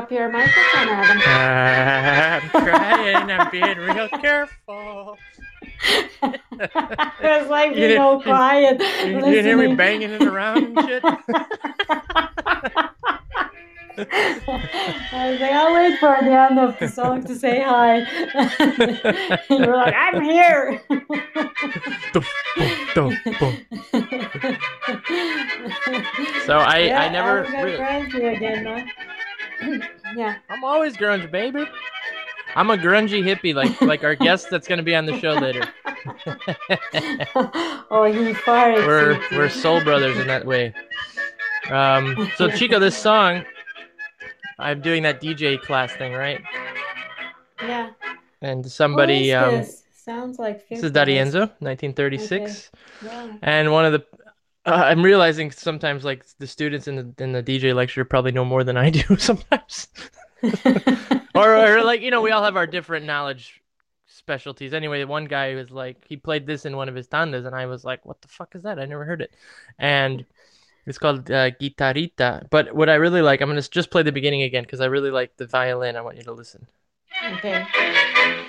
Don't drop your microphone, Adam. I'm trying. I'm being real careful. it was like You being all quiet. You, you didn't hear me banging it around and shit? I was like, I'll wait for the end of the song to say hi. you were like, I'm here. Dum, boom, dum, boom. So I, yeah, I never. I'm gonna really- you again, man. I'm always grunge, baby. I'm a grungy hippie, like like our guest that's gonna be on the show later. oh, he fired. we're we're soul brothers in that way. Um, so Chico, this song, I'm doing that DJ class thing, right? Yeah. And somebody, um, this? Sounds like this is. D'Arienzo, 1936, Yeah. and one of the. Uh, I'm realizing sometimes, like the students in the in the DJ lecture, probably know more than I do sometimes. Or, or like you know we all have our different knowledge specialties. Anyway one guy was like he played this in one of his tandas and i was like what the fuck is that? I never heard it. And it's called uh, guitarita but what i really like i'm gonna just play the beginning again because i really like the violin. I want you to listen. Okay.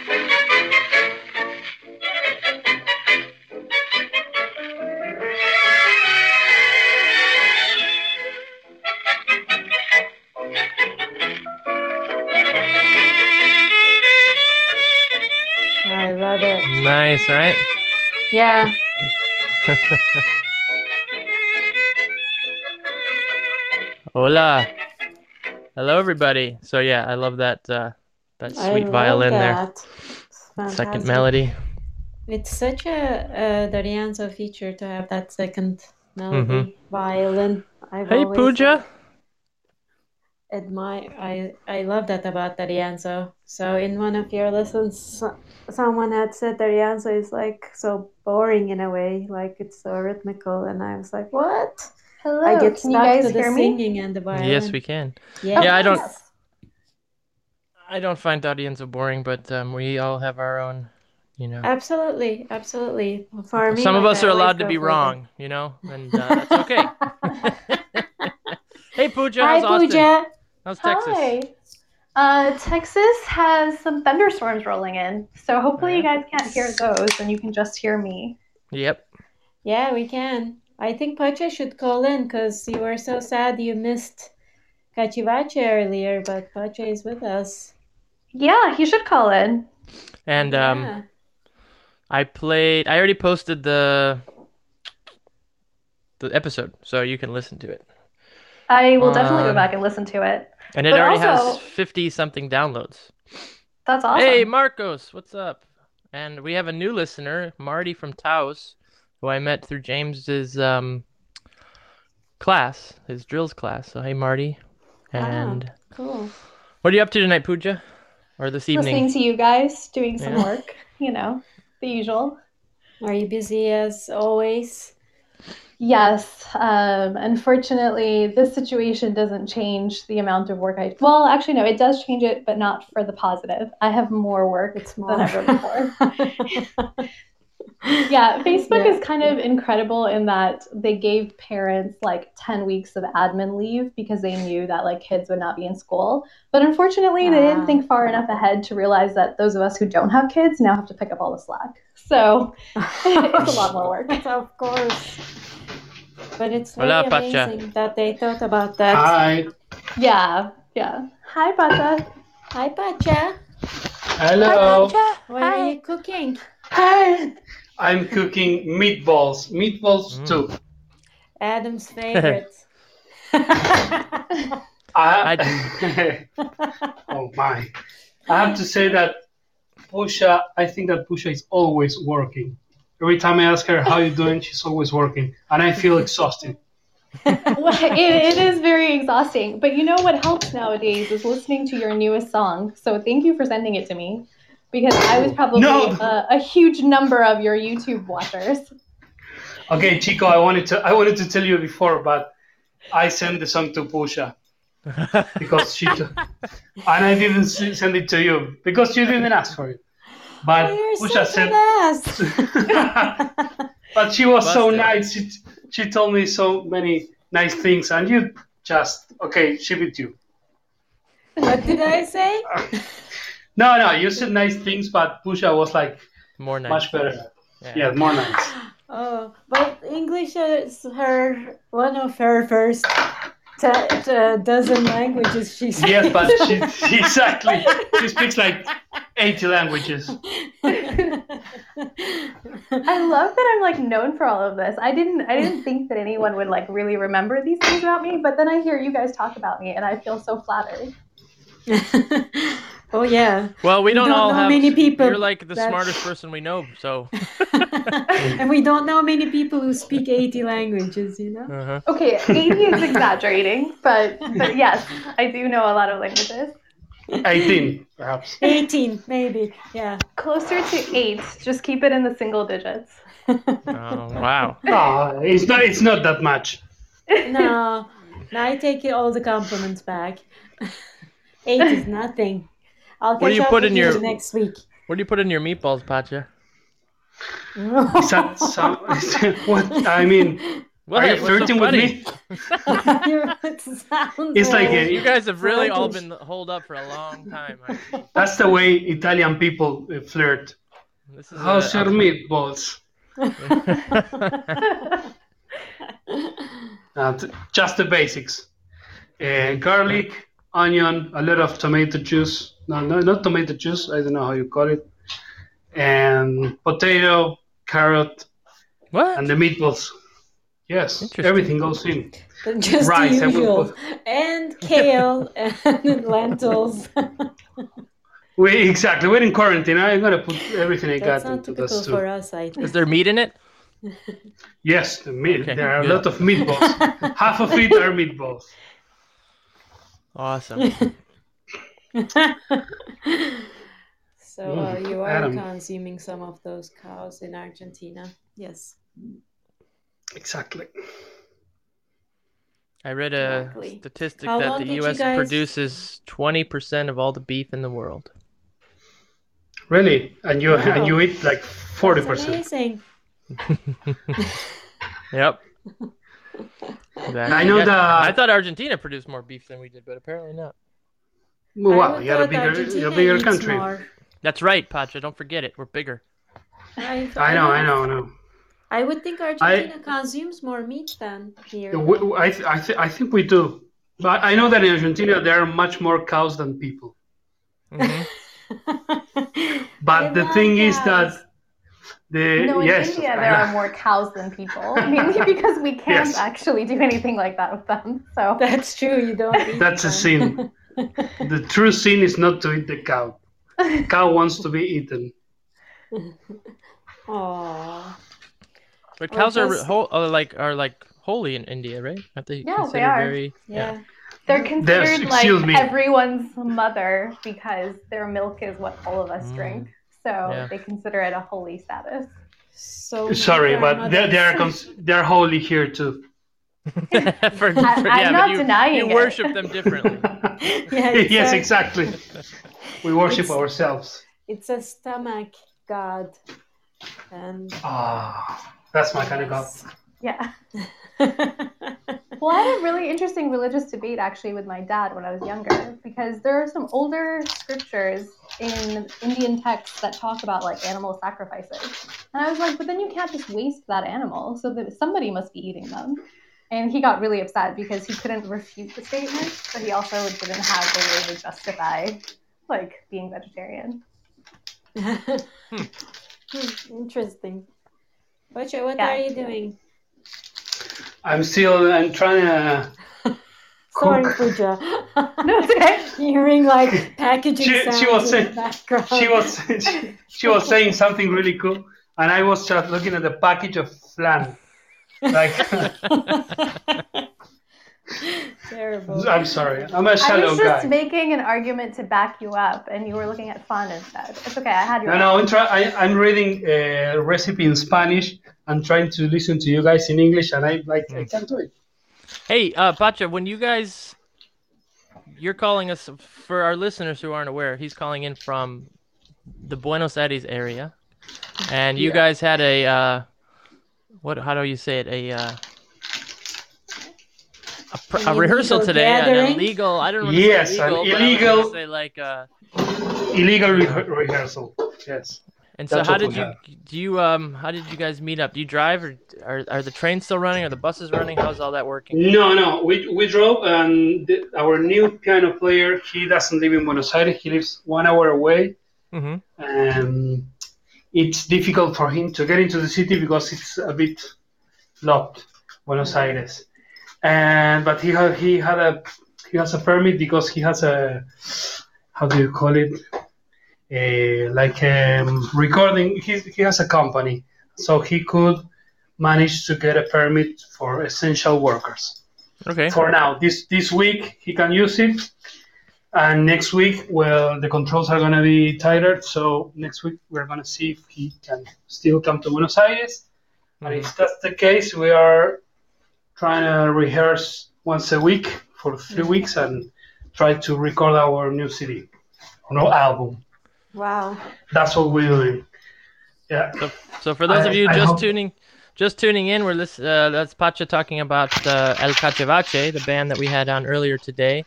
Love it. nice right Yeah. hola hello everybody so yeah i love that uh that sweet violin there that. It's second melody It's such a, a feature to have that second melody violin. I've Mm-hmm. hey pooja admire I I love that about D'Arienzo. So in one of your lessons, someone had said D'Arienzo is like so boring in a way, like it's so rhythmical, and I was like, what? Hello, I get can stuck you guys to the hear me? singing and the violin. yes we can Yeah. Yeah, I don't- Yes. I don't find D'Arienzo boring, but um, we all have our own, you know. Absolutely, absolutely. For me, Some of us I are allowed to be for the- wrong, you know, and uh, that's okay. hey, Pooja, Hi, how's Austin? Pooja. How's Texas? Hi. Uh, Texas has some thunderstorms rolling in, so hopefully you guys can't hear those and you can just hear me. Yep. Yeah, we can. I think Pacha should call in because you were so sad you missed Cachivache earlier, but Pacha is with us. Yeah, he should call in. And um, Yeah. I played. I already posted the the episode, so you can listen to it. I will definitely go Um, back and listen to it. And it But already also- has fifty something downloads. That's awesome. Hey, Marcos, what's up? And we have a new listener, Marty from Taos, who I met through James's um, class, his drills class. So hey, Marty. And Cool. what are you up to tonight, Pooja? Or this evening? Listening to you guys doing some Yeah. work, you know, the usual. Are you busy as always? Yes, um, unfortunately, this situation doesn't change the amount of work I. Well, actually, no, it does change it, but not for the positive. I have more work It's more. than ever before. Yeah, Facebook Yeah. is kind of incredible in that they gave parents like 10 weeks of admin leave because they knew that like kids would not be in school. But unfortunately, they didn't Ah. think far enough ahead to realize that those of us who don't have kids now have to pick up all the slack. So it's a lot more work. of course. But it's Hola, really Pacha. amazing that they thought about that. Hi. Yeah, yeah. Hi, Pacha. Hi, Pacha. Hello. What are you cooking? Hi. I'm cooking meatballs. Meatballs Mm. too. Adam's favorite. I, oh my. I have to say that Pooja, I think that Pooja is always working. Every time I ask her how you doing, she's always working, and I feel exhausted. Well, it, it is very exhausting. But you know what helps nowadays is listening to your newest song. So thank you for sending it to me because I was probably No. a, a huge number of your YouTube watchers. Okay, Chico, I wanted to I wanted to tell you before, but I sent the song to Pooja because she t- and I didn't send it to you because you didn't ask for it. But you're Pooja such an sent. ass. but she was so nice. She, she told me so many nice things, and you just okay. She with you. What did I say? No, no, you said nice things, but Pooja was like More nice. much better. Yeah. Yeah, more nice. Oh, but English is her one of her first t- t- dozen languages she speaks. Yes, but she exactly she speaks like eighty languages. I love that I'm like known for all of this. I didn't I didn't think that anyone would like really remember these things about me, but then I hear you guys talk about me and I feel so flattered. oh yeah, Well, we We don't, don't all know have. many people You're like the that- smartest person we know. So. and we don't know many people who speak eighty languages. You know. Uh-huh. Okay, 80 is exaggerating, but but yes, I do know a lot of languages. Eighteen, perhaps. 18 maybe yeah Closer to 8. Just keep it in the single digits. Oh wow. No, it's not. It's not that much. no no i take all the compliments back eight is nothing i'll catch What do you up put with in you your- next week What do you put in your meatballs, Pacha? Is that some? what I mean? What? Are you What's so flirting with me? it It's like a- You guys have really all been holed up for a long time. I- That's the way Italian people uh, flirt. This is How's a- your meatballs? Uh, just the basics. Uh, garlic, onion, a lot of tomato juice. No, no, not tomato juice. I don't know how you call it. And potato, carrot, what? and the meatballs. Yes, everything goes in. just Rice, the usual put- and kale and lentils We exactly. We're in quarantine. I'm gonna put everything I that's got not into typical this for us i think. Is there meat in it? Yes, the meat. Okay, there are good. a lot of meatballs. Half of it are meatballs. Awesome. so uh, Mm, you are Adam. consuming some of those cows in argentina yes Exactly. I read a Exactly. statistic How that the U.S. guys- produces 20% of all the beef in the world. Really? And you Wow. and you eat like forty That's percent. amazing Yep. Exactly. I know Yeah, that- I thought Argentina produced more beef than we did, but apparently not. Well, I you're a thought bigger, you're a bigger country. more. That's right, Pacha. Don't forget it. We're bigger. I, I know, I would- know, I know. I would think Argentina consumes more meat than here. We- we- I, th- I, th- I think we do. But I know that in Argentina there are much more cows than people. Mhm. But the love thing is that the No, in yes, India there are more cows than people, mainly because we can't Yes. actually do anything like that with them. So That's true. You don't. eat That's a them. sin. The true sin is not to eat the cow. Cow wants to be eaten. Aw. But cows are, ho- are like are like holy in India, right? Aren't they yeah, they are. very? Yeah. they're considered like me. everyone's mother because their milk is what all of us Mm. drink. So Yeah. they consider it a holy status. So. Sorry, but they, they are cons- they are holy here too. for, for, I'm yeah, but not you, denying you it. worship them differently. Yeah, it's yes, a- exactly. We worship It's- ourselves. It's a stomach god, and. Ah, that's my kind of god. Yeah. Well, I had a really interesting religious debate actually with my dad when I was younger because there are some older scriptures in Indian texts that talk about like animal sacrifices. And I was like, but then you can't just waste that animal, so that somebody must be eating them. And he got really upset because he couldn't refute the statement, but he also didn't have the way to justify like being vegetarian. Hmm, Interesting. Pacha, what Yeah. are you doing? I'm still. I'm trying to. Sorry, Cook. Pooja. No, it's okay. Hearing like packaging She- she was in saying- the background. She was she, she was saying something really cool, and I was just looking at the package of flan. Like, terrible. I'm sorry, I'm a I shallow guy. I was just guy. making an argument to back you up, and you were looking at fun instead. It's okay. I had your. No, no, I'm, try- I, I'm reading a recipe in Spanish and trying to listen to you guys in English, and I like I can't do it. Hey, uh, Pacha, when you guys, you're calling us for our listeners who aren't aware. He's calling in from the Buenos Aires area, and you Yeah. guys had a uh, what? How do you say it? A uh, a pr- a rehearsal illegal today, an illegal. I don't know. Yes, say an illegal, but I was illegal- gonna say like. Uh, Illegal re- rehearsal. Yes. and so, That's how did you have. do? You um, how did you guys meet up? Do you drive, or are, are the trains still running? Are the buses running? How's all that working? No, no. We, we drove, and the, our new piano player, he doesn't live in Buenos Aires. He lives one hour away. hmm and it's difficult for him to get into the city because it's a bit locked, Buenos Aires. And but he had he had a he has a permit because he has a how do you call it a like um, recording. He he has a company, so he could manage to get a permit for essential workers Okay. for now. This this week he can use it, and next week, well, the controls are gonna be tighter. So next week we're gonna see if he can still come to Buenos Aires. And if that's the case, we are trying to rehearse once a week for three weeks and try to record our new CD, no album. Wow. That's what we're doing. Yeah. So for those I- of you I just hope- tuning, just tuning in, we're lis- uh, that's Pacha talking about uh, El Cachivache, the band that we had on earlier today,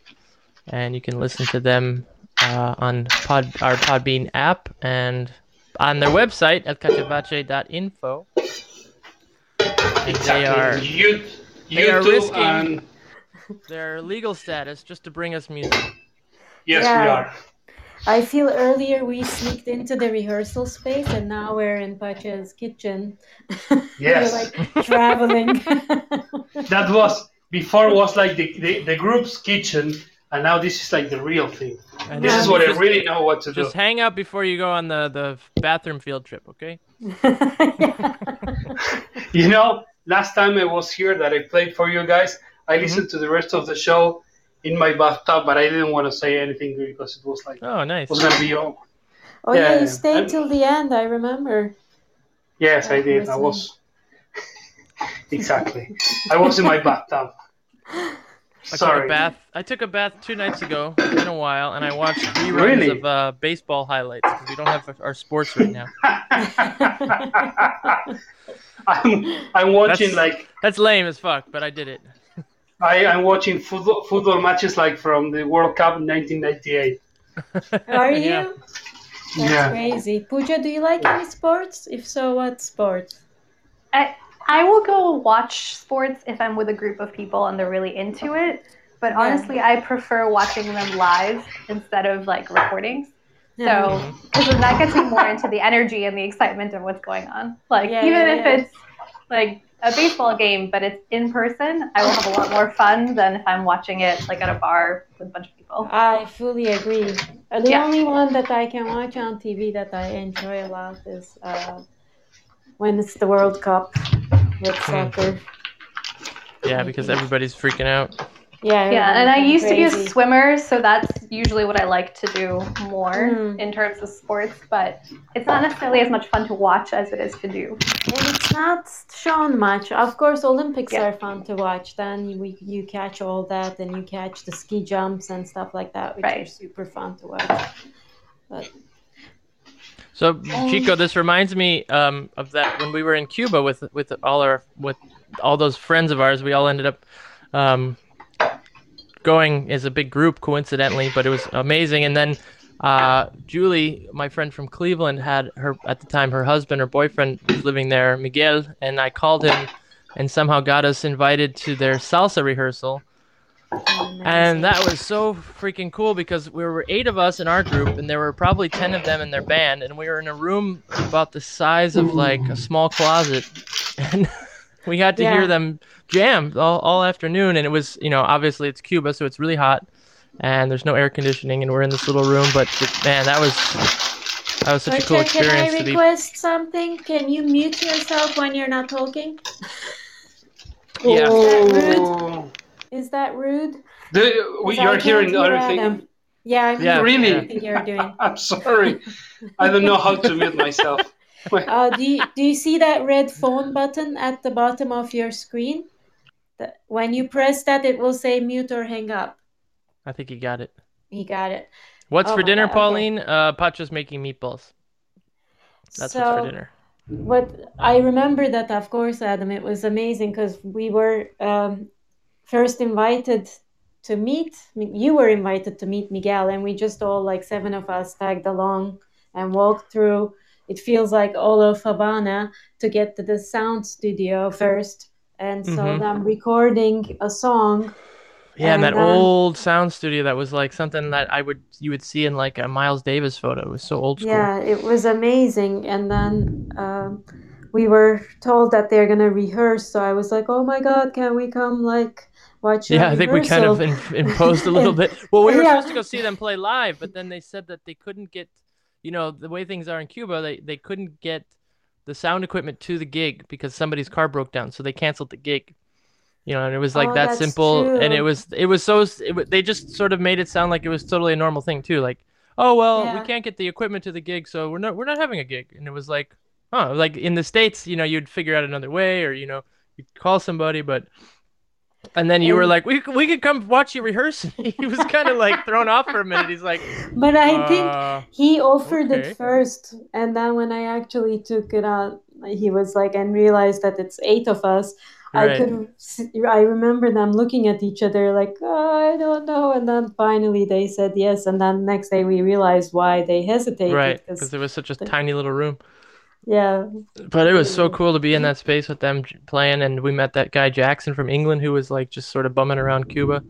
and you can listen to them uh, on Pod our Podbean app and on their website elcachivache.info. And they are You, they are risking- and their legal status just to bring us music. yes, we Yeah. are. I feel earlier we sneaked into the rehearsal space and now we're in Pacha's kitchen. Yes. we're like traveling. that was before was like the, the, the group's kitchen and now this is like the real thing And this is what i really know what to do just hang out before you go on the, the bathroom field trip, okay? you know last time i was here that i played for you guys Mm-hmm. i listened to the rest of the show in my bathtub but i didn't want to say anything because it was like Oh, nice. was gonna be all Oh yeah, Yeah, you stayed I'm- till the end. I remember. yes i Oh, did i was exactly i was in my bathtub I took a bath. I took a bath two nights ago. It's been a while, and I watched reruns Really? of uh, baseball highlights because we don't have our sports right now. I'm, I'm watching That's- like That's lame as fuck, but I did it. I, I'm watching football, football matches like from the World Cup in 1998. Are you? Yeah. That's Yeah. crazy. Pooja, do you like any sports? If so, what sports? I, I will go watch sports if I'm with a group of people and they're really into it. But Yeah. honestly, I prefer watching them live instead of like recordings. Yeah. So, because then that gets me more into the energy and the excitement of what's going on. Like, Yeah, even yeah, if yeah. it's like a baseball game, but it's in person, I will have a lot more fun than if I'm watching it like at a bar with a bunch of people. I fully agree. The Yeah. only one that I can watch on TV that I enjoy a lot is uh, when it's the World Cup with Hmm. soccer. Yeah, because everybody's freaking out. Yeah, Yeah, and I everyone's used to be a swimmer, so that's usually what I like to do more Mm. in terms of sports, but it's not necessarily as much fun to watch as it is to do. And it's not shown much. Of course, Olympics Yeah. are fun to watch. Then you, we, you catch all that, and you catch the ski jumps and stuff like that, which are super fun to watch. So Chico, this reminds me um, of that when we were in Cuba with with all our with all those friends of ours. We all ended up um, going as a big group, coincidentally, but it was amazing. And then uh, Julie, my friend from Cleveland, had her at the time her husband or boyfriend was living there, Miguel, and I called him and somehow got us invited to their salsa rehearsal. And that was so freaking cool because we were eight of us in our group, and there were probably ten of them in their band, and we were in a room about the size of like a small closet, and we got to Yeah. hear them jam all, all afternoon. And it was, you know, obviously it's Cuba, so it's really hot, and there's no air conditioning, and we're in this little room. But man, that was that was such a cool Portia, can experience I to be. request something? Can you mute yourself when you're not talking? Yeah. Oh. Is that rude? The, we, 'Cause I you're hearing hear other Adam. things. Yeah, I'm Yeah, Really? everything. I'm sorry. I don't know how to mute myself. Uh, do you, do you see that red phone button at the bottom of your screen? The, when you press that, it will say mute or hang up. I think you got it. You got it. What's Oh for dinner, God, okay. Pauline? Uh, Pacha's making meatballs. That's so, what's for dinner. What I remember that, of course, Adam, it was amazing because we were um, first invited to meet. You were invited to meet Miguel, and we just all like seven of us tagged along and walked through. It feels like all of Havana to get to the sound studio first, and so Mhm. them recording a song. Yeah, and that um, old sound studio that was like something that I would you would see in like a Miles Davis photo. It was so old school. Yeah, it was amazing. And then um, we were told that they're gonna rehearse, so I was like, "Oh my God, can we come like watch?" Yeah, I think we kind of in, imposed a little bit. Well, we were Yeah. supposed to go see them play live, but then they said that they couldn't get, you know, the way things are in Cuba, they, they couldn't get the sound equipment to the gig because somebody's car broke down, so they canceled the gig. You know, and it was like Oh, that simple, and it was it was so it, they just sort of made it sound like it was totally a normal thing too, like, oh well, Yeah. we can't get the equipment to the gig, so we're not we're not having a gig, and it was like, huh, like in the states, you know, you'd figure out another way, or you know, you call somebody, but and then you were like, we, we could come watch you rehearse. he was kind of like thrown off for a minute. He's like, But I think uh, he offered okay. it first, and then when I actually took it out, he was like, and realized that it's eight of us. I could, I remember them looking at each other like, oh, I don't know, and then finally they said yes, and then next day we realized why they hesitated. Right. because it was such a the- tiny little room. Yeah, But it was so cool to be in that space with them playing, and we met that guy Jackson from England who was like just sort of bumming around Cuba.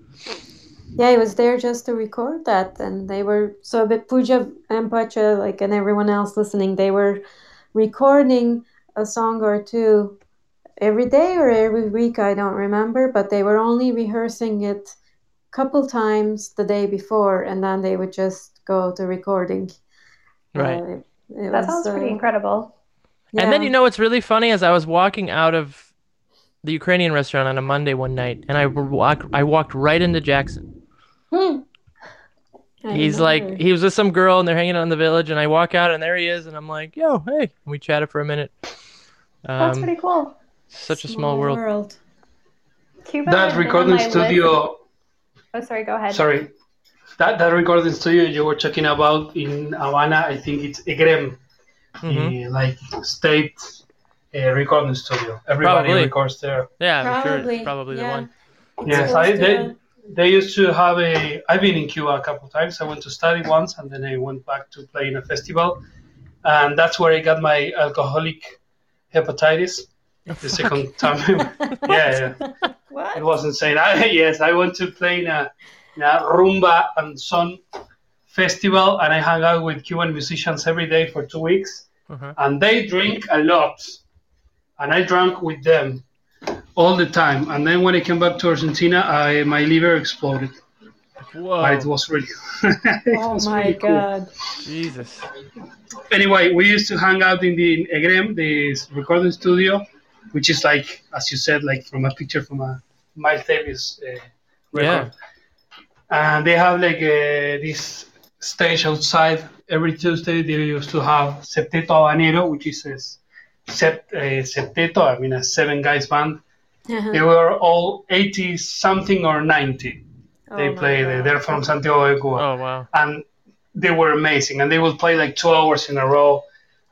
yeah, he was there just to record that, and they were so. But Pooja and Pacha, like, and everyone else listening, they were recording a song or two every day or every week. I don't remember, but they were only rehearsing it a couple times the day before, and then they would just go to recording. Right. Uh, it- it That was, sounds pretty uh, incredible. And then you know what's really funny is I was walking out of the Ukrainian restaurant on a Monday one night, and I walked I walked right into Jackson. Hmm. He's like he was with some girl, and they're hanging out in the village, and I walk out, and there he is, and I'm like, yo, hey, and we chatted for a minute. That's Um, pretty cool. such a small world. Cuba That had been on recording my list- studio, Oh, sorry. Go ahead. sorry, that that recording studio you were talking about in Havana, I think it's EGREM, Mhm. the like state uh, recording studio. Everybody Probably. records there. Yeah, I'm sure Probably, it's probably the one. It's Yes, I they, they used to have a. I've been in Cuba a couple times. I went to study once, and then I went back to play in a festival, and that's where I got my alcoholic hepatitis. The second time, yeah, yeah. What? It was insane. I, yes, I went to play in a, in a rumba and son festival, and I hung out with Cuban musicians every day for two weeks. Uh-huh. And they drink a lot, and I drank with them all the time. And then when I came back to Argentina, I, my liver exploded. Whoa, But it was really, it Oh was my really cool. god. Jesus. Anyway, we used to hang out in the in Egrem, this recording studio, which is like, as you said, like from a picture from a Miles Davis uh, record. And they have like uh, this stage outside. Every Tuesday, they used to have Septeto Habanero, which is a s- sept, uh, Septeto, I mean, a seven guys band. They were all 80 something or 90. They Oh my play, God. they're from Santiago de Cuba Oh wow. and they were amazing. And they would play like two hours in a row,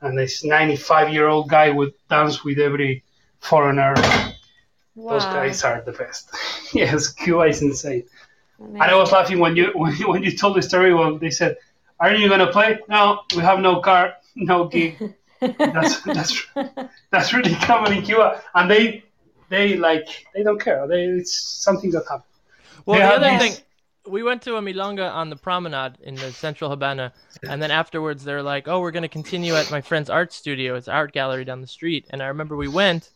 and this 95 year old guy would dance with every foreigner. Those guys are the best. yes, Cuba is insane. Amazing. And I was laughing when you when you, when you told the story. When they said, "Aren't you gonna play?" No, we have no car, no gig. That's that's that's really common in Cuba, and they they like they don't care. They it's something that happens. Well, They the other these- thing, we went to a milonga on the promenade in the central Habana, and then afterwards they're like, "Oh, we're gonna continue at my friend's art studio. It's an art gallery down the street." And I remember we went,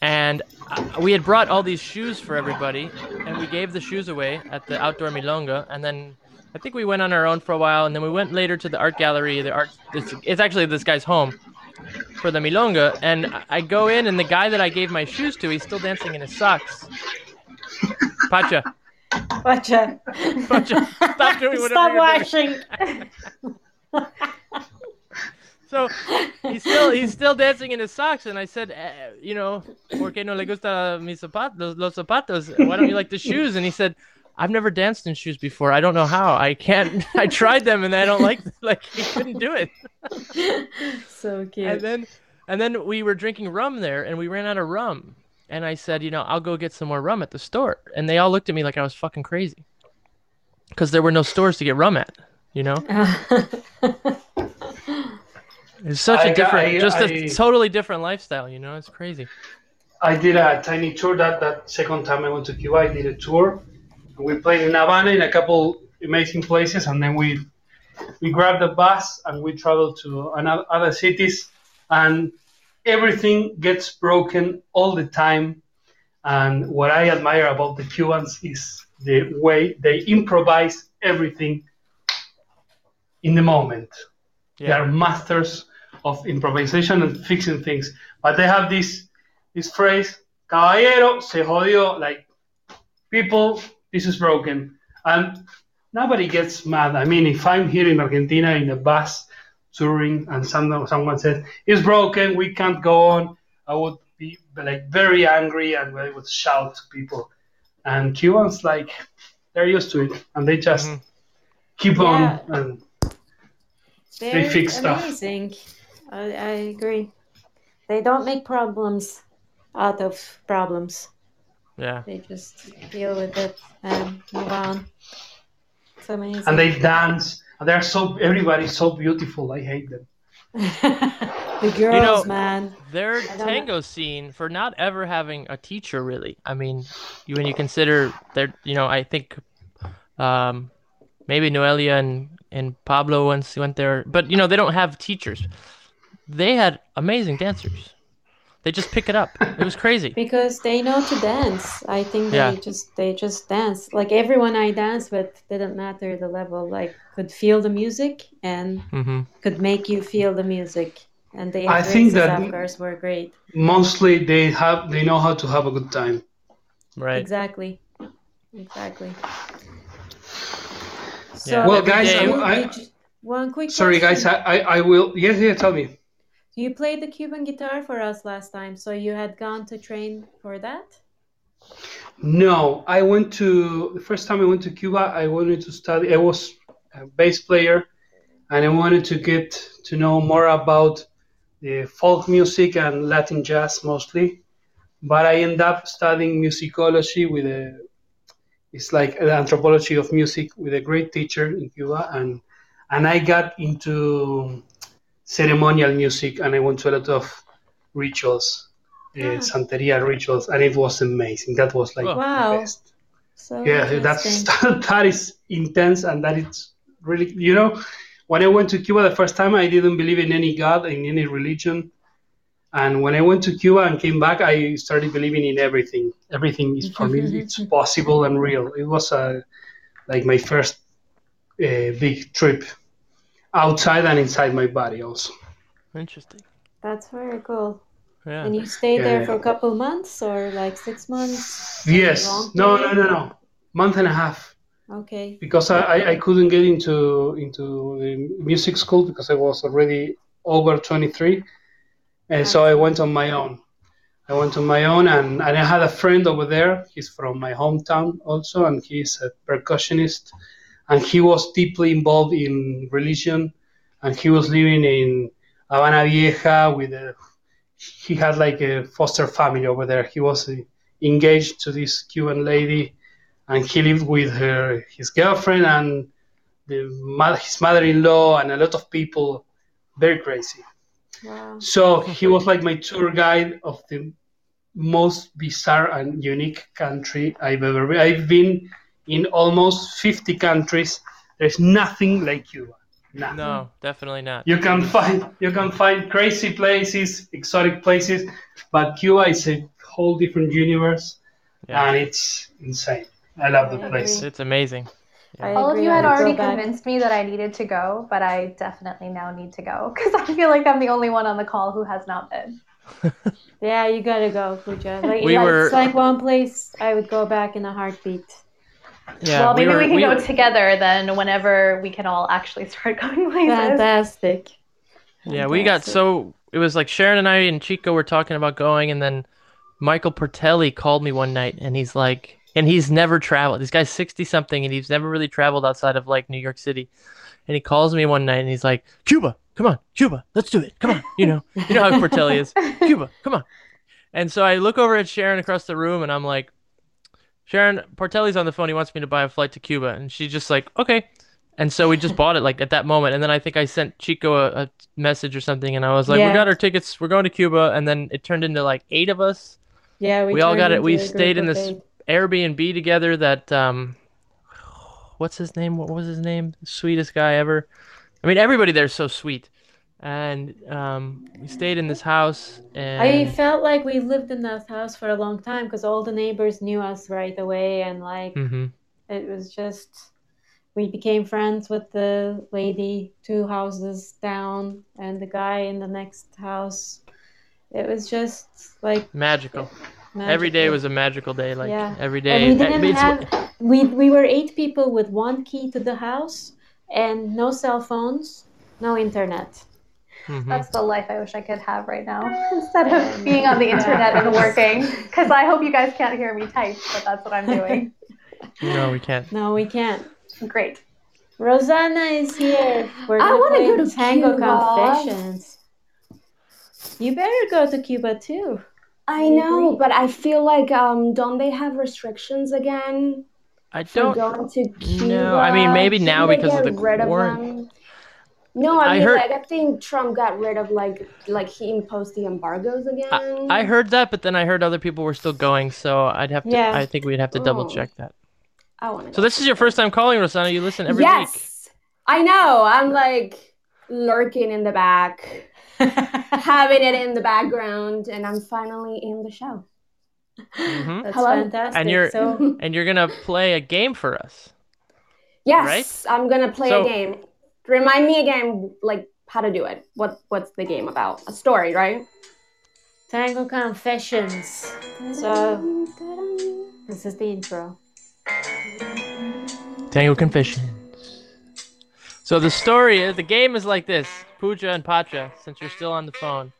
and uh, we had brought all these shoes for everybody, and we gave the shoes away at the outdoor milonga, and then. I think we went on our own for a while, and then we went later to the art gallery. The art, it's, it's actually this guy's home for the milonga, and I- go in, and the guy that I gave my shoes to, he's still dancing in his socks. Pacha, Pacha. Pacha, stop doing whatever Stop you're doing. washing. So he's still he's still dancing in his socks, and I said, eh, you know, ¿por qué no le gusta mis zapatos, los zapatos? Why don't you like the shoes? And he said, I've never danced in shoes before. I don't know how. I can't. I tried them, and I don't like. Like he couldn't do it. so cute. And then and then we were drinking rum there, and we ran out of rum. and I said, you know, I'll go get some more rum at the store, and they all looked at me like I was fucking crazy, because there were no stores to get rum at. You know, it's such a I- different, I- just a I- totally different lifestyle. You know, it's crazy. I did a tiny tour that that second time I went to Cuba. I did a tour. We played in Havana in a couple amazing places, and then we we grabbed the bus and we traveled to another other cities, and everything gets broken all the time. And what I admire about the Cubans is the way they improvise everything in the moment. They are masters of improvisation and fixing things. But they have this this phrase, caballero, se jodió, like people, this is broken. And nobody gets mad. I mean, if I'm here in Argentina in a bus touring and some, someone says, it's broken, we can't go on, I would be like very angry and I would shout to people. And Cubans, like, they're used to it and they just Mhm. keep Yeah. on and They're fix stuff. amazing. I, I agree. They don't make problems out of problems. Yeah. They just deal with it and move on. It's amazing. and they dance. And they're so everybody's so beautiful. I hate them. the girls, know- man. Their don't know. tango scene for not ever having a teacher really. I mean, you, when you consider their, you know, I think um, maybe Noelia and and Pablo once went there, but you know they don't have teachers. They had amazing dancers. They just pick it up. It was crazy. Because they know to dance. I think they Yeah. just they just dance. Like everyone I danced with didn't matter the level. Like could feel the music and hmm could make you feel the music. And the I think that- of were great. Mostly they have they know how to have a good time. Right. Exactly. Exactly. So, Yeah, Well, guys, day- you- I- did one quick Sorry, guys. question. I, I, I will. Yes, yeah. Tell me. You played the Cuban guitar for us last time, so you had gone to train for that? No, I went to the first time I went to Cuba. I wanted to study. I was a bass player, and I wanted to get to know more about the folk music and Latin jazz mostly. But I ended up studying musicology with a. It's like an anthropology of music with a great teacher in Cuba, and and I got into ceremonial music, and I went to a lot of rituals, uh, Ah. Santeria rituals, and it was amazing. That was like the Wow. best. So Yeah, that's that is intense, and that is really you know. When I went to Cuba the first time, I didn't believe in any god, in any religion, and when I went to Cuba and came back, I started believing in everything. Everything is for me, it's possible and real. It was uh, like my first uh, big trip outside and inside my body also. Interesting. That's very cool. Yeah. And you stayed there yeah. for a couple months or like six months? Yes, no, no, no, no, month and a half. Okay. because I, I, I couldn't get into into the music school because I was already over 23 and so I went on my own I went on my own and, and I had a friend over there he's from my hometown also and he's a percussionist and he was deeply involved in religion and he was living in Habana Vieja with a he had like a foster family over there. He was uh, engaged to this Cuban lady and he lived with her his girlfriend and the his mother-in-law and a lot of people. Very crazy. Wow. so he was like my tour guide of the most bizarre and unique country i've ever been. I've been in almost 50 countries there's nothing like cuba nothing. No, definitely not. you can find you can find crazy places exotic places but cuba is a whole different universe Yeah. and it's insane i love I the place. It's amazing. I All of you had already back. convinced me that I needed to go, but I definitely now need to go because I feel like I'm the only one on the call who has not been. Yeah, you gotta go, Pooja. Like, We like, were- It's like one place I would go back in a heartbeat. Yeah. well, maybe we, were- can we go together then whenever we can all actually start going places. Fantastic. Yeah, we got so it was like Sharon and I and Chico were talking about going, and then Michael Portelli called me one night, and he's like, and he's never traveled. This guy's sixty something, and he's never really traveled outside of like New York City. And he calls me one night, and he's like, "Cuba, come on, Cuba, let's do it, come on." You know, you know how Portelli is. Cuba, come on. And so I look over at Sharon across the room, and I'm like, Sharon Portelli's on the phone. He wants me to buy a flight to Cuba, and she's just like, okay. And so we just bought it like at that moment, and then I think I sent Chico a, a message or something, and I was like, Yeah. we got our tickets. We're going to Cuba, and then it turned into like eight of us. Yeah, we, We all got it. We stayed in this. Airbnb together. That um, what's his name? What was his name? Sweetest guy ever. I mean, everybody there's so sweet. And um, we stayed in this house, and I felt like we lived in that house for a long time because all the neighbors knew us right away, and like Mhm. it was just we became friends with the lady two houses down and the guy in the next house. It was just like magical. Every day was a magical day. Like Yeah. every And we didn't have we we were eight people with one key to the house and no cell phones, no internet. Mhm. That's the life I wish I could have right now instead of being on the internet and working. Because I hope you guys can't hear me type, but that's what I'm doing. No, we can't. No, we can't. Great. Rosanna is here. We're I gonna wanna play go to Tango Cuba. Confessions. You better go to Cuba too. I know, but I feel like um, don't they have restrictions again I don't. going to Cuba? No, I mean, maybe now because of the rid of war- them? No, I, I mean, heard- like I think Trump got rid of like like he imposed the embargoes again. I, I heard that, but then I heard other people were still going, so I'd have to. Yeah. I think we'd have to double Oh. check that. I want to. So this is your first time calling, Rosanna. You listen every week. yes, I know. I'm like lurking in the back, having it in the background, and I'm finally in the show. hmm That's Hello. fantastic. And you're- so And you're gonna play a game for us. Yes, I'm gonna play So- a game. Remind me again, like how to do it. What What's the game about? A story, right? Tango Confessions. So this is the intro. Tango Confessions. So the story is the game is like this: Pooja and Pacha. Since you're still on the phone,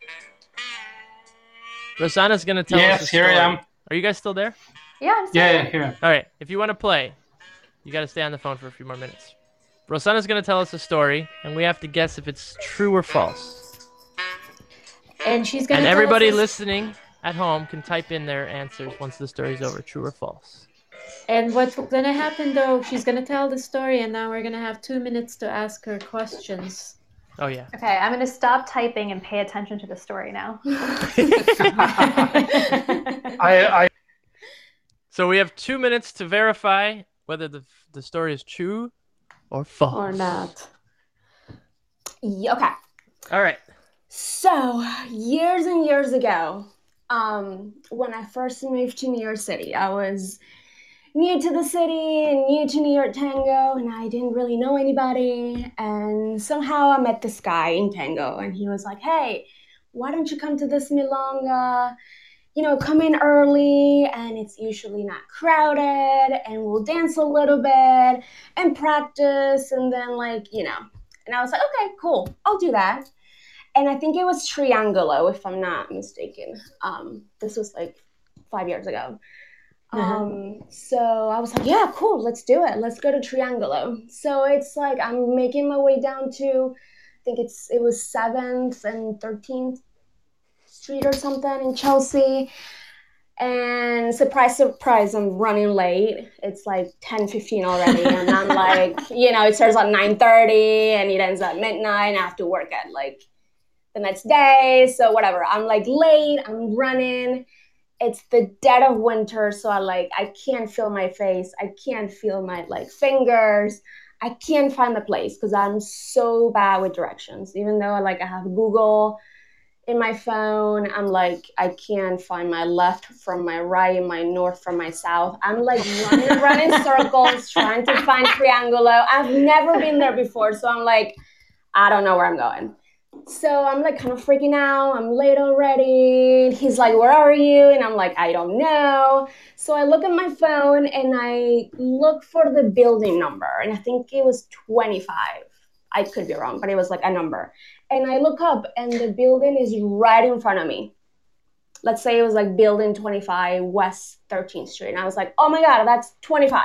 Rosanna's gonna tell us. yes, here I am. Are you guys still there? Yeah, I'm still Yeah, here. yeah, here. All right. If you want to play, you got to stay on the phone for a few more minutes. Rosanna's gonna tell us a story, and we have to guess if it's true or false. And she's gonna And tell us everybody listening at home can type in their answers once the story's over, true or false. And what's gonna happen though, she's gonna tell the story and now we're gonna have two minutes to ask her questions. Oh yeah. Okay, I'm going to stop typing and pay attention to the story now. I, I, So we have two minutes to verify whether the the story is true or false. or not. Yeah, okay. All right. So years and years ago, um, when I first moved to New York City, I was new to the city and new to New York Tango, and I didn't really know anybody. And somehow I met this guy in Tango, and he was like, "Hey, why don't you come to this milonga? You know, come in early, and it's usually not crowded, and we'll dance a little bit and practice, and then like you know." And I was like, "Okay, cool, I'll do that." and I think it was Triangolo, if I'm not mistaken. Um, this was like five years ago. Uh-huh. Um, so I was like, yeah, cool, let's do it. Let's go to Triangolo. So it's like I'm making my way down to, I think it's it was Seventh and Thirteenth Street or something in Chelsea. And surprise, surprise, I'm running late. It's like 10, 15 already. And I'm like, you know, it starts at 9.30 and it ends at midnight. I have to work at like the next day. So whatever. I'm like late. I'm running. It's the dead of winter, so I like I can't feel my face. I can't feel my like fingers. I can't find the place because I'm so bad with directions. Even though like I have Google in my phone, I'm like I can't find my left from my right, my north from my south. I'm like running around in circles trying to find Triangulo. I've never been there before, so I'm like I don't know where I'm going. So I'm like kind of freaking out. I'm late already. He's like, Where are you? And I'm like, I don't know. So I look at my phone and I look for the building number. And I think it was 25. I could be wrong, but it was like a number. And I look up and the building is right in front of me. Let's say it was like building 25 West 13th Street. And I was like, Oh my God, that's 25.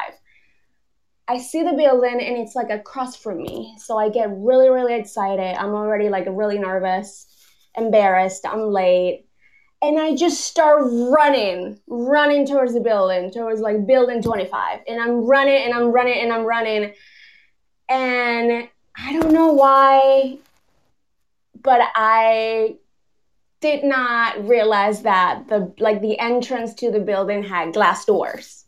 I see the building and it's like across from me. So I get really, really excited. I'm already like really nervous, embarrassed. I'm late. and I just start running, running towards the building, towards like building 25. And I'm running and I'm running and I'm running. And I don't know why, but I did not realize that the like the entrance to the building had glass doors.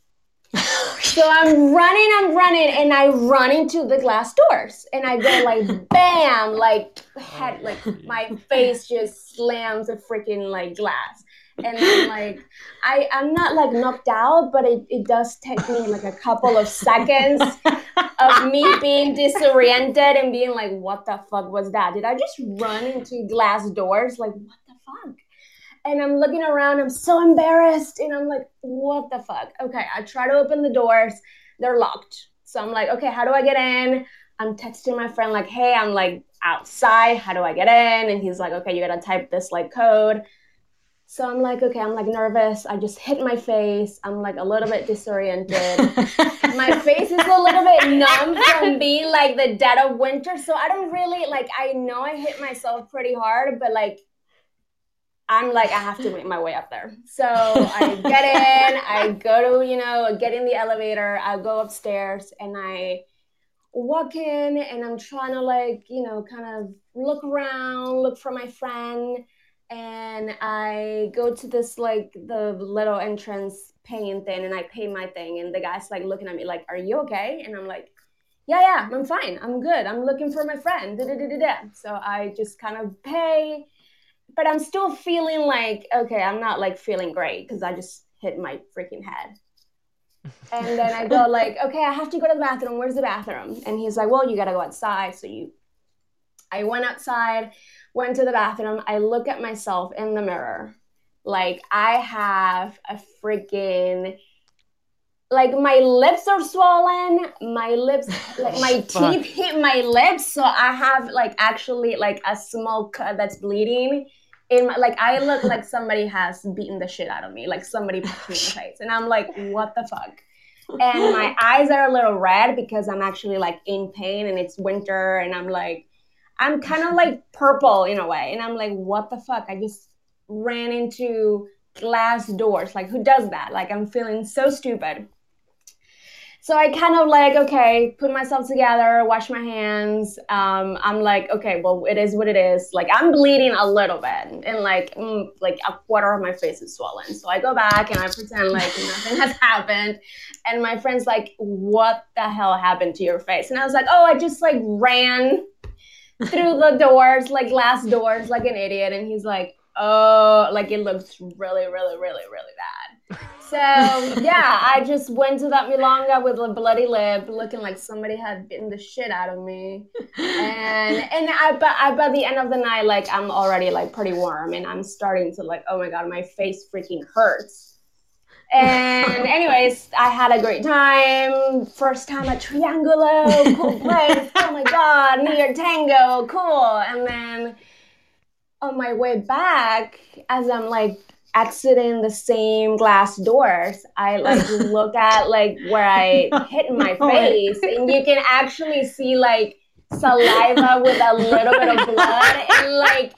So I'm running, I'm running, and I run into the glass doors, and I go like bam, like head, like oh, my face just slams a freaking like glass, and then like I I'm not like knocked out, but it, it does take me like a couple of seconds of me being disoriented and being like, what the fuck was that? Did I just run into glass doors? Like what the fuck? and I'm looking around. I'm so embarrassed. And I'm like, what the fuck? Okay, I try to open the doors. They're locked. So I'm like, okay, how do I get in? I'm texting my friend, like, hey, I'm like outside. How do I get in? And he's like, okay, you gotta type this like code. So I'm like, okay, I'm like nervous. I just hit my face. I'm like a little bit disoriented. my face is a little bit numb from being like the dead of winter. So I don't really like, I know I hit myself pretty hard, but like I'm like, I have to make my way up there. So I get in, I go to, you know, get in the elevator, I go upstairs and I walk in and I'm trying to like, you know, kind of look around, look for my friend. And I go to this like the little entrance paying thing and I pay my thing. And the guy's like looking at me like, Are you okay? And I'm like, Yeah, yeah, I'm fine. I'm good. I'm looking for my friend. Da-da-da-da-da. So I just kind of pay but I'm still feeling like, okay, I'm not like feeling great because I just hit my freaking head. And then I go like, okay, I have to go to the bathroom. Where's the bathroom? And he's like, well, you gotta go outside. So you, I went outside, went to the bathroom. I look at myself in the mirror, like I have a freaking, like my lips are swollen. My lips, like my teeth hit my lips, so I have like actually like a small cut that's bleeding in my, like I look like somebody has beaten the shit out of me, like somebody punched me in the face, and I'm like, what the fuck? And my eyes are a little red because I'm actually like in pain, and it's winter, and I'm like, I'm kind of like purple in a way, and I'm like, what the fuck? I just ran into glass doors. Like, who does that? Like, I'm feeling so stupid. So I kind of like, okay, put myself together, wash my hands. Um, I'm like, okay, well, it is what it is. Like I'm bleeding a little bit, and like, mm, like a quarter of my face is swollen. So I go back and I pretend like nothing has happened. And my friend's like, what the hell happened to your face? And I was like, oh, I just like ran through the doors, like glass doors, like an idiot. And he's like, oh, like it looks really, really, really, really bad. So yeah, I just went to that milonga with a bloody lip, looking like somebody had bitten the shit out of me. And and I but I by the end of the night, like I'm already like pretty warm, and I'm starting to like, oh my god, my face freaking hurts. And anyways, I had a great time. First time at Triangulo, cool place. Oh my god, New York Tango, cool. And then on my way back, as I'm like exiting the same glass doors, I like look at like where I hit my oh face, and you can actually see like saliva with a little bit of blood and like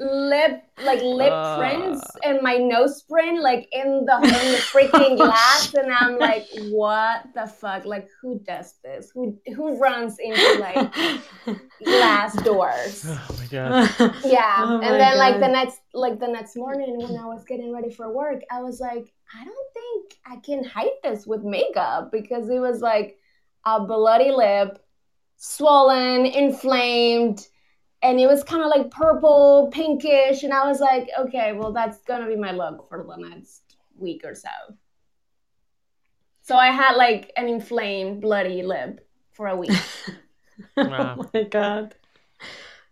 lip like lip uh. prints and my nose print like in the in the freaking glass and I'm like what the fuck like who does this who who runs into like glass doors oh my god yeah oh and then god. like the next like the next morning when I was getting ready for work I was like I don't think I can hide this with makeup because it was like a bloody lip swollen inflamed and it was kind of like purple, pinkish, and I was like, okay, well, that's gonna be my look for the next week or so. So I had like an inflamed, bloody lip for a week. Oh wow. oh my god!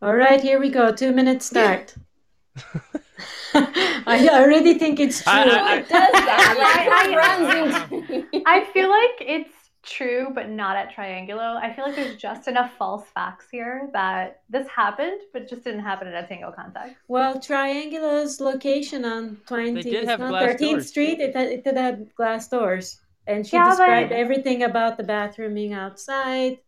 All right, here we go. Two minutes start. I already think it's true. I, I, I, does that? I, I feel like it's true, but not at Triangulo. I feel like there's just enough false facts here that this happened, but just didn't happen at a tango contact. Well, Triangulo's location on 20, 13th doors. Street, it, had, it did have glass doors. And she yeah, described but... everything about the bathroom being outside.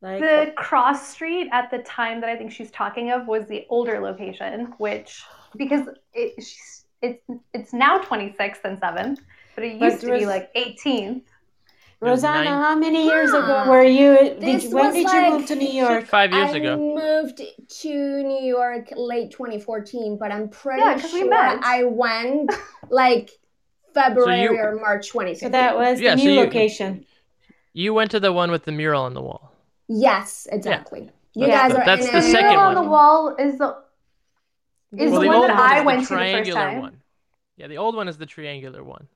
Like the cross street at the time that I think she's talking of was the older location, which because it, it's it's now 26th and 7th, but it But used to be like 18th. Rosanna, nine- how many years ago were you? Did you when was did you like- move to New York? Five years I ago. I moved to New York late 2014, but I'm pretty Yeah, 'cause we sure met. I went like February you- or March 2015. So that was Yeah, the so new you- location. You went to the one with the mural on the wall. Yes, exactly. You Yeah. guys are That's in the it. The second mural on the wall is the is well, the the one that one I went the to the first triangular time. one. Yeah, the old one is the triangular one.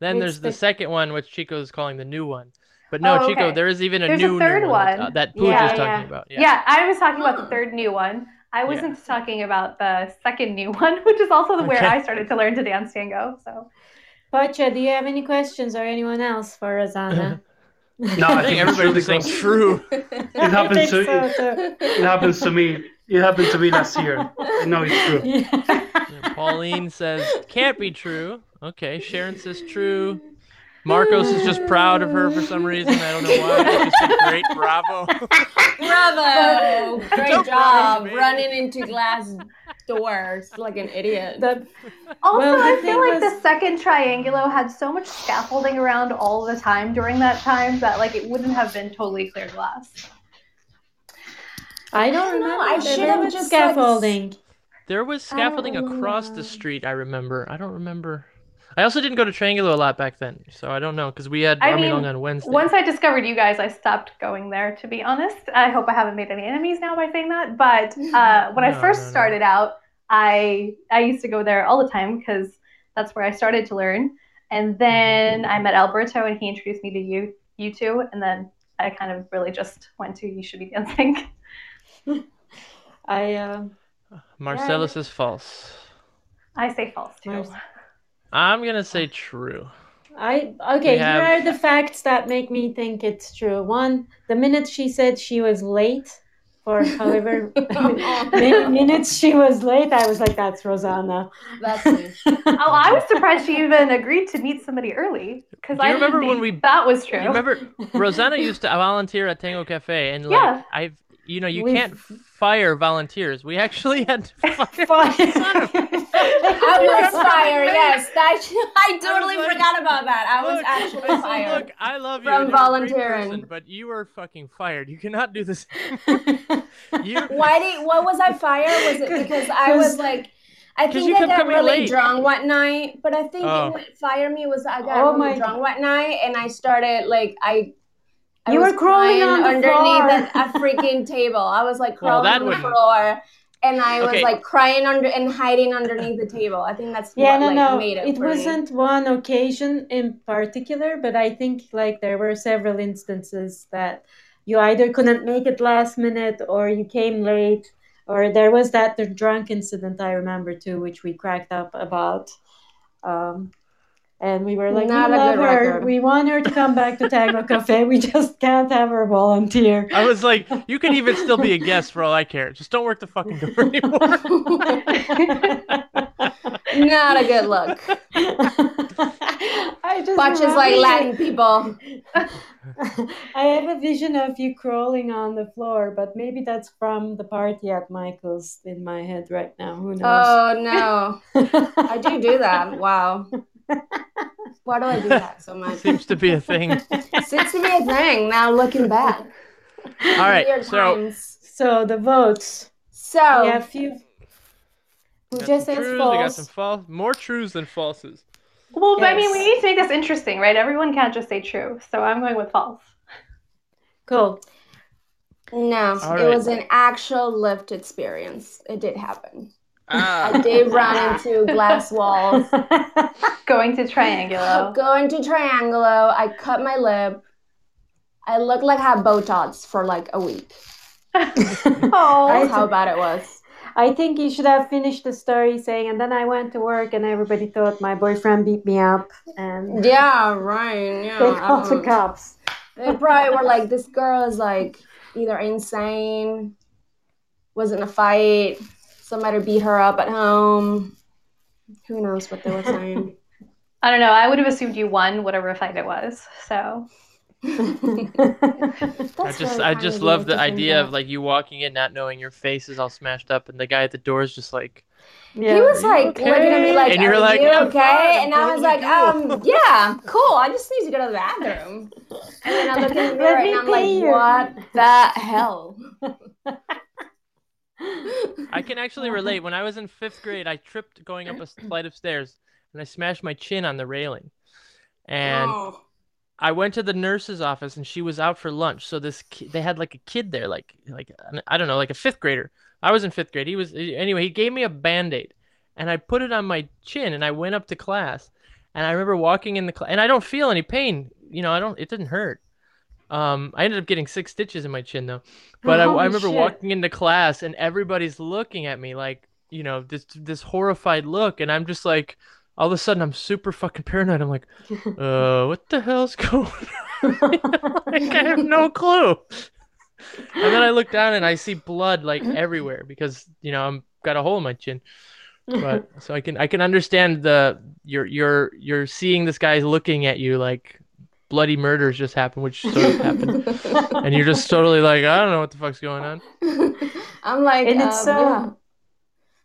Then It's there's the, the- second one, which Chico is calling the new one. But no, Oh, Chico, there is even a There's a new third new one, one. uh, that Yeah, Pooja's yeah. talking about. Yeah. Yeah. I was talking about the third new one. I wasn't talking about the second new one, which is also where Okay. I started to learn to dance tango. So Pacha, do you have any questions or anyone else for Rosanna? No, I I think think everybody it's was saying true. It I happens to so, too. it happens to me. It happened to me last year. I know it's true. Yeah. Yeah, Pauline says can't be true. Okay, Sharon says true. Marcos is just proud of her for some reason. I don't know why. She great, bravo. Bravo! Don't Great bravo job me. running into glass doors like an idiot. The- also, Well, I feel like was- the second triangulo had so much scaffolding around all the time during that time that like it wouldn't have been totally clear glass. I don't I don't know, remember. I should have was just, like, scaffolding. There was scaffolding across the oh. street. I remember. I don't remember. I also didn't go to Triangulo a lot back then, so I don't know because we had I Army mean, Long on Wednesday. Once I discovered you guys, I stopped going there. To be honest, I hope I haven't made any enemies now by saying that. But uh, when I first no, no. started out, I I used to go there all the time because that's where I started to learn. And then I met Alberto, and he introduced me to you you two, and then I kind of really just went to You Should Be Dancing. I um Marcellus is false. I say false too. Mars- I'm gonna say ah. true. I okay, We have- here are the facts that make me think it's true. One, the minute she said she was late for however many minutes she was late, I was like, that's Rosanna. That's me. Oh, I was surprised she even agreed to meet somebody early because I remember when we- that was true. You remember Rosanna used to volunteer at Tango Cafe, and like Yeah. I've, you know, you We've- can't fire volunteers. We actually had to fire. Fine. I was fired, yes. That I totally like, forgot about that. I was Look, actually I said, fired. Look, I love you. From and you're a great volunteering. person, but you were fucking fired. You cannot do this. you Why did what was I fired? Was it because I was like I 'Cause think you I kept got coming really late. drunk one night, but I think Oh. what fired me was I got Oh really my drunk one night and I started like I I You was were crawling on the underneath floor. a, a freaking table. I was like crawling that on the wouldn't- floor and I was Okay. like crying under and hiding underneath the table. I think that's Yeah, what no, like no. made it. It for wasn't one occasion in particular, but I think like there were several instances that you either couldn't make it last minute or you came late, or there was that the drunk incident I remember too, which we cracked up about. Um, and we were like, Not we a love good her. record. We want her to come back to Tango Cafe. We just can't have her volunteer. I was like, you can even still be a guest for all I care. Just don't work the fucking door anymore. Not a good look. I just Watches remember like. Latin people. I have a vision of you crawling on the floor, but maybe that's from the party at Michael's in my head right now. Who knows? Oh no. I do do that. Wow. Why do I do that so much? Seems to be a thing. Seems to be a thing now looking back. All right, so times. so the votes. So We have few. Who just some says trues, I got some false, more trues than falses. well, but I mean, we need to make this interesting, right? Everyone can't just say true, so I'm going with false. Cool. no, All it right. was an actual lift experience. It did happen. I Ah, did run into glass walls. Going to Triangulo. Going to Triangulo, I cut my lip. I looked like I had Botox for like a week. oh, That's how bad it was. I think you should have finished the story saying, and then I went to work and everybody thought my boyfriend beat me up and Yeah, right. Yeah. they I called the cops. They probably were like, this girl is like either insane, was in a fight, somebody beat her up at home. Who knows what they were saying? I don't know. I would have assumed you won whatever fight it was. So I just, I just love the idea of like you walking in not knowing your face is all smashed up, and the guy at the door is just like, Yeah. He was like okay? looking at me like, And you're "Are like, you "I'm okay?" fine, and I what was like, do?" "Um, yeah, cool. I just need to go to the bathroom." And then I look in the mirror Let me and I'm like, you. "What the hell?" I can actually relate. When I was in fifth grade, I tripped going up a flight of stairs and I smashed my chin on the railing. And Oh. I went to the nurse's office and she was out for lunch. So this ki- they had like a kid there, like like I don't know, like a fifth grader. I was in fifth grade. He was anyway. He gave me a band aid, and I put it on my chin, and I went up to class. And I remember walking in the class, and I don't feel any pain. You know, I don't. It didn't hurt. Um, I ended up getting six stitches in my chin though. But I, I remember shit. walking into class, and everybody's looking at me like, you know, this this horrified look, and I'm just like, all of a sudden, I'm super fucking paranoid. I'm like, uh, what the hell's going on? like, I have no clue. And then I look down and I see blood like everywhere because you know I'm got a hole in my chin. But so I can I can understand the you're you're you're seeing this guy looking at you like bloody murders just happened, which sort of happened, and you're just totally like I don't know what the fuck's going on. I'm like, and it's um, so yeah.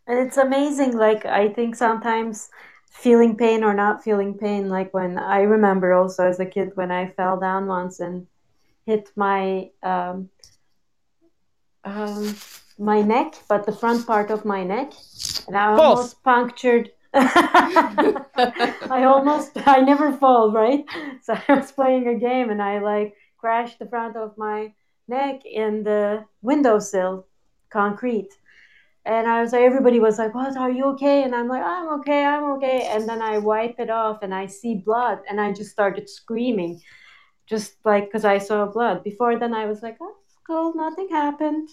and it's amazing like i think sometimes feeling pain or not feeling pain like when i remember also as a kid when i fell down once and hit my um, um, my neck but the front part of my neck and i False. almost punctured i almost i never fall right so i was playing a game and i like crashed the front of my neck in the windowsill concrete and I was like, everybody was like, "What? Are you okay?" And I'm like, "I'm okay, I'm okay." And then I wipe it off, and I see blood, and I just started screaming, just like because I saw blood. Before then, I was like, "Oh, cool, nothing happened."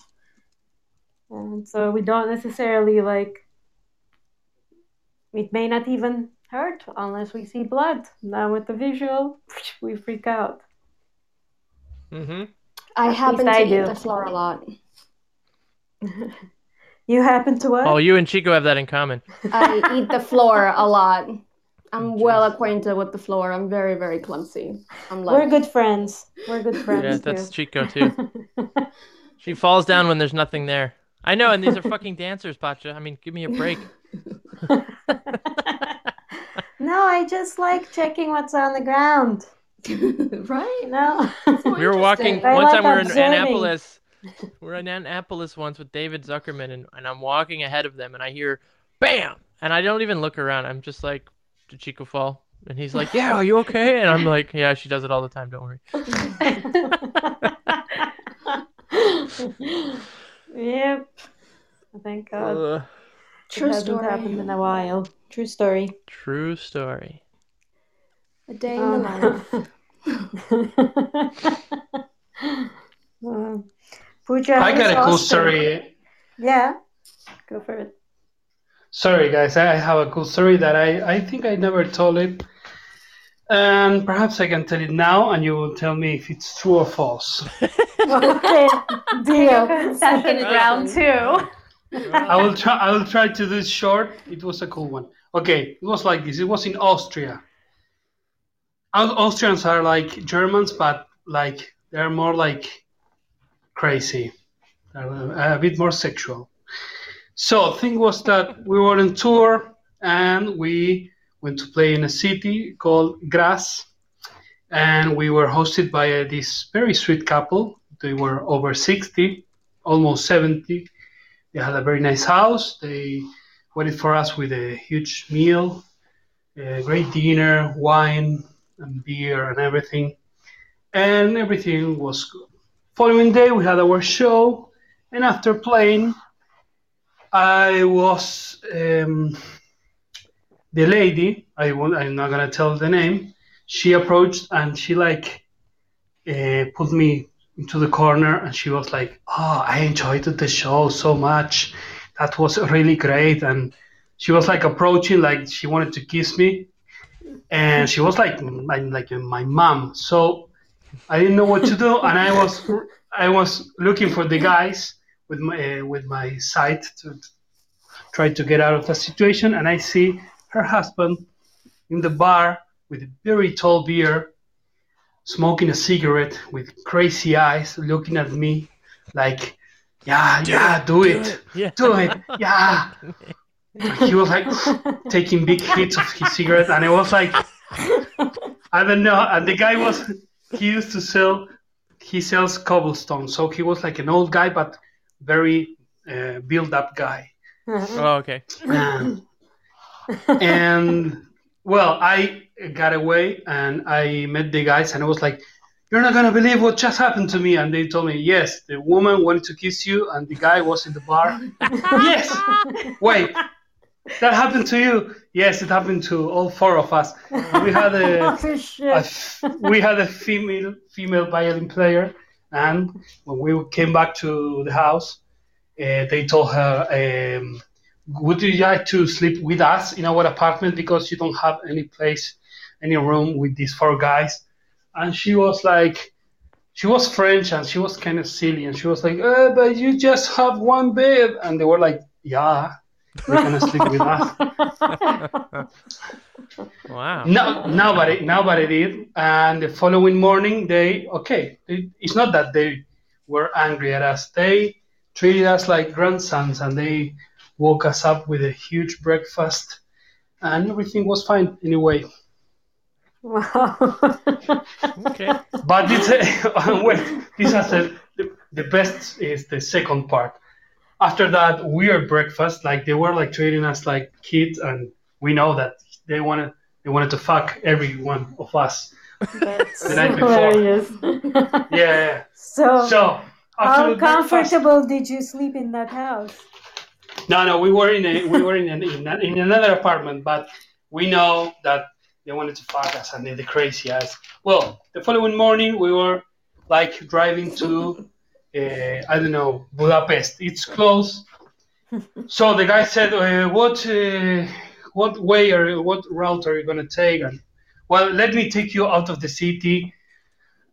And so we don't necessarily like. It may not even hurt unless we see blood. Now with the visual, we freak out. Mm-hmm. I At happen to I eat do. the floor a lot. You happen to what? Oh, you and Chico have that in common. I eat the floor a lot. I'm well acquainted with the floor. I'm very, very clumsy. I'm We're good friends. We're good friends Yeah, too. that's Chico too. She falls down when there's nothing there. I know, and these are fucking dancers, Pacha. I mean, give me a break. No, I just like checking what's on the ground. right? You know. We were walking I one like time. We were in. Annapolis. We were in Annapolis once with David Zuckerman, and, and I'm walking ahead of them, and I hear "bam," and I don't even look around. I'm just like, "Did Chico fall?" And he's like, "Yeah, are you okay?" And I'm like, "Yeah, she does it all the time. Don't worry." yep. Thank God. Ugh. True it hasn't story. happened in a while. True story. true story. A day in the life. um, Pooja I got a cool awesome. story. Yeah. Go for it. Sorry, guys, I have a cool story that I, I think I never told it. And perhaps I can tell it now, and you will tell me if it's true or false. okay. Deal. Second round two. I will try. I will try to do it short. It was a cool one. Okay, it was like this. It was in Austria. Au- Austrians are like Germans, but like they're more like crazy, a, bit more sexual. So thing was that we were on tour and we went to play in a city called Graz, and we were hosted by this very sweet couple. They were over sixty, almost seventy they had a very nice house. They waited for us with a huge meal, a great dinner, wine and beer and everything. And everything was good. Following day, we had our show, and after playing, I was um, the lady. I won't, I'm not gonna tell the name. She approached and she like uh, put me into the corner and she was like, "Oh, I enjoyed the show so much. That was really great." And she was like approaching, like she wanted to kiss me, and she was like, like, like my mom. So I didn't know what to do, and I was I was looking for the guys with my uh, with my side to try to get out of the situation, and I see her husband in the bar with a very tall beard smoking a cigarette with crazy eyes, looking at me like, yeah, yeah, do it, Yeah. do it, yeah. he was like taking big hits of his cigarette, and it was like I don't know. And the guy was he used to sell he sells cobblestone, so he was like an old guy, but very uh, built up guy. Oh, okay. Um, and well, I got away and I met the guys, and I was like, "You're not gonna believe what just happened to me." And they told me, "Yes, the woman wanted to kiss you, and the guy was in the bar." yes. Wait, that happened to you? Yes, it happened to all four of us. We had a, oh a we had a female female violin player, and when we came back to the house, uh, they told her, um, "Would you like to sleep with us in our apartment because you don't have any place, any room with these four guys?" And she was like, she was French and she was kind of silly, and she was like, uh, "But you just have one bed," and they were like, "Yeah." They're gonna sleep with us. Wow. No, nobody, nobody did. And the following morning, they okay. It, it's not that they were angry at us. They treated us like grandsons, and they woke us up with a huge breakfast, and everything was fine anyway. Wow. Okay. But this, wait, this has a, the, the best is the second part. After that weird breakfast, like they were like treating us like kids, and we know that they wanted they wanted to fuck every one of us. That's The night before. hilarious. Yeah. So, So how the breakfast- comfortable did you sleep in that house? No, no, we were in a we were in an, in, a, in another apartment, but we know that they wanted to fuck us and they're the crazy ass. Well, the following morning we were like driving to uh, I don't know Budapest. It's close. So the guy said, uh, "What uh, what way or what route are you gonna take?" And well, let me take you out of the city.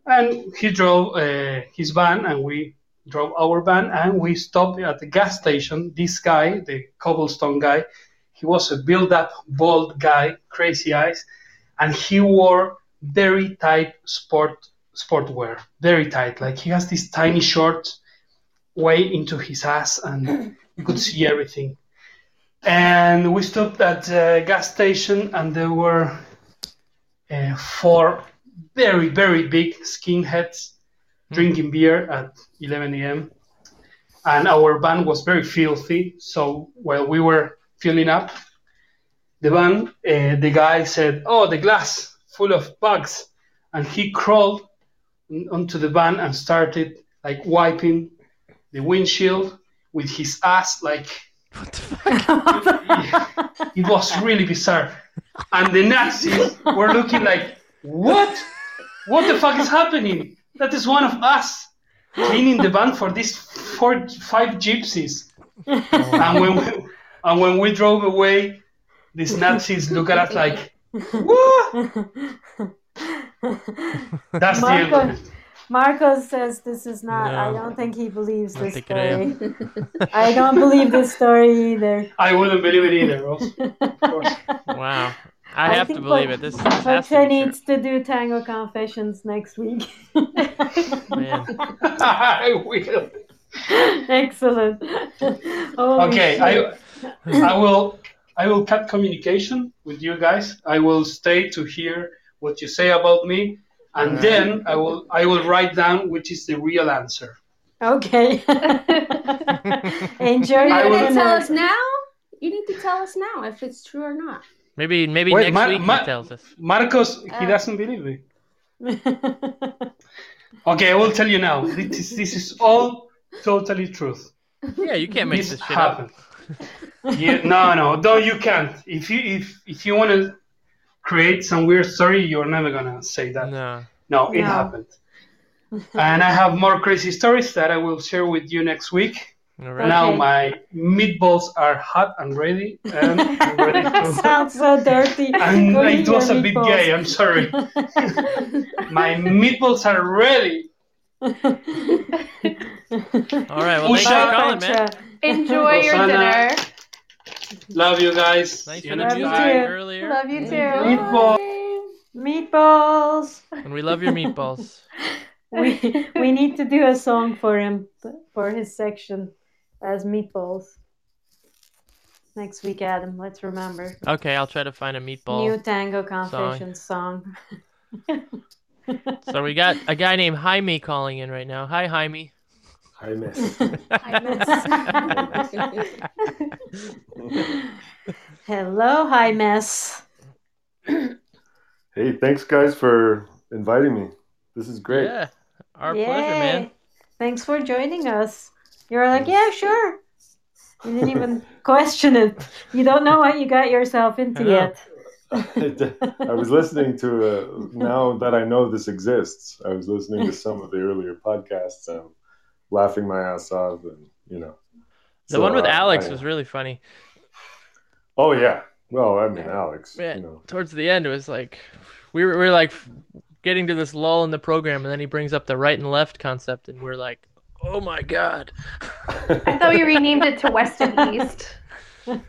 And he drove uh, his van, and we drove our van and we stopped at the gas station. This guy, the cobblestone guy, he was a build up, bald guy, crazy eyes, and he wore very tight sport sportwear, very tight. Like he has this tiny shorts way into his ass, and you could see everything. And we stopped at the gas station, and there were uh, four very, very big skinheads drinking beer at 11 a.m. And our van was very filthy. So while we were filling up the van, uh, the guy said, "Oh, the glass full of bugs," and he crawled onto the van and started like wiping the windshield with his ass. Like What the fuck? it was really bizarre. And the Nazis were looking like, "What? What the fuck is happening? That is one of us." cleaning the van for these four, five gypsies. And when we, and when we drove away, these Nazis look at us like, "What?" That's the end Marco. Marcos says this is not. I don't think he believes this story. I don't believe this story either. I wouldn't believe it either. Also. Wow. I, I have to believe it. This, this has to Pacha true. needs to do tango confessions next week. Man. I will. Excellent. Holy Okay, shit. I, I will. I will cut communication with you guys. I will stay to hear what you say about me, and Alright. then I will. I will write down which is the real answer. Okay. Enjoy I your will- You tell us now. You need to tell us now if it's true or not. Maybe maybe Wait, next Ma- week Ma- he tells us. Marcos, he Uh. doesn't believe me. Okay, I will tell you now. This is, this is all totally truth. Yeah, you can't make this this shit up. happened. yeah, no, no, no, you can't. If you if if you want to create some weird story, you're never gonna say that. No. No, it No. happened. and I have more crazy stories that I will share with you next week. All right. Now Okay. my meatballs are hot and ready, and ready to. Sounds so dirty. And it was your a bit gay. I'm sorry. My meatballs are ready. All right. Well, thanks for calling, man. Pacha. Enjoy your dinner. Love you guys. Thanks See for you Love you too. time. earlier. Love you too. Meatball. Meatballs. And we love your meatballs. We we need to do a song for him for his section as meatballs. next week, Adam. Let's remember. Okay, I'll try to find a meatball. New Tango Confessions song. So we got a guy named Jaime calling in right now. Hi, Jaime. I miss. I Hello, hi, Miss. hey, thanks guys for inviting me. This is great. Yeah, our Yay. pleasure, man. Thanks for joining us. You're like, yeah, sure. You didn't even question it. You don't know what you got yourself into I yet. I was listening to uh, now that I know this exists. I was listening to some of the earlier podcasts and laughing my ass off, and you know. The So, one with uh, Alex I- was really funny. Oh yeah. Well, I mean, Alex. Yeah. You know. Towards the end, it was like we were, we were like getting to this lull in the program, and then he brings up the right and left concept, and we're like, oh my god. I thought we renamed it to West and East.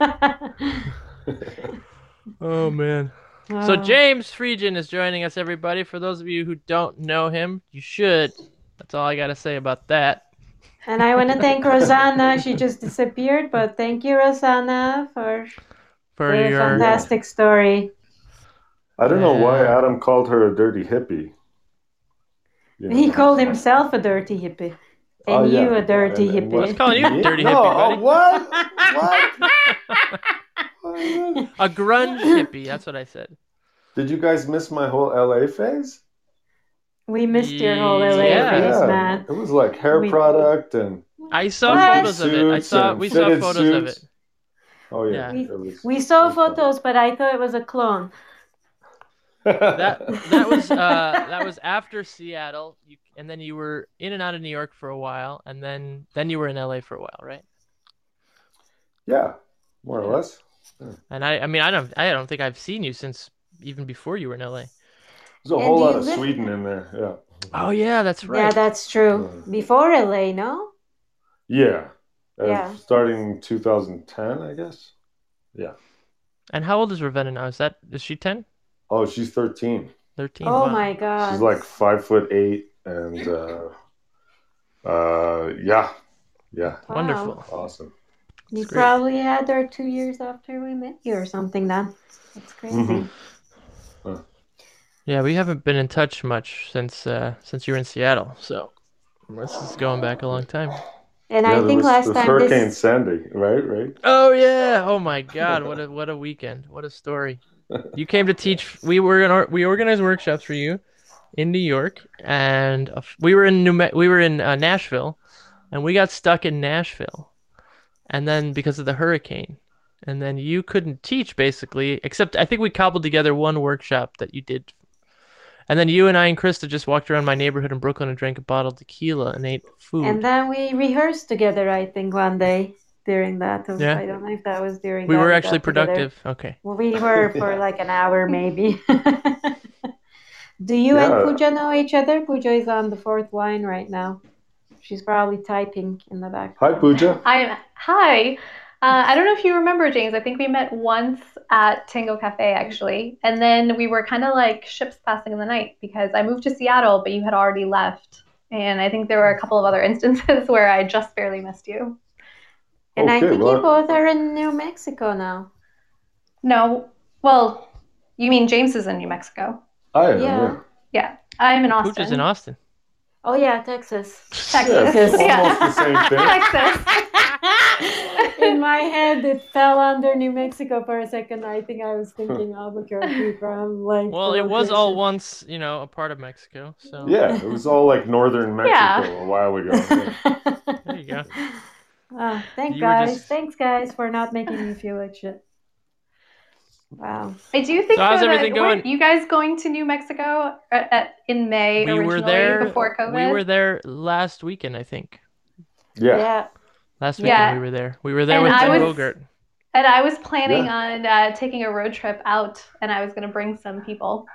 Oh man. So Oh. James Freegan is joining us, everybody. For those of you who don't know him, you should. That's all I gotta say about that. And I want to thank Rosanna. She just disappeared, but thank you, Rosanna, for For your fantastic story. I don't know why Adam called her a dirty hippie. You He called himself a dirty hippie. Oh, And yeah. you a dirty And- and hippie. what- Let's you a dirty no, hippie, buddy. oh, what? What? What? a grunge hippie. That's what I said. Did you guys miss my whole LA phase? We missed your whole LA Yeah. phase, man. It was like hair We- product and I saw What? photos of it. I saw we saw fitted photos of it. oh yeah, Yeah. it was- We saw it was fun. photos, but I thought it was a clone. That that was uh that was after Seattle, you, and then you were in and out of New York for a while, and then then you were in LA for a while, right? yeah, more or less. And I I mean I don't I don't think I've seen you since even before you were in LA. There's a And whole lot of live- Sweden in there. Yeah, Oh yeah, that's right. Yeah, that's true. Before LA, no? yeah. Uh, Yeah. Starting 2010, I guess. Yeah. And how old is Ravenna now? Is that is she 10? Oh, she's 13. 13? Oh Wow. my god. She's like five foot eight, and uh, uh, yeah, yeah, Wow. Wonderful. awesome. You great. probably had her two years after we met you or something then. That's crazy. Mhm. Yeah, we haven't been in touch much since uh since you were in Seattle. So this is going back a long time. And yeah, I think was, last there was time Hurricane this Sandy, right? Right. Oh yeah! Oh my God! What a what a weekend! What a story! You came to teach. We were in our, we organized workshops for you in New York, and uh, we were in New Me- we were in uh, Nashville, and we got stuck in Nashville, and then because of the hurricane, and then you couldn't teach basically. Except I think we cobbled together one workshop that you did, and then you and I and Krista just walked around my neighborhood in Brooklyn and drank a bottle of tequila and ate food. and then we rehearsed together, I think, one day during that. Or Yeah. I don't know if that was during we that were got actually together. productive. Okay. Well, we were for Yeah. like an hour maybe. Do you and Yeah. Pooja know each other? Pooja is on the fourth line right now. She's probably typing in the back. Hi, Pooja. I'm hi. Uh, I don't know if you remember, James. I think we met once at Tango Cafe, actually. And then we were kind of like ships passing in the night because I moved to Seattle, but you had already left. And I think there were a couple of other instances where I just barely missed you. And I think well- you both are in New Mexico now. No, well, you mean James is in New Mexico? I am. Yeah. Yeah. Yeah, I'm in Austin. Pooja's in Austin. Oh yeah, Texas. Texas. Yeah, it's Yeah. almost the same thing. Texas. in my head, it fell under New Mexico for a second. I think I was thinking Albuquerque from like. Well, it was all once, you know, a part of Mexico. So Yeah, it was all like northern Mexico Yeah. a while ago. Yeah. there you go. Ah, thank You guys. just- Thanks guys for not making me feel like shit. Wow. I do think So how's that- everything weren't going? You guys going to New Mexico at, at, in May We originally were there before COVID? We were there last weekend, I think. Yeah. Yeah. Last weekend Yeah. we were there. We were there And with I Tim was- Bogart. And I was planning on uh, taking a road trip out, and I was going to bring some people.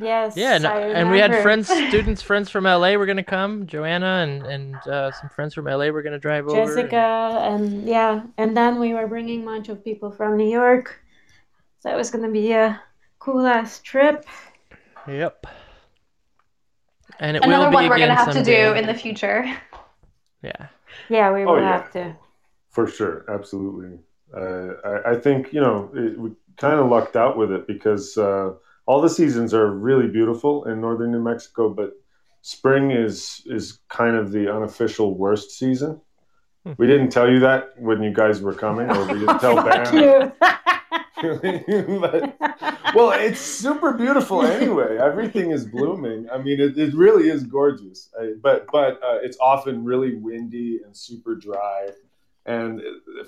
Yes. Yeah, and, and we had friends, students, friends from LA were gonna come. Joanna and and uh, some friends from LA were gonna drive over. Jessica and yeah, and then we were bringing a bunch of people from New York. So it was gonna be a cool ass trip. Yep. And it Another will be one we're going to have to do in the future. Yeah. Yeah, we Oh, will yeah. have to. For sure. Absolutely. Uh, I, I think you know it, we kind of lucked out with it because uh, all the seasons are really beautiful in northern New Mexico, but spring is is kind of the unofficial worst season. Hmm. We didn't tell you that when you guys were coming, or we didn't tell Fuck Ben. But- well, it's super beautiful anyway. Everything is blooming. I mean, it, it really is gorgeous. I, but but uh, it's often really windy and super dry, and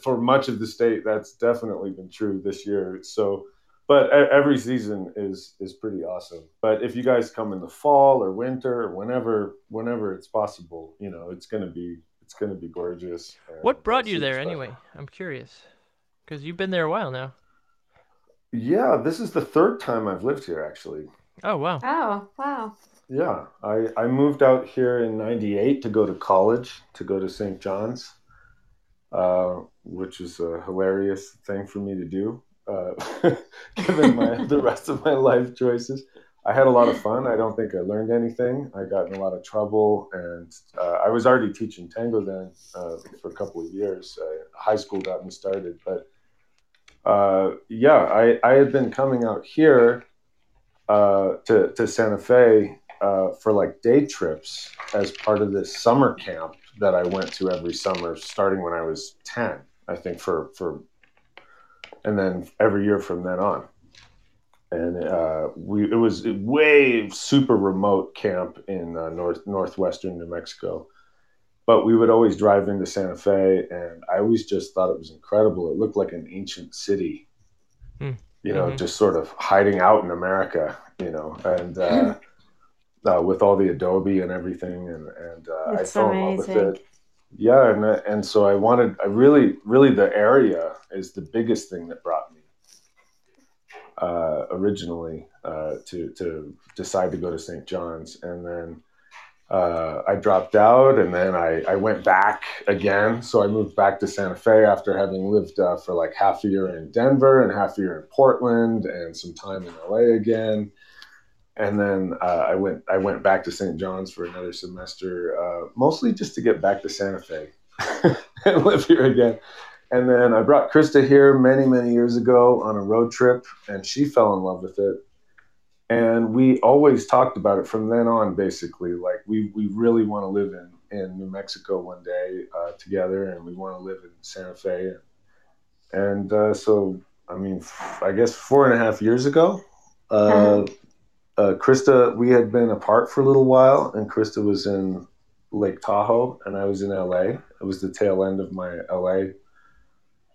for much of the state, that's definitely been true this year. So, but every season is is pretty awesome. But if you guys come in the fall or winter or whenever whenever it's possible, you know, it's gonna be it's gonna be gorgeous. What brought you there special. anyway? I'm curious. Because you've been there a while now. Yeah, this is the third time I've lived here actually. Oh, wow. Oh, wow. Yeah, I, I moved out here in 98 to go to college, to go to St. John's, uh, which is a hilarious thing for me to do, uh, given my, the rest of my life choices. I had a lot of fun. I don't think I learned anything. I got in a lot of trouble, and uh, I was already teaching tango then uh, for a couple of years. Uh, high school got me started, but uh, yeah, I, I had been coming out here uh, to, to Santa Fe uh, for like day trips as part of this summer camp that I went to every summer, starting when I was 10, I think, for, for and then every year from then on. And uh, we it was a way super remote camp in uh, north northwestern New Mexico, but we would always drive into Santa Fe, and I always just thought it was incredible. It looked like an ancient city, Hmm. you know, Mhm. just sort of hiding out in America, you know, and uh, uh, with all the adobe and everything, and and uh, I It's fell in love with it. Yeah, and uh, and so I wanted. I really, really, the area is the biggest thing that brought me uh, originally uh, to to decide to go to St. John's, and then uh, I dropped out, and then I, I went back again. So I moved back to Santa Fe after having lived uh, for like half a year in Denver and half a year in Portland, and some time in LA again. And then uh, I went I went back to St. John's for another semester, uh, mostly just to get back to Santa Fe and live here again. And then I brought Krista here many, many years ago on a road trip, and she fell in love with it. And we always talked about it from then on, basically. Like, we, we really want to live in, in New Mexico one day uh, together, and we want to live in Santa Fe. And uh, so, I mean, f- I guess four and a half years ago, uh, Uh-huh. uh, Krista, we had been apart for a little while, and Krista was in Lake Tahoe, and I was in LA. It was the tail end of my LA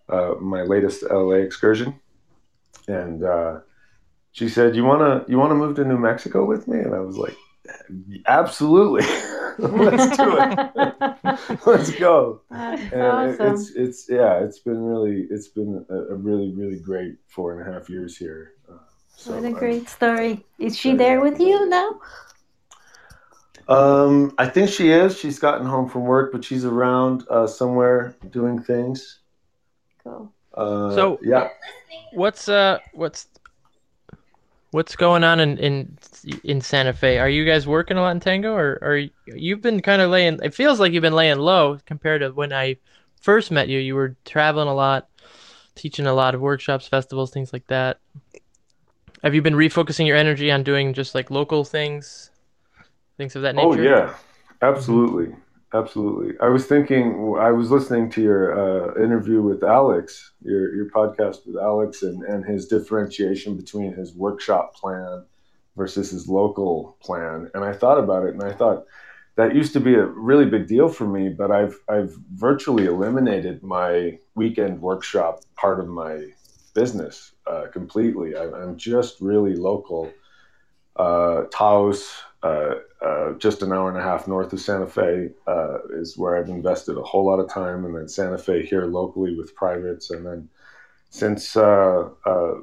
uh, my latest LA excursion, and uh, she said, "You wanna you wanna move to New Mexico with me?" And I was like, "Absolutely, let's do it. let's go." That's And it- awesome. it's it's yeah, it's been really it's been a, a really really great four and a half years here. Uh, so what a I'm- great story. Is she very there with you now? Um, I think she is. She's gotten home from work, but she's around uh, somewhere doing things. Cool. Uh, So- yeah, What's uh what's what's going on in in in Santa Fe? Are you guys working a lot in tango, or or you- you've been kind of laying? It feels like you've been laying low compared to when I first met you. You were traveling a lot, teaching a lot of workshops, festivals, things like that. Have you been refocusing your energy on doing just like local things, things of that oh, nature? Oh yeah, absolutely, absolutely. I was thinking, I was listening to your uh, interview with Alex, your your podcast with Alex, and and his differentiation between his workshop plan versus his local plan, and I thought about it, and I thought that used to be a really big deal for me, but I've I've virtually eliminated my weekend workshop part of my business uh, completely. I, I'm just really local. Uh, Taos, uh, uh, just an hour and a half north of Santa Fe, uh, is where I've invested a whole lot of time, and then Santa Fe here locally with privates, and then since uh, uh,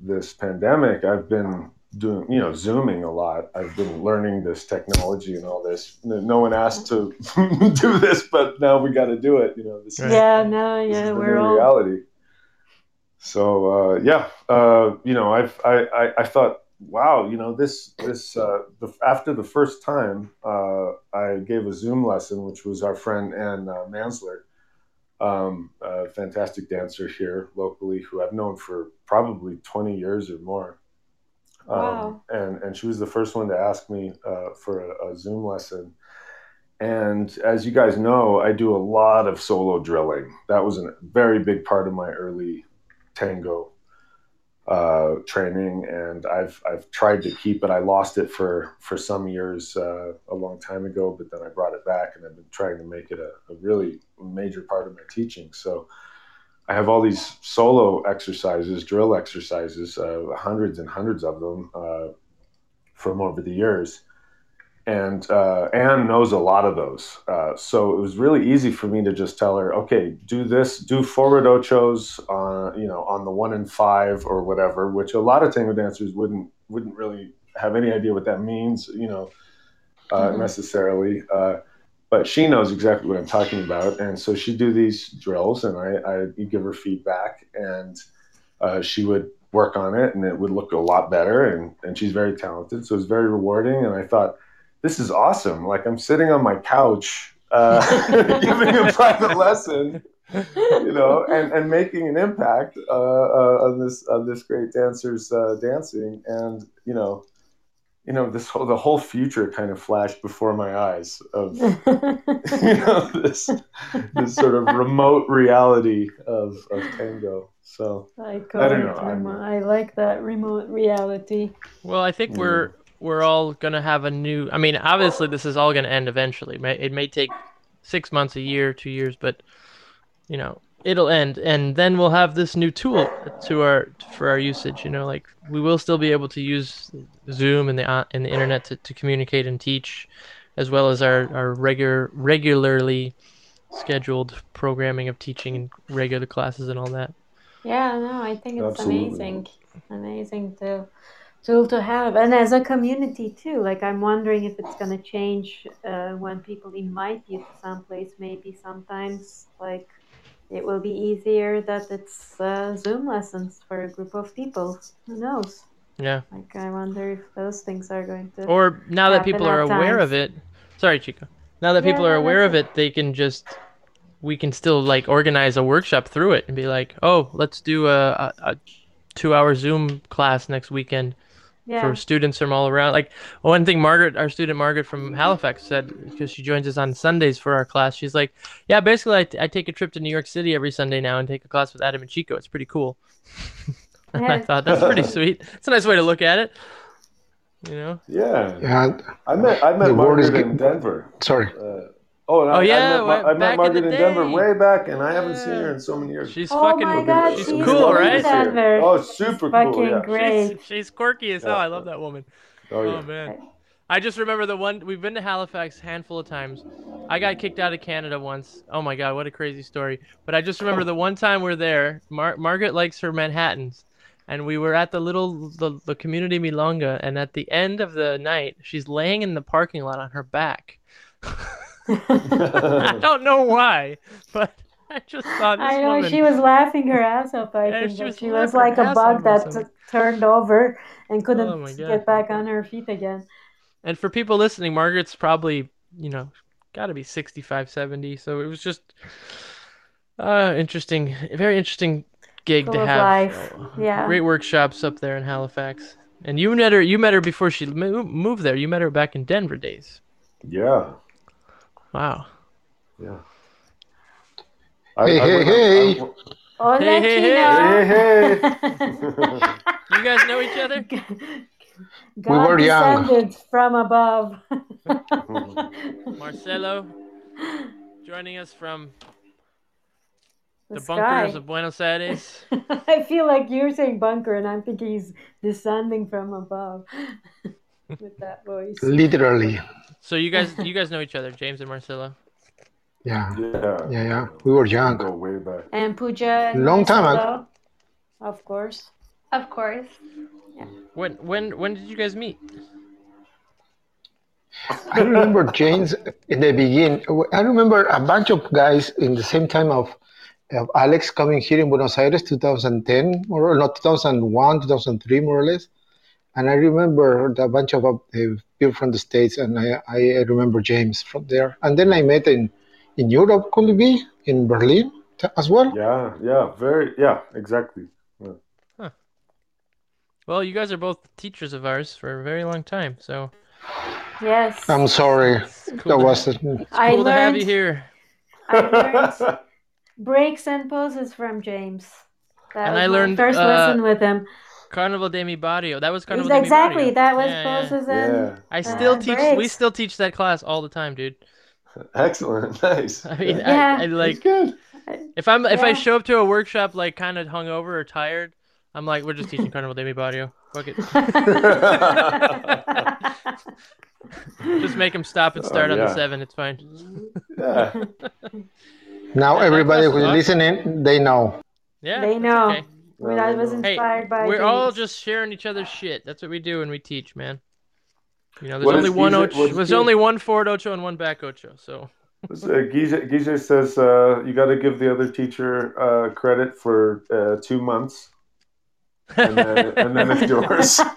this pandemic, I've been doing, you know, zooming a lot. I've been learning this technology and all this. No one asked to do this, but now we got to do it. You know, this is, Yeah, no, is yeah, we're all. reality. So uh, yeah, uh, you know, I've I, I, I thought, wow, you know, this this uh, the, after the first time uh, I gave a Zoom lesson, which was our friend Ann uh, Mansler. Um, a fantastic dancer here locally who I've known for probably 20 years or more. Um, Wow. and, and she was the first one to ask me uh, for a, a Zoom lesson. And as you guys know, I do a lot of solo drilling. That was a very big part of my early tango uh, training, and I've I've tried to keep it. I lost it for for some years uh, a long time ago, but then I brought it back, and I've been trying to make it a, a really major part of my teaching. So I have all these solo exercises, drill exercises, uh, hundreds and hundreds of them uh, from over the years and uh, Anne knows a lot of those. Uh, so it was really easy for me to just tell her, okay, do this, do forward ochos on you know on the one and five or whatever, which a lot of tango dancers wouldn't wouldn't really have any idea what that means, you know, uh, Mhm. necessarily. Uh, but she knows exactly what I'm talking about, and so she'd do these drills, and I I'd give her feedback, and uh, she would work on it, and it would look a lot better, and and she's very talented, so it's very rewarding, and I thought this is awesome. Like I'm sitting on my couch, uh, giving a private lesson, you know, and, and making an impact uh, uh, on this on this great dancer's uh, dancing, and you know, you know, this whole the whole future kind of flashed before my eyes of you know this this sort of remote reality of of tango. So I I don't know, I'm- I like that remote reality. Well, I think we're we're all gonna have a new. I mean, obviously, this is all gonna end eventually. May- It may take six months, a year, two years, but you know, it'll end, and then we'll have this new tool to our for our usage. You know, like we will still be able to use Zoom and the uh, and the internet to, to communicate and teach, as well as our our regular regularly scheduled programming of teaching and regular classes and all that. Yeah, no, I think it's Absolutely. amazing, amazing to tool to have, and as a community too. Like I'm wondering if it's gonna change uh, when people invite you to someplace. Maybe sometimes like it will be easier that it's uh, Zoom lessons for a group of people. Who knows? Yeah. Like I wonder if those things are going to. Or now that people are aware of it, sorry, Chico. Now that people Yeah, are aware of it, they can just we can still like organize a workshop through it and be like, oh, let's do a, a, a two-hour Zoom class next weekend yeah. for students from all around. Like one thing, Margaret, our student Margaret from Halifax said because she joins us on Sundays for our class. She's like, yeah, basically, I, I take a trip to New York City every Sunday now and take a class with Adam and Chico. It's pretty cool. And I thought that's pretty sweet. It's a nice way to look at it. You know. yeah, Yeah, I met I met The word is Margaret in Denver. sorry. Uh, oh, and Oh, I, yeah, I met, Ma- I met back in Margaret in, Denver way back, and I haven't seen her in so many years. She's Oh fucking. my God, she's she's cool, right? Denver. Oh, She's super cool. Yeah. great. She's, she's quirky as hell. Yeah. I love that woman. Oh, yeah. Oh man. I just remember the one we've been to Halifax handful of times. I got kicked out of Canada once. Oh my god, what a crazy story. But I just remember the one time we're there, Mar- Margaret likes her Manhattans. And we were at the little the, the community milonga and at the end of the night, she's laying in the parking lot on her back. I don't know why, but I just thought this I know woman she was laughing her ass off. I Yeah, think she was she was like a bug that t- turned over and couldn't Oh get back on her feet again. And for people listening, Margaret's probably, you know, got to be 65, 70. So it was just uh interesting, very interesting gig Full to of have. life. Uh, Yeah. Great workshops up there in Halifax. And you met her. You met her before she moved there. You met her back in Denver days. Yeah. Wow. Yeah. Hey, hey, hey. Hola, Hey, hey, hey. Hey, hey. You guys know each other? God were young. from above. Marcelo joining us from the the bunkers of Buenos Aires. I feel like you're saying bunker, and I'm thinking he's descending from above with that voice. Literally. So you guys, you guys know each other, James and Marcelo. Yeah. Yeah. Yeah, yeah. We were young. Go way back. And Pooja. and Long time ago. Of course. Of course. Yeah. When, when, when did you guys meet? I remember James in the beginning. I remember a bunch of guys in the same time of, of Alex coming here in Buenos Aires, 2010, or not 2001, 2003, more or less. And I remember a bunch of uh, people from the States, and I, I remember James from there. And then I met in, in Europe, could it be? In Berlin, as well. Yeah, yeah, very, yeah, exactly. Well, you guys are both teachers of ours for a very long time, so Yes. I'm sorry. cool, That to, was it's I cool to have you here. I learned breaks and poses from James. That And was I my learned, first uh, lesson with him. Carnival de mi barrio. That was Carnival de mi exactly, that was Yeah, yeah. poses and yeah, I still uh, teach. We still teach that class all the time, dude. excellent, nice. I mean, Yeah. I, I That's like good. if I'm if I show up to a workshop like kind of hungover or tired, I'm like, we're just teaching Carnival de mi barrio. Fuck it. Just make them stop and Oh, start on the seven. It's fine. yeah. Now Yeah, everybody who's awesome. listening, they know. Yeah, They know. okay. Well, I was Hey, by We're all just sharing each other's shit. That's what we do when we teach, man. You know, there's What only one Giza- ocho. what is There's Giza- only one forward ocho and one back ocho. So What's, uh, Guille, Guille says uh, you got to give the other teacher uh, credit for uh, two months, and then, and then it's yours.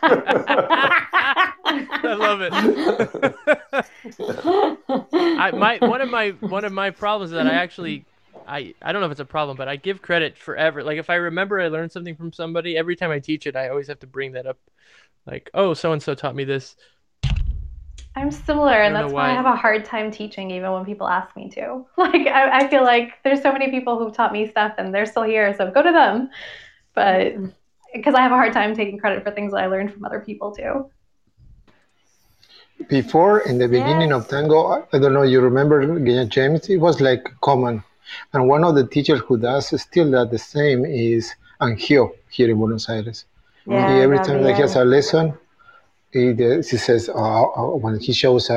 I love it. I my one of my one of my problems is that I actually I I don't know if it's a problem, but I give credit forever. Like if I remember I learned something from somebody, every time I teach it, I always have to bring that up. Like, oh, so and so taught me this. I'm similar, and that's why I have a hard time teaching, even when people ask me to. Like, I, I feel like there's so many people who've taught me stuff, and they're still here, so go to them. But mm-hmm. because I have a hard time taking credit for things that I learned from other people too. Before, in the beginning Yes. of tango, I- I don't know, you remember Guillermo James? It was like common. And one of the teachers who does still that the same is Angio here in Buenos Aires. yeah, he, every time that he has a lesson, he, he says, uh, uh, when he shows a,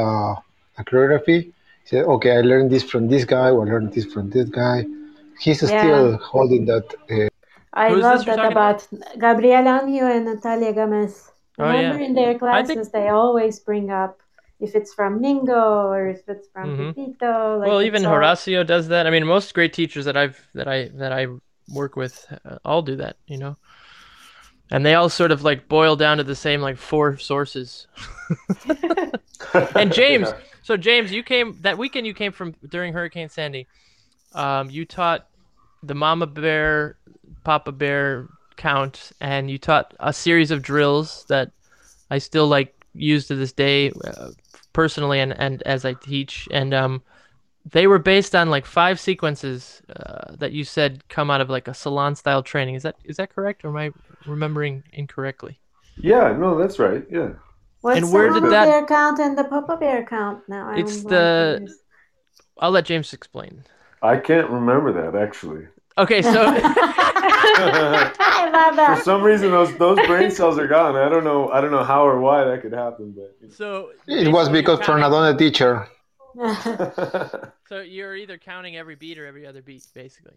a choreography, he says, okay, I learned this from this guy, or I learned this from this guy. He's Yeah. still holding that. Uh, I Who's love that talking about Gabriel Angio and Natalia Gomez. Oh, yeah. Remember in their classes, think- they always bring up if it's from Mingo or if it's from Mhm. Pepito. Like well, even all- Horacio does that. I mean, most great teachers that I've that I that I work with uh, all do that. You know, and they all sort of like boil down to the same like four sources. And James, Yeah. so James, you came that weekend. You came from during Hurricane Sandy. Um, you taught the Mama Bear, Papa Bear count, and you taught a series of drills that I still like use to this day, uh, personally, and and as I teach. And um, they were based on like five sequences uh, that you said come out of like a salon style training. Is that is that correct, or am I remembering incorrectly? yeah, no, that's right. Yeah. What's and where the did Mama that- Bear count and the Papa Bear count now? I'm It's the- curious. I'll let James explain. I can't remember that actually. Okay, so. I love For some reason, those those brain cells are gone. I don't know. I don't know how or why that could happen, but. So it was because you're counting- Fernando, the teacher, So you're either counting every beat or every other beat, basically.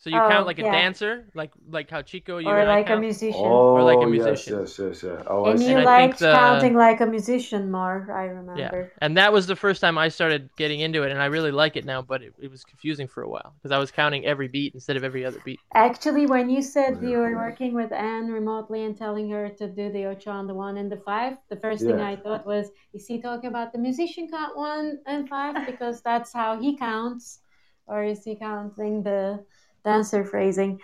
So you Oh, count like a yeah. dancer, like like how Chico you or and I like a musician. oh, Or like a musician. yes, yes, yes. Oh, and you And liked the- counting like a musician more, I remember. Yeah. And that was the first time I started getting into it, and I really like it now. But it, it was confusing for a while because I was counting every beat instead of every other beat. Actually, when you said you were working with Anne remotely and telling her to do the ocho on the one and the five, the first thing I thought was, is he talking about the musician count one and five because that's how he counts, or is he counting the dancer phrasing?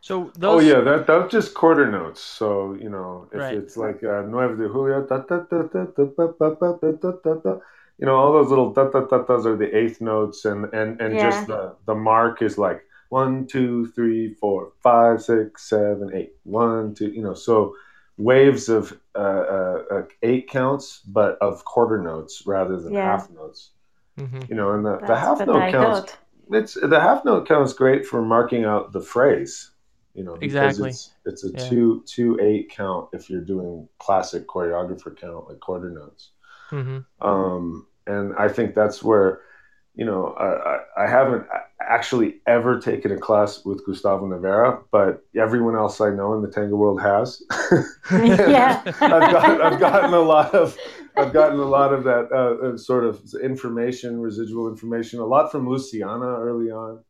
So those. Oh yeah, that that's just quarter notes. So you know, if Right. it's like uh, nueve de julio, da, da, da, da, da, ba, ba, ba, da, da, da, da, you know, all those little da da da da's are the eighth notes, and and and Yeah. just the the mark is like one, two, three, four, five, six, seven, eight, one, two. You know, so waves of uh, uh, uh, eight counts, but of quarter notes rather than Yeah. half notes. Mhm. You know, and the, the half what note I counts thought. It's the half note count is great for marking out the phrase you know Exactly. it's, it's a Yeah. two two eight count if you're doing classic choreographer count like quarter notes Mhm. um and i think that's where you know I, I, I haven't actually ever taken a class with gustavo Naveira, but everyone else i know in the tango world has Yeah. I've, got, I've gotten a lot of I've gotten a lot of that uh, sort of information, residual information, a lot from Luciana early on.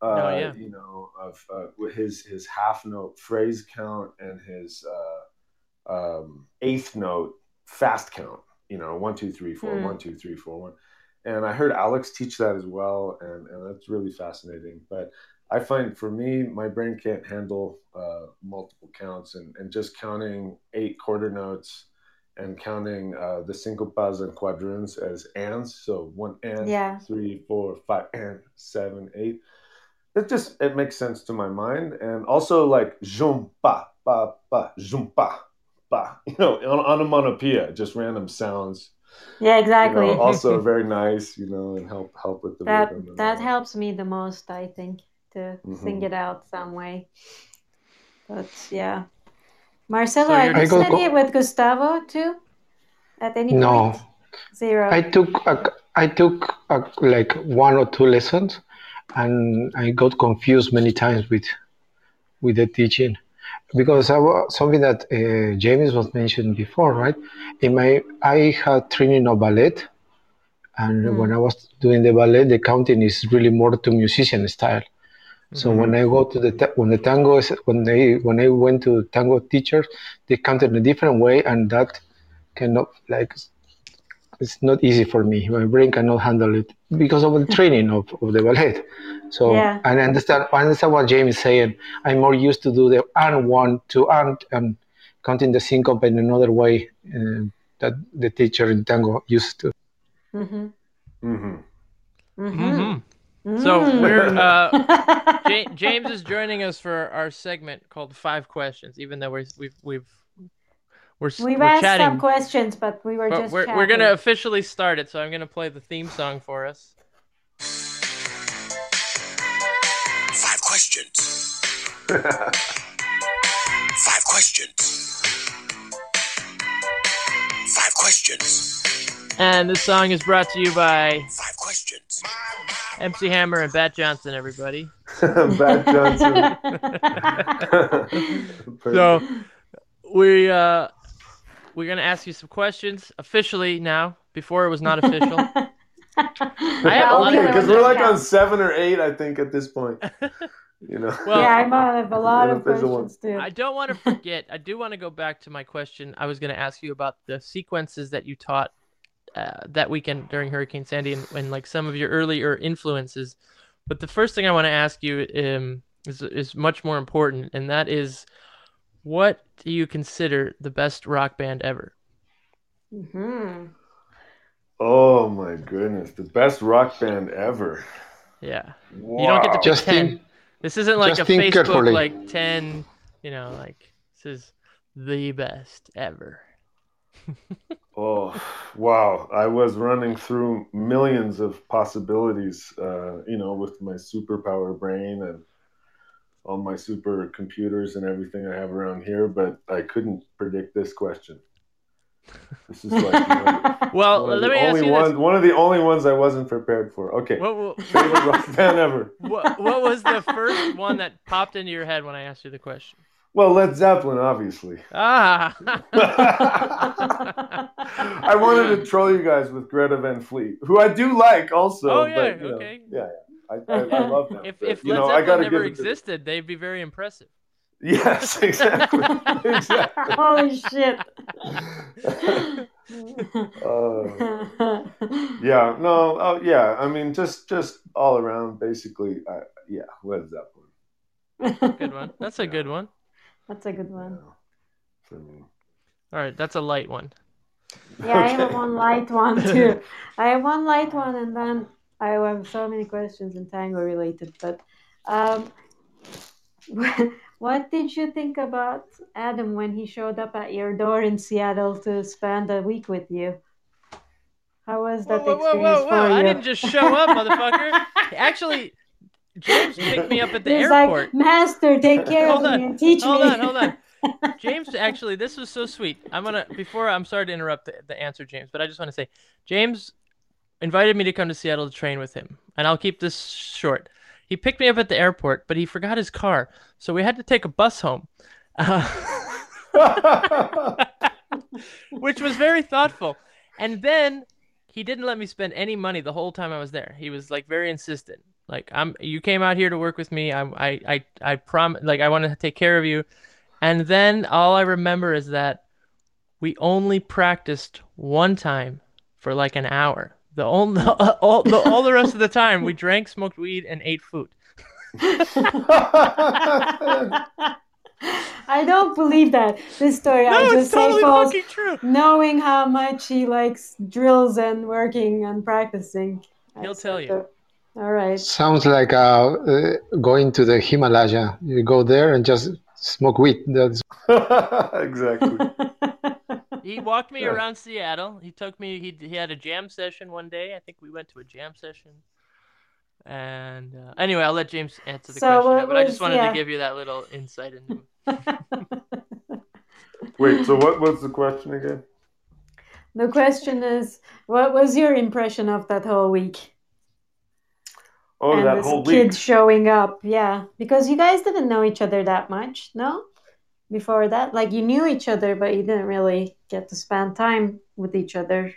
Uh, Oh, yeah. You know, of uh, his his half note phrase count and his uh, um, eighth note fast count. You know, one two three four, Hmm. one two three four one, and I heard Alex teach that as well, and, and that's really fascinating. But I find for me, my brain can't handle uh, multiple counts, and, and just counting eight quarter notes and counting uh, the syncopas and quadroons as ands. So one and, Yeah. three, four, five, and seven, eight. It just it makes sense to my mind, and also like jum pa pa pa jum pa pa. You know, on onomatopoeia, just random sounds. Yeah, You exactly. know, also very nice. You know, and help help with the that rhythm. that all. helps me the most, I think, to sing Mhm. it out some way. But yeah, Marcelo, So are go- studying with Gustavo too? At any No. point? Zero. I took a, I took a, like one or two lessons, and I got confused many times with with the teaching because I was, something that uh, James was mentioned before, right? In my I had training of ballet, and Mm. when I was doing the ballet, the counting is really more to musician style. So when I go to the ta- when the tango is when they when I went to tango teachers, they counted in a different way, and that cannot like it's not easy for me. My brain cannot handle it because of the training of, of the ballet. So Yeah. I understand I understand what James is saying. I'm more used to do the and one to and and counting the syncope in another way uh, that the teacher in tango used to. mm-hmm. Mm-hmm. Mm-hmm. So we're uh, Mm. Ja- James is joining us for our segment called Five Questions. Even though we're, we've we've we're We've we're asked chatting, some questions, but we were but just we're chatting. we're gonna officially start it. So I'm gonna play the theme song for us. Five questions. Five questions. Five questions. And this song is brought to you by Five questions. MC Hammer and Bat Johnson. Everybody. Bat Johnson. So we uh we're gonna ask you some questions officially now. Before it was not official. I have a lot okay, because we're like on seven or eight, I think, at this point. You know. Well, yeah, I might have a lot of Unofficial one. questions too. I don't want to forget. I do want to go back to my question. I was going to ask you about the sequences that you taught uh, that weekend during Hurricane Sandy and, and like some of your earlier influences. But the first thing I want to ask you um, is is much more important, and that is, what do you consider the best rock band ever? hmm Oh my goodness, the best rock band ever. Yeah, Wow. you don't get to pick Just ten. think, This isn't like a Facebook carefully. like ten. You know, like this is the best ever. Oh, wow. I was running through millions of possibilities, uh, you know, with my superpower brain and all my supercomputers and everything I have around here, but I couldn't predict this question. This is like you know, Well, one, of let the me ask only you one, this: one of the only ones I wasn't prepared for. Okay. what, what, Favorite rock band ever. what, what was the first one that popped into your head when I asked you the question? Well, Led Zeppelin, obviously. Ah. I wanted to troll you guys with Greta Van Fleet, who I do like also. Oh, yeah, but, you know, okay. yeah, yeah. I, I, I love them. if but, if you Led know, I Zeppelin gotta never give to- existed, they'd be very impressive. Yes, exactly. exactly. Holy shit. Uh, yeah, no, oh yeah. I mean, just just all around, basically. I, yeah, Led Zeppelin. Good one. That's a good one. That's a good one. Yeah, for me. All right, that's a light one. Yeah, I have one light one too. I have one light one, and then I have so many questions in tango related. But um, what did you think about Adam when he showed up at your door in Seattle to spend a week with you? How was that whoa, whoa, experience whoa, for whoa! you? I didn't just show up, motherfucker. Actually, James picked me up at the He's airport. like, Master, take care Hold of on, me and teach hold me. Hold on, hold on. James, actually, this was so sweet. I'm gonna before I'm sorry to interrupt the, the answer, James, but I just want to say, James invited me to come to Seattle to train with him, and I'll keep this short. He picked me up at the airport, but he forgot his car, so we had to take a bus home, uh, which was very thoughtful. And then he didn't let me spend any money the whole time I was there. He was like very insistent. Like I'm, you came out here to work with me. I, I, I, I prom, like I want to take care of you. And then all I remember is that we only practiced one time for like an hour The all, all, the, all the rest of the time, we drank, smoked weed, and ate food. I don't believe that. This story, I No, just it's say totally false, fucking true. knowing how much he likes drills and working and practicing. He'll tell you. A- all right. Sounds like uh, uh, going to the Himalaya. You go there and just smoke weed. That's exactly. He walked me Yeah. around Seattle. He took me. He he had a jam session one day. I think we went to a jam session. And uh, anyway, I'll let James answer the So question. now, but I just wanted yeah. to give you that little insight into. Wait, so what was the question again? the question is, what was your impression of that whole week? Oh, and that this whole kid week. showing up, yeah, because you guys didn't know each other that much, no? Before that, like you knew each other, but you didn't really get to spend time with each other.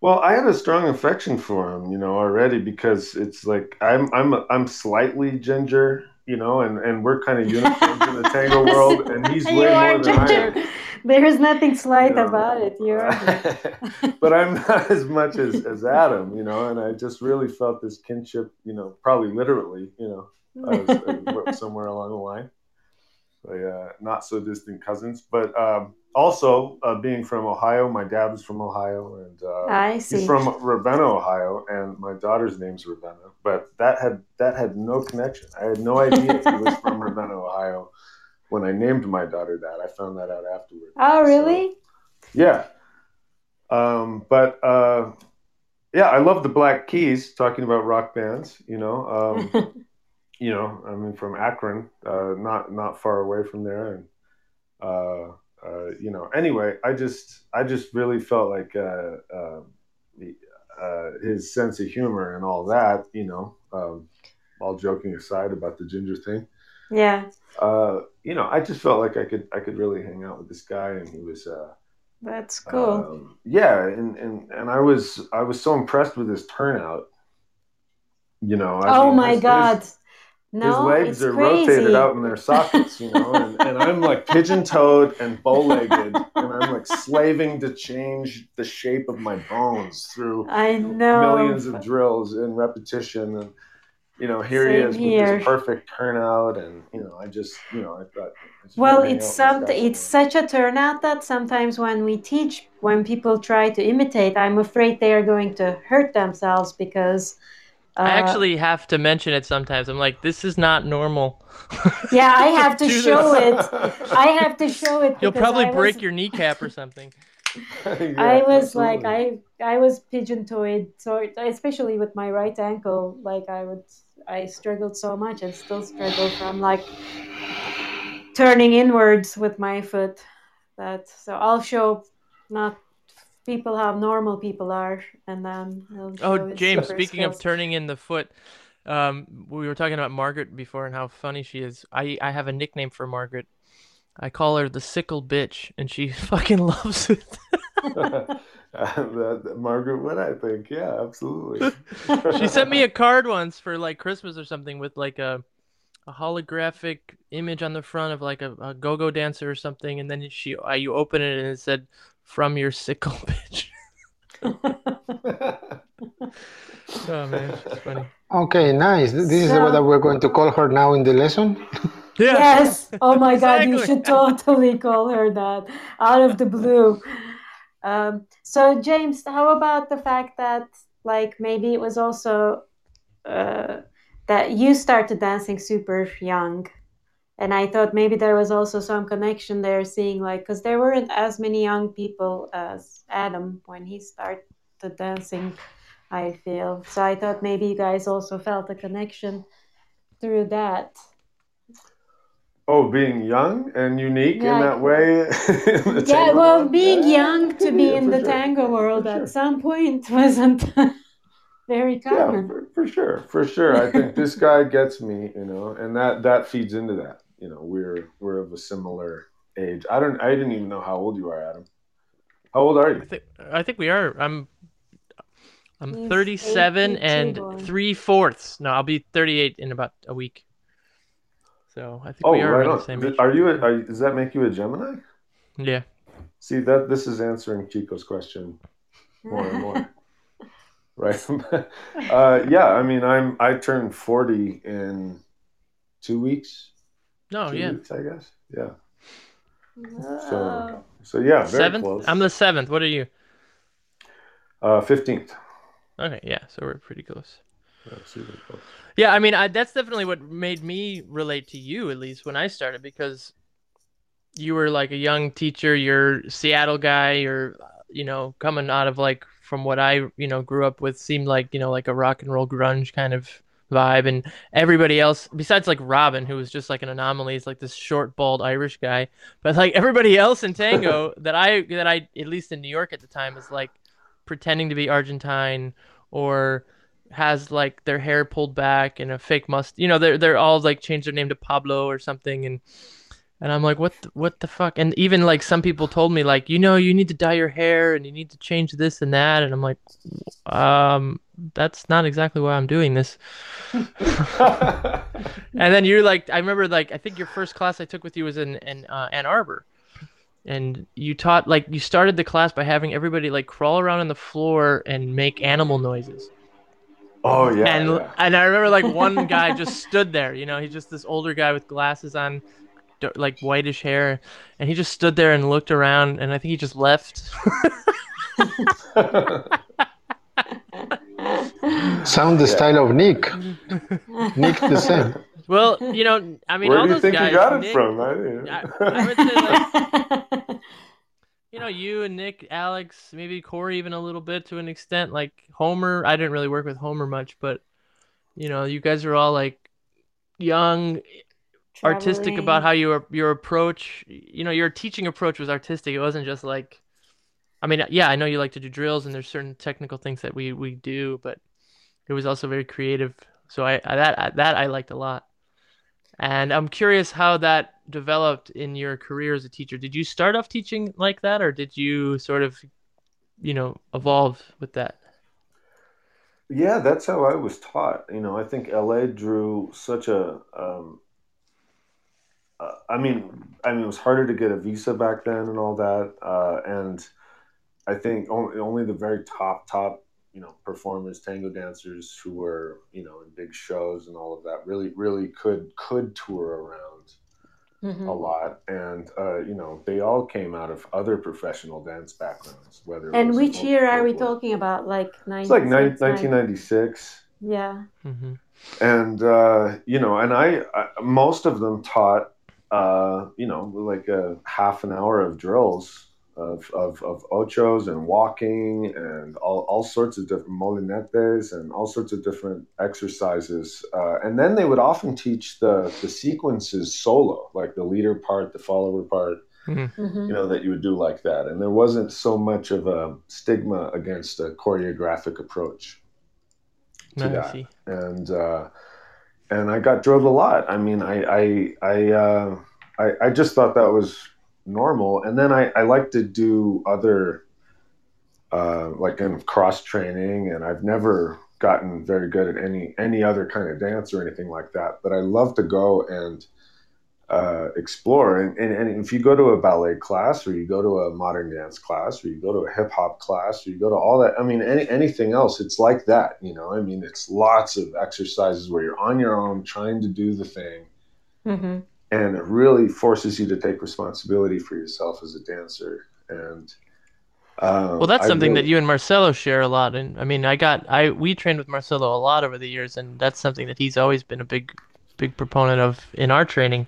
Well, I had a strong affection for him, you know, already because it's like I'm I'm I'm slightly ginger, you know, and and we're kind of uniforms in the tango world, and he's way more than I am. There is nothing slight you know. about it. You are. but I'm not as much as, as Adam, you know, and I just really felt this kinship, you know, probably literally, you know, as, as somewhere along the line. Uh, not so distant cousins, but um, also uh, being from Ohio, my dad was from Ohio, and uh, I see. he's from Ravenna, Ohio, and my daughter's name's Ravenna. But that had that had no connection. I had no idea he was from Ravenna, Ohio. When I named my daughter that, I found that out afterward. oh, So- really? yeah. Um, but uh, yeah, I love the Black Keys. Talking about rock bands, you know, um, you know, I mean, from Akron, uh, not not far away from there, and uh, uh, you know. Anyway, I just I just really felt like uh, the, uh, his sense of humor and all that, you know. Um, all joking aside about the ginger thing, yeah, uh, you know, I just felt like I could I could really hang out with this guy, and he was. Uh, that's cool. um, yeah, and, and and I was I was so impressed with his turnout. You know. I oh mean, my his- God. His, no, his legs are crazy. rotated out in their sockets, you know, and, and I'm like pigeon-toed and bow-legged, and I'm like slaving to change the shape of my bones through I know. millions of drills and repetition, and you know, here he is here. with this perfect turnout, and you know, I just, you know, I thought. I Well, it's out with this some. It's such a turnout that sometimes when we teach, when people try to imitate, I'm afraid they are going to hurt themselves because. Uh, I actually have to mention it sometimes. I'm like, this is not normal. Yeah, I have to show this. it. I have to show it. You'll probably I break was- your kneecap or something. Yeah, I was like. I I was pigeon-toed, so especially with my right ankle, like I would I struggled so much and still struggle from like turning inwards with my foot. That so I'll show not people how normal people are, and then I'll Oh, James, speaking of turning in the foot, um, we were talking about Margaret before and how funny she is. I, I have a nickname for Margaret. I call her the sickle bitch, and she fucking loves it. that, that- Margaret Wood, I think. Yeah, absolutely. she sent me a card once for like Christmas or something with like a a holographic image on the front of like a, a go-go dancer or something, and then she uh, you open it and it said "From your sickle bitch." oh man, funny. okay. Nice. This is So- what we're going to call her now in the lesson. Yeah. Yes. Oh my God, you should totally call her that out of the blue. Um, so, James, how about the fact that, like, maybe it was also uh, that you started dancing super young? And I thought maybe there was also some connection there, seeing, like, because there weren't as many young people as Adam when he started dancing, I feel. So, I thought maybe you guys also felt a connection through that. Oh, being young and unique Yeah, in that way. in the Yeah, well, world? being Yeah, young to be yeah, in the sure. tango world For sure. at some point wasn't very Yeah, common. for, for sure, for sure. I think this guy gets me, you know, and that that feeds into that. You know, we're we're of a similar age. I don't. I didn't even know how old you are, Adam. How old are I you? think I think we are. I'm I'm He's 37 82 and three fourths. No, I'll be 38 in about a week. So I think Oh, we are right on. the same Th- age. Are you? A, are, does that make you a Gemini? Yeah. See that this is answering Chico's question more and more. right? uh, yeah, I mean, I'm I turned 40 in two weeks. No, two yeah. weeks, I guess. Yeah. Oh. So, so yeah, very Seventh. close. I'm the seventh. What are you? uh, 15th. Okay, yeah. So we're pretty close. Yeah, super close. Yeah, I mean, I, that's definitely what made me relate to you, at least when I started, because you were like a young teacher. You're Seattle guy. You're, uh, you know, coming out of like from what I, you know, grew up with, seemed like you know like a rock and roll grunge kind of vibe, and everybody else besides like Robin, who was just like an anomaly, is like this short, bald Irish guy. But like everybody else in tango that I that I at least in New York at the time is like pretending to be Argentine or has like their hair pulled back and a fake must you know they're they're all like changed their name to Pablo or something and and I'm like what the, what the fuck? And even like some people told me like you know you need to dye your hair and you need to change this and that and I'm like um that's not exactly why I'm doing this. And then you're like I remember like I think your first class I took with you was in in uh, Ann Arbor. And you taught like you started the class by having everybody like crawl around on the floor and make animal noises Oh yeah. and yeah. and I remember like one guy just stood there. You know, he's just this older guy with glasses on, like whitish hair, and he just stood there and looked around. And I think he just left. Sound the style of Nick. Nick the same. well, you know, I mean, Where all do you those think guys. you got it Nick- from? I, didn't- I, I would say like you know you and Nick, Alex, maybe Corey even a little bit to an extent. Like Homer, I didn't really work with Homer much, but you know, you guys are all like young, artistic about Traveling. how your your approach you know your teaching approach was artistic it wasn't just like i mean yeah i know you like to do drills and there's certain technical things that we we do but it was also very creative so i, I that that i liked a lot and i'm curious how that developed in your career as a teacher did you start off teaching like that or did you sort of you know evolve with that Yeah, that's how I was taught. You know, I think LA drew such a. Um, uh, I mean, I mean, it was harder to get a visa back then and all that, uh, and I think only, only the very top, top, you know, performers, tango dancers who were, you know, in big shows and all of that, really, really could could tour around Mhm. a lot, and uh, you know, they all came out of other professional dance backgrounds. Whether And which year are we talking about? Like It's like 96, 1996 Yeah. mm-hmm. and uh, you know, and I, I most of them taught, uh, you know, like a half an hour of drills of, of, of ochos and walking and all, all sorts of different molinetes and all sorts of different exercises. Uh, and then they would often teach the, the sequences solo, like the leader part, the follower part, Mhm. you know, that you would do like that. And there wasn't so much of a stigma against a choreographic approach to I that and uh, and I got drilled a lot. I mean, I I I, uh, I I just thought that was normal, and then I I like to do other uh, like kind of cross training, and I've never gotten very good at any any other kind of dance or anything like that. But I love to go and uh, explore. And, and, and if you go to a ballet class, or you go to a modern dance class, or you go to a hip hop class, or you go to all that, I mean, any, anything else, it's like that, you know. I mean, it's lots of exercises where you're on your own trying to do the thing, Mhm. And it really forces you to take responsibility for yourself as a dancer. And um, Well, that's I something really- that you and Marcelo share a lot. And I mean, I got I we trained with Marcelo a lot over the years, and that's something that he's always been a big, big proponent of in our training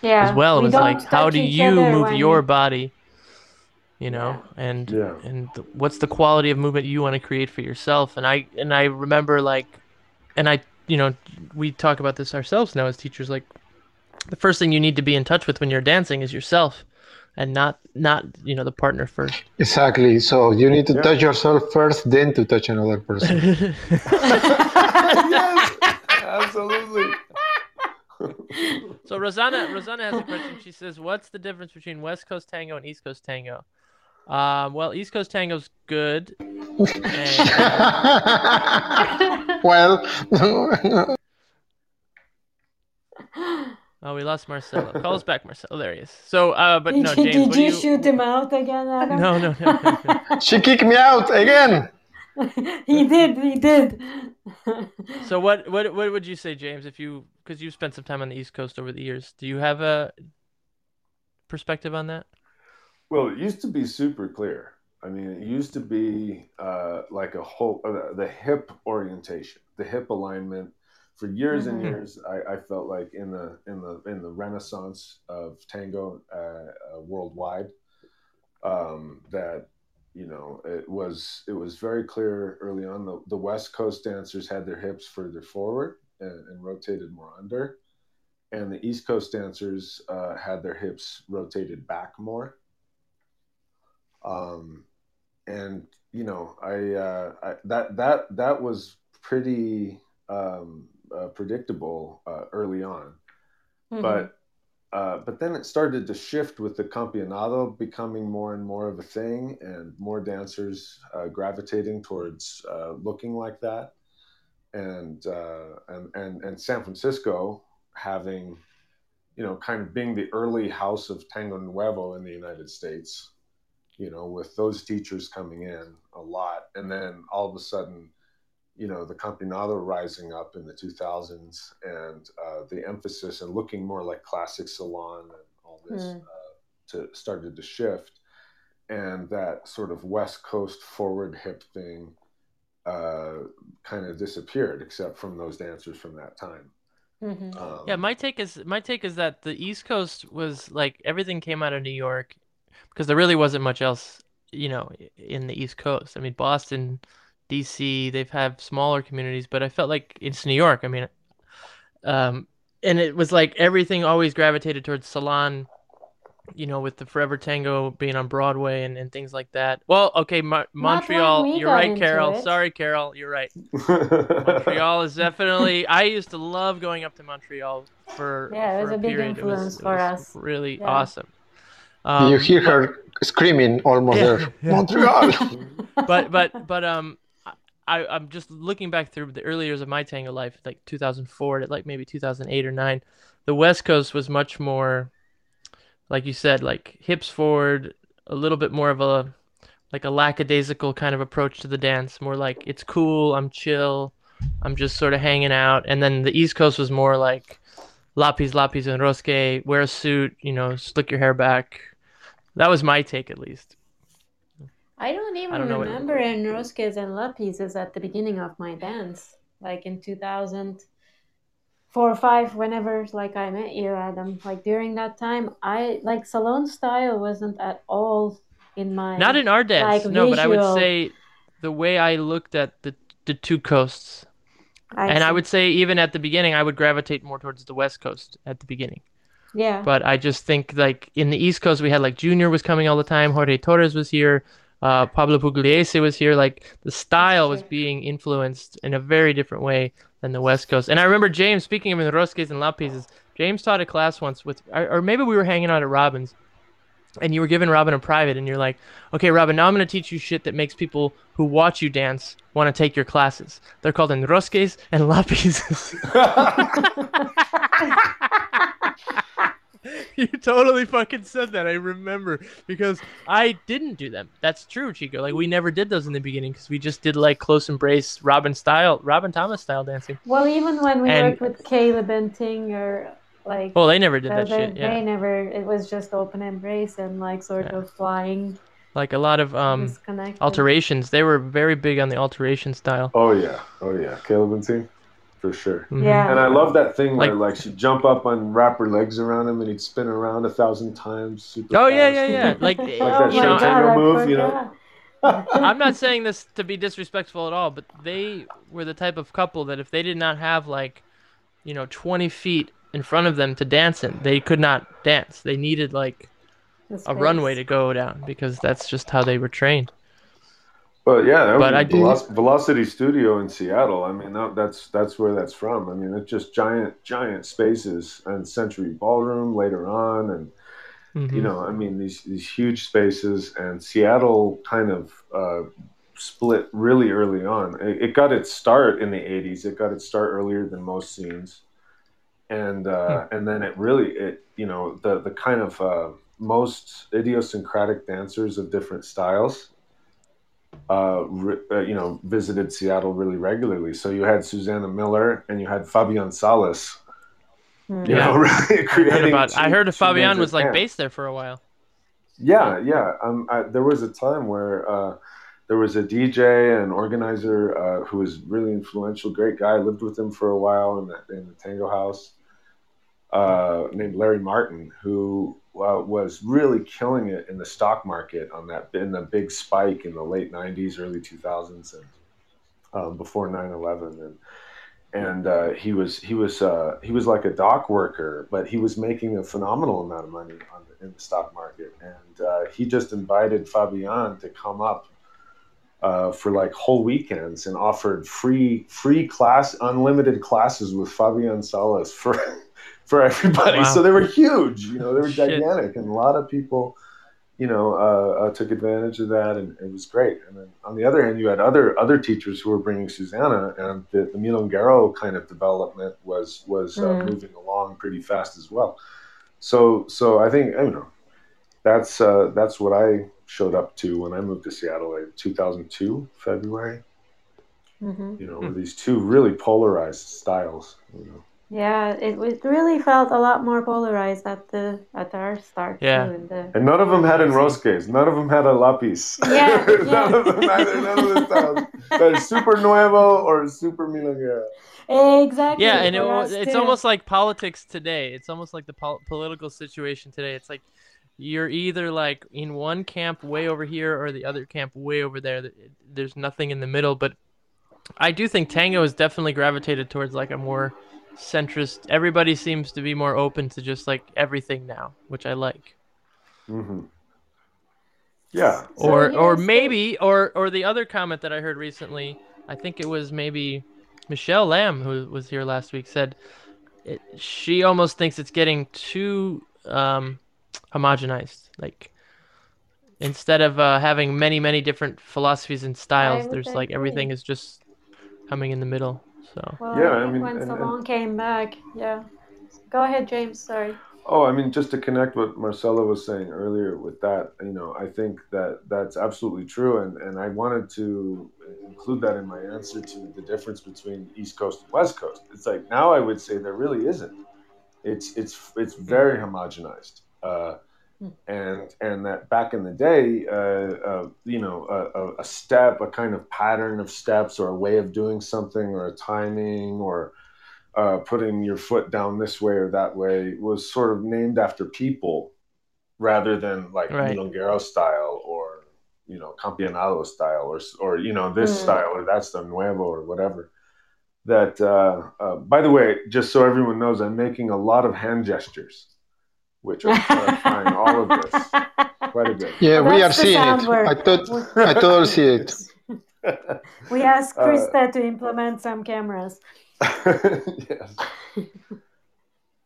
Yeah. as well. we was like, how do you move when your we- body? You know, and Yeah. and th- what's the quality of movement you want to create for yourself? And I and I remember like, and I you know we talk about this ourselves now as teachers. Like, the first thing you need to be in touch with when you're dancing is yourself, and not not you know the partner first. Exactly. So you need to Yeah. touch yourself first, then to touch another person. yes, absolutely. So Rosanna, Rosanna has a question. She says, "What's the difference between West Coast tango and East Coast tango?" Um, well, East Coast tango's good. And, well, oh, we lost Marcelo. Call us back, Marcelo. There he is. So, uh, but Did, no, you- James. did you you? shoot him out again, Adam? No, no, no, no, no. she kicked me out again. he did. He did. So what what what would you say, James? If you because you've spent some time on the East Coast over the years, do you have a perspective on that? Well, it used to be super clear. I mean, it used to be uh, like a whole uh, the hip orientation, the hip alignment. For years and Mhm. years, I, I felt like in the in the in the renaissance of tango uh, uh, worldwide, um, that you know it was it was very clear early on. The, the West Coast dancers had their hips further forward and, and rotated more under, and the East Coast dancers uh, had their hips rotated back more. Um, and you know, I, uh, I that that that was pretty um, uh, predictable uh, early on, Mhm. but uh, but then it started to shift with the campeonato becoming more and more of a thing, and more dancers uh, gravitating towards uh, looking like that, and uh, and and and San Francisco having, you know, kind of being the early house of tango nuevo in the United States, you know, with those teachers coming in a lot, and then all of a sudden, you know, the campeonato rising up in the 2000s, and uh, the emphasis and looking more like classic salon and all this Mm. uh, to started to shift, and that sort of West Coast forward hip thing uh, kind of disappeared, except from those dancers from that time. Mhm. Um, Yeah, my take is my take is that the East Coast was like everything came out of New York because there really wasn't much else, you know, in the East Coast. I mean, Boston, DC, they've had smaller communities, but I felt like it's New York. I mean, um, and it was like everything always gravitated towards salon, you know, with the Forever Tango being on Broadway and, and things like that. Well, okay, Mo- Montreal, you're right, Carol. it. Sorry, Carol, you're right. Montreal is definitely. I used to love going up to Montreal for Yeah, it was for a big period. It was- influence it for was us. Really Yeah. awesome. you Um, hear her screaming almost Yeah, there. yeah. Montreal. but but but um, I I'm just looking back through the early years of my tango life, like 2004 to like maybe 2008 or nine. The West Coast was much more, like you said, like hips forward, a little bit more of a like a lackadaisical kind of approach to the dance, more like it's cool, I'm chill, I'm just sort of hanging out. And then the East Coast was more like lapis, lapis, and rosque, wear a suit, you know, slick your hair back. That was my take, at least. I don't even don't know what- remember Enrosques and Lapises at the beginning of my dance, like in 2004 or 5, whenever like I met you, Adam. Like during that time, I like salon style wasn't at all in my. Not in our dance, like, no, but I would say the way I looked at the the two coasts, I and I would say even at the beginning, I would gravitate more towards the West Coast at the beginning. Yeah. But I just think like in the East Coast, we had like Junior was coming all the time, Jorge Torres was here, uh, Pablo Pugliese was here. Like the style was being influenced in a very different way than the West Coast. And I remember James speaking of the Rosques and Lapises. James taught a class once with, or or maybe we were hanging out at Robin's, and you were giving Robin a private, and you're like, okay, Robin, now I'm gonna teach you shit that makes people who watch you dance want to take your classes. They're called enrosques and lapises. you totally fucking said that. I remember because I didn't do them. That's true, Chico. Like we never did those in the beginning because we just did like close embrace Robin style, Robin Thomas style dancing. well, even when we and- worked with Caleb and Ting or like. Well, they never did that they, shit. Yeah, they never. It was just open embrace and like sort Yeah. of flying, like a lot of um alterations. They were very big on the alteration style. oh yeah, oh yeah, Caleb and team, for sure. Mhm. Yeah. And I love that thing where Like- like she'd jump up and wrap her legs around him and he'd spin around a thousand times. Super Oh yeah, fast. yeah, yeah. Like, oh that you my know, god, move, you know? I'm not saying this to be disrespectful at all, but they were the type of couple that if they did not have like, you know, 20 feet in front of them to dance in, they could not dance. They needed like a runway to go down because that's just how they were trained. But yeah, that But was I do- Velocity Studio in Seattle. I mean, that, that's that's where that's from. I mean, it's just giant, giant spaces and Century Ballroom later on, and Mhm. you know, I mean, these these huge spaces. And Seattle kind of uh, split really early on. It, it got its start in the '80s. It got its start earlier than most scenes, and uh, and then it really it you know the the kind of uh, most idiosyncratic dancers of different styles uh, re, uh, you know, visited Seattle really regularly. So you had Susana Miller and you had Fabian Salas. Hmm. You Yeah. know, really I heard creating. about. I heard Fabian was like camps. based there for a while. Yeah, yeah. Um, I, there was a time where uh, there was a DJ and organizer uh, who was really influential, great guy. I lived with him for a while in the, in the Tango House, uh, named Larry Martin, who uh, was really killing it in the stock market on that in the big spike in the late '90s, early 2000s, and um, before 9/11, and and uh, he was he was uh, he was like a dock worker, but he was making a phenomenal amount of money on the, in the stock market, and uh, he just invited Fabian to come up uh, for like whole weekends and offered free free class unlimited classes with Fabian Salas for for everybody. Wow. So they were huge, you know, they were Shit. gigantic, and a lot of people you know, uh, uh, took advantage of that, and it was great. And then on the other hand, you had other other teachers who were bringing Susana, and the, the Milonguero kind of development was was uh, Mm. moving along pretty fast as well. So so I think you know that's uh, that's what I showed up to when I moved to Seattle in 2002 February. Mhm. You know, were these two really polarized styles. You know. Yeah, it, it really felt a lot more polarized at the at our start Yeah. too. In the And none of them had enrosques. None of them had a lapis. Yeah, none yeah. of them either. None of the styles. They're super nuevo or super milonguero. exactly. Yeah, and it, for it's too. almost like politics today. It's almost like the pol- political situation today. It's like you're either like in one camp way over here or the other camp way over there. There's nothing in the middle. But I do think tango has definitely gravitated towards like a more centrist. Everybody seems to be more open to just like everything now, which I like. hmm Yeah. So or or here's maybe or or the other comment that I heard recently, I think it was maybe Michelle Lamb who was here last week said it, she almost thinks it's getting too um, homogenized. Like instead of uh, having many many different philosophies and styles, there's like everything is just coming in the middle. So Well, Yeah, I I mean, when and- and- Salon came back, yeah. Go ahead, James. Sorry. Oh, I mean, just to connect what Marcella was saying earlier with that, you know, I think that that's absolutely true, and and I wanted to include that in my answer to the difference between East Coast and West Coast. It's like now I would say there really isn't. It's it's it's very homogenized, uh, and and that back in the day, uh, uh, you know, a, a, a step, a kind of pattern of steps, or a way of doing something, or a timing, or uh, putting your foot down this way or that way was sort of named after people rather than like Right. milonguero style or you know campeonato style or or you know this Mm. style or that's the nuevo or whatever that uh, uh, by the way just so everyone knows i'm making a lot of hand gestures which are clarifying all of this quite a bit Yeah, Well, we are seeing it. word. I thought I totally see it. We asked Uh, Krista to implement some cameras. yes.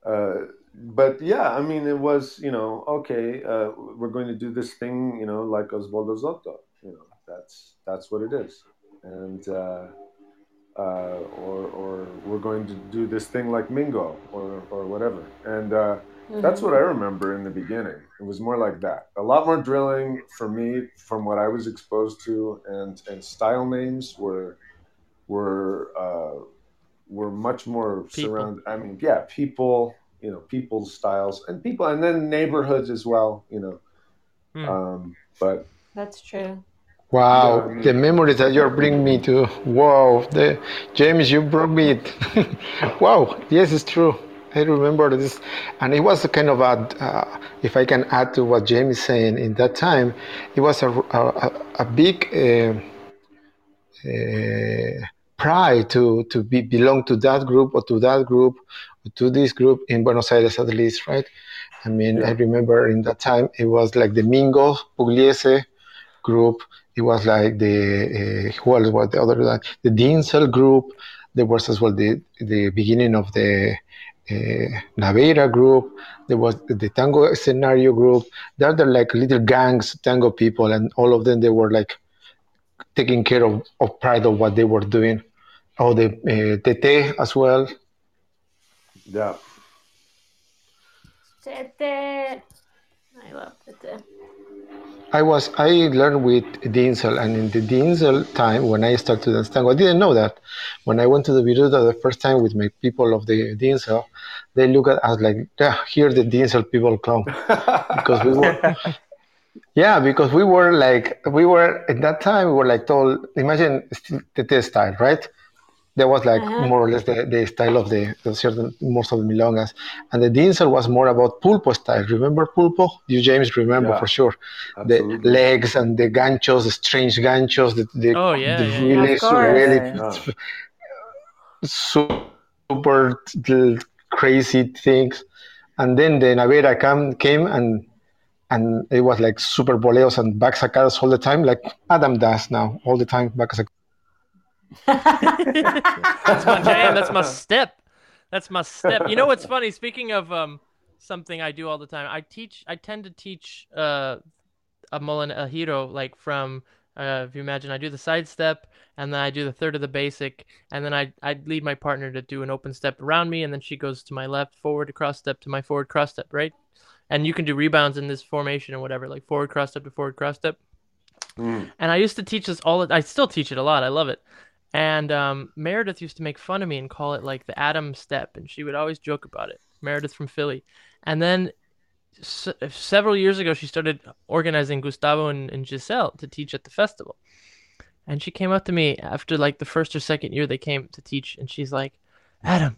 Uh, but yeah, I mean, it was, you know, okay, uh, we're going to do this thing, you know, like Osvaldo Zotto, you know, that's that's what it is, and uh, uh, or or we're going to do this thing like Mingo or or whatever, and uh, that's what I remember in the beginning. It was more like that, a lot more drilling for me from what I was exposed to, and and style names were were. Uh, were much more People. surrounded. I mean, yeah, people, you know, people's styles and people, and then neighborhoods as well, you know. Hmm. Um, but That's true. Wow, Yeah. the memories that you're bringing me to. Wow, the James, you brought me it. wow, yes, it's true. I remember this, and it was a kind of a. Uh, if I can add to what James is saying, in that time, it was a a, a- big. Uh, uh, pride to to be belong to that group or to that group or to this group in Buenos Aires at least, right? I mean, I remember in that time it was like the Mingo Pugliese group. It was like the uh, who else was the other one? The Dinzel group. There was as well the the beginning of the Naveira group. There was the tango scenario group. They're like little gangs, tango people, and all of them they were like taking care of, of pride of what they were doing. Oh, the uh, Tete as well. yeah, Tete. I love Tete. I was I learned with Dinzel, and in the Dinzel time when I started to dance tango, I didn't know that. When I went to the Viruta the first time with my people of the Dinzel, they look at us like, yeah, here the Dinzel people come because we were. Yeah, because we were like we were at that time we were like told imagine the test style, right? That was like Uh-huh. more or less the, the style of the, the certain most of the milongas. And the Dinzel was more about pulpo style. Remember pulpo? You James remember Yeah, for sure. Absolutely. The legs and the ganchos, the strange ganchos, the, the, Oh, yeah, the yeah, yeah. really, Of course. really Yeah. super t- crazy things. And then the Naveira come, came and and it was like super boleos and back sacadas all the time, like Adam does now, all the time backsacadas. That's my jam. That's my step. That's my step. You know what's funny? Speaking of um something I do all the time, I teach. I tend to teach uh a mullen a hero like from uh if you imagine I do the side step and then I do the third of the basic and then I I lead my partner to do an open step around me and then she goes to my left forward cross step to my forward cross step right and you can do rebounds in this formation or whatever like forward cross step to forward cross step Mm. and I used to teach this all. I still teach it a lot. I love it. And um, Meredith used to make fun of me and call it like the Adam step, and she would always joke about it. Meredith from Philly. And then s- several years ago, she started organizing Gustavo and, and Giselle to teach at the festival. And she came up to me after like the first or second year they came to teach, and she's like, "Adam,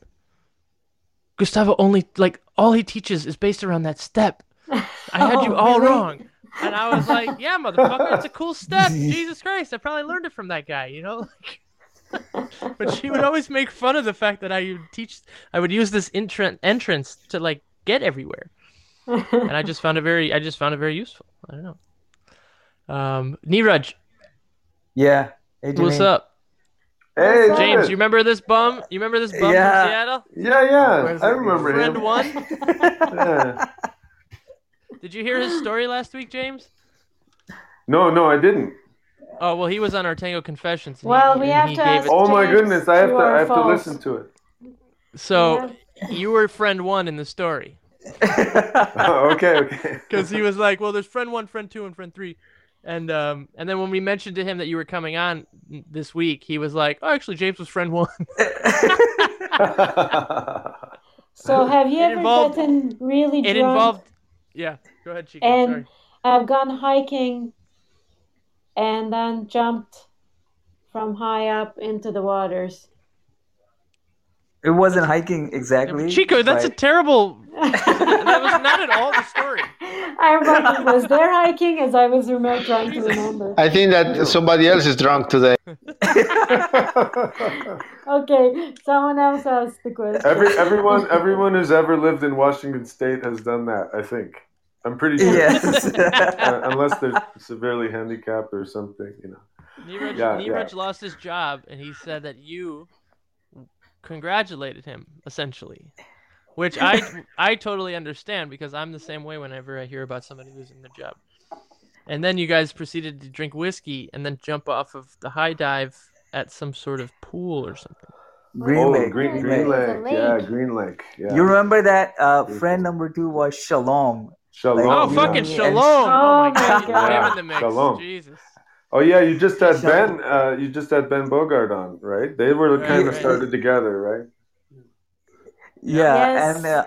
Gustavo only like all he teaches is based around that step. I had you Oh, all really? wrong." And I was like, "Yeah, motherfucker, it's a cool step. Jesus Christ, I probably learned it from that guy, you know." but she would always make fun of the fact that I would teach, I would use this intran- entrance to like get everywhere, and I just found it very, I just found it very useful. I don't know. Um, Neeraj, Yeah. Hey, what's Jermaine. up? Hey, James, David. you remember this bum? You remember this bum Yeah. from Seattle? Yeah, yeah. Where's I it? remember Friend him. one. Yeah. Did you hear his story last week, James? No, no, I didn't. Oh well, he was on our Tango Confessions. and he- Well, we have he to gave ask it- Oh my goodness, I have to true I have to listen to it. So you were friend one in the story okay, okay. because he was like, "Well, there's friend one, friend two, and friend three. And um, and then when we mentioned to him that you were coming on this week, he was like, "Oh, actually, James was friend one." So have you It ever involved- gotten really it involved. Yeah, go ahead, Chico. and Sorry. have gone hiking and then jumped from high up into the waters? It wasn't hiking exactly. Chico, that's a terrible. that was not at all the story. I remember was there hiking as I was remember, trying to remember. I think that somebody else is drunk today. Okay, someone else asked the question. Every everyone everyone who's ever lived in Washington State has done that. I think. I'm pretty sure. Yes. Uh, unless they're severely handicapped or something, you know. Neeraj, Yeah, Neeraj yeah. lost his job, and he said that you congratulated him, essentially. Which I I totally understand because I'm the same way whenever I hear about somebody losing their job. And then you guys proceeded to drink whiskey and then jump off of the high dive at some sort of pool or something. Green oh, Lake. Green, Green Green Lake. Lake. Lake. Yeah, Green Lake. Yeah. You remember that uh, friend number two was Shalom. Shalom. Like, Oh, fucking know, shalom! and- Oh my god, my get him God. in the mix. Shalom. Jesus. Oh yeah, you just had Shalom. Ben. Uh, you just had Ben Bogart on, right? They were Right, kind of right. started together, right? Yeah, Yes. and uh,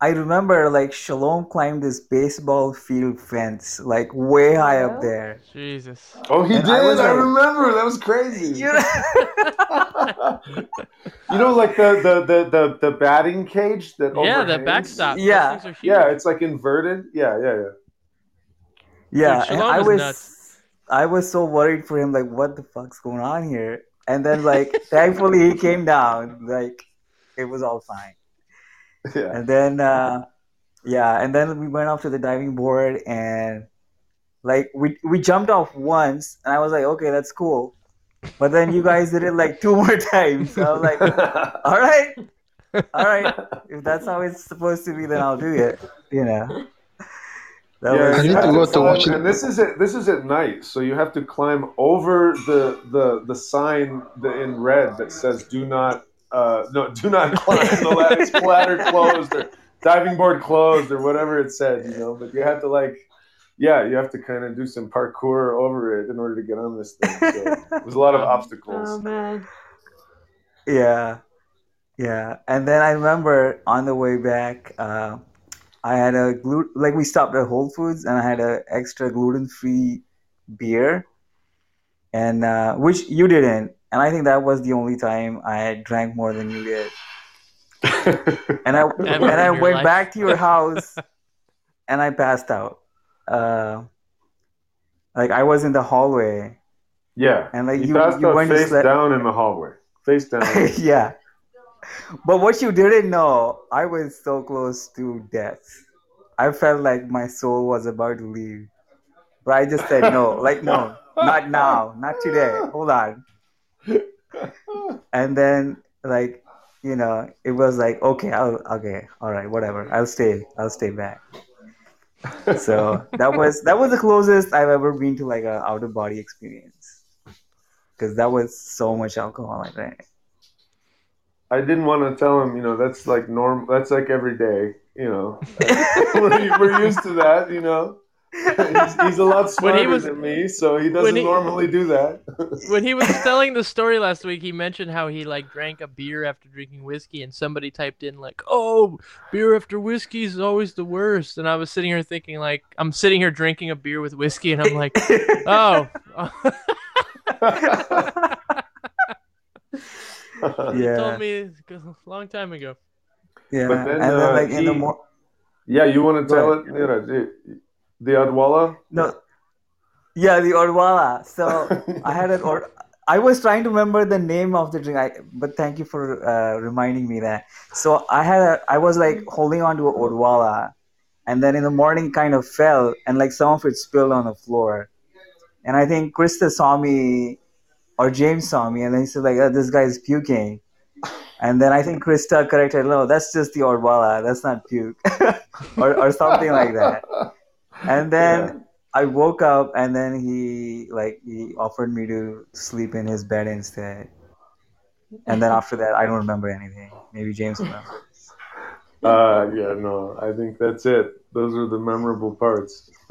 I remember like Shalom climbed this baseball field fence like way high up there. Jesus. Oh, he And did. I I, was like- remember. That was crazy. You know? you know, like the the the the, the batting cage that Yeah, the backstop. Yeah. things are huge. Yeah, it's like inverted. Yeah, yeah, yeah. Yeah, Dude, and I was nuts. I was so worried for him, like what the fuck's going on here? And then like thankfully he came down, like it was all fine. Yeah. And then uh yeah, and then we went off to the diving board and like we we jumped off once and I was like, okay, that's cool. But then you guys did it like two more times. So I was like, all right, all right. If that's how it's supposed to be, then I'll do it. You know. That Yeah, was- I you need have to go to climb- Washington. And this is at this is at night, so you have to climb over the the the sign in red that says "Do not uh, no do not climb the ladder, ladder closed or diving board closed or whatever it said, you know. But you have to like yeah, you have to kind of do some parkour over it in order to get on this thing. So there's a lot of obstacles. Oh obstacles. man. Yeah, yeah. And then I remember on the way back, uh, I had a glut like we stopped at Whole Foods and I had a extra gluten-free beer, and uh, which you didn't. And I think that was the only time I had drank more than you did. And I Ever and I went life. back to your house and I passed out. Uh, like I was in the hallway yeah, and like you, you passed you out went to face sleep. down in the hallway. Face down. yeah. But what you didn't know, I was so close to death. I felt like my soul was about to leave. But I just said no, like no, not now, not today. Hold on. And then like, you know, it was like, okay, I'll okay, all right, whatever. I'll stay. I'll stay back. So that was that was the closest I've ever been to like a out of body experience. Because that was so much alcohol I drank. I didn't want to tell him, you know, that's like normal. That's like every day, you know. we're, we're used to that, you know. He's, he's a lot smarter was- than me, so he doesn't he- normally do that. When he was telling the story last week, he mentioned how he like drank a beer after drinking whiskey, and somebody typed in like, "Oh, beer after whiskey is always the worst." And I was sitting here thinking like, I'm sitting here drinking a beer with whiskey, and I'm like, "Oh." You Yeah. told me a long time ago. Yeah, But then, and then uh, like in the he- mor- yeah, you want to tell ahead. it, you know, the, the Adwala? no, yeah, the Odwalla. So I had an or I was trying to remember the name of the drink, I, but thank you for uh, reminding me that. So I had a, I was like holding on to a Odwalla, and then in the morning kind of fell, and like some of it spilled on the floor, and I think Krista saw me, or James saw me, and then he said like, oh, "This guy is puking." And then I think Krista corrected, no, that's just the Odwalla, that's not puke, or, or something like that. And then I woke up, and then he like he offered me to sleep in his bed instead. And then after that, I don't remember anything. Maybe James remembers. Uh, yeah, no, I think that's it. Those are the memorable parts.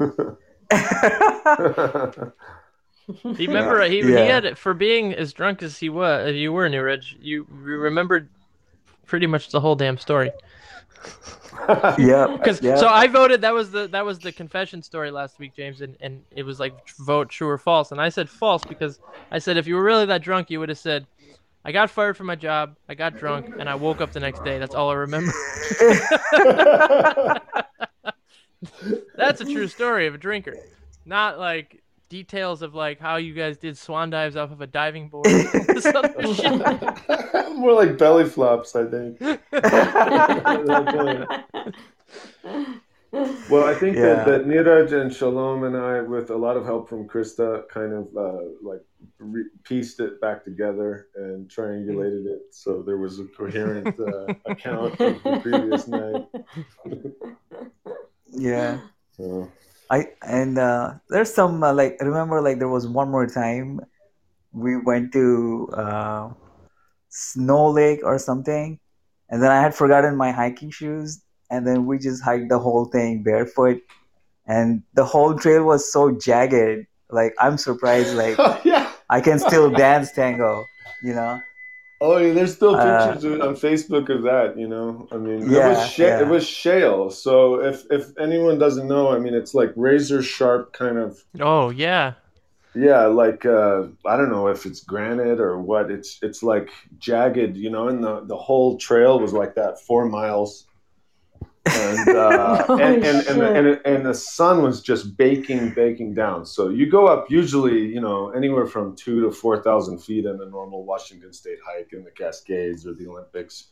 He remember he, he Yeah. had for being as drunk as he was, as you were, Niraj. You you remembered pretty much the whole damn story. yep. Because yep. so I voted that was the that was the confession story last week, James, and, and it was like vote true or false, and I said false because I said if you were really that drunk, you would have said, I got fired from my job, I got drunk, and I woke up the next day. That's all I remember. That's a true story of a drinker, not like details of like how you guys did swan dives off of a diving board. all this other shit. More like belly flops, I think. Well, I think Yeah. that, that Niraj and Shalom and I, with a lot of help from Krista, kind of uh, like re- pieced it back together and triangulated it so there was a coherent uh, account of the previous night. yeah. So, I and uh, there's some uh, like remember like there was one more time we went to uh, Snow Lake or something, and then I had forgotten my hiking shoes, and then we just hiked the whole thing barefoot, and the whole trail was so jagged. Like I'm surprised, like yeah. I can still dance tango, you know. Oh, yeah, there's still Uh, pictures of- on Facebook of that. You know, I mean, it was sh- yeah. it was shale. So if if anyone doesn't know, I mean, it's like razor sharp kind of Oh yeah. Yeah, like uh, I don't know if it's granite or what. It's it's like jagged, you know, and the the whole trail was like that, four miles, and uh, and, and, and, shit. and, and the sun was just baking, baking down. So you go up usually, you know, anywhere from two to four thousand feet in a normal Washington State hike in the Cascades or the Olympics.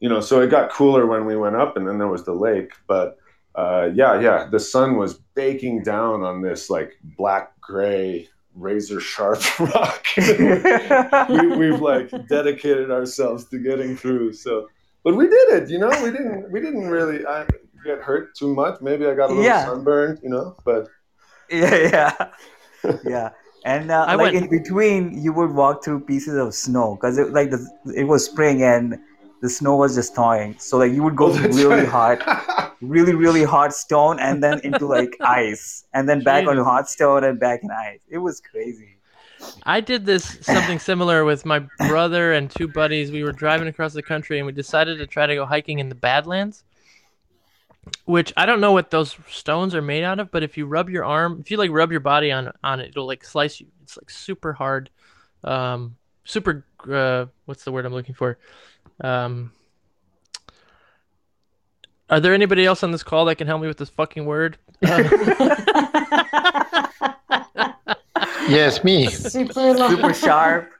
You know, so it got cooler when we went up, and then there was the lake, but uh, yeah, yeah, the sun was baking down on this like black gray razor sharp rock. we, we've like dedicated ourselves to getting through. So, but we did it. You know, we didn't we didn't really I, get hurt too much. Maybe I got a little Yeah. sunburned. You know, but yeah, yeah, yeah. And uh, I like went- in between, you would walk through pieces of snow because it like the, it was spring and the snow was just thawing. So like you would go Oh, through really right. hot, really really hot stone, and then into like ice, and then back onto Jesus. hot stone and back in ice. It was crazy. I did this something similar with my brother and two buddies. We were driving across the country and we decided to try to go hiking in the Badlands. Which I don't know what those stones are made out of, but if you rub your arm, if you like rub your body on on it, it'll like slice you. It's like super hard, um, super. Uh, what's the word I'm looking for? Um, are there anybody else on this call that can help me with this fucking word? Yes, me. Super. Super sharp.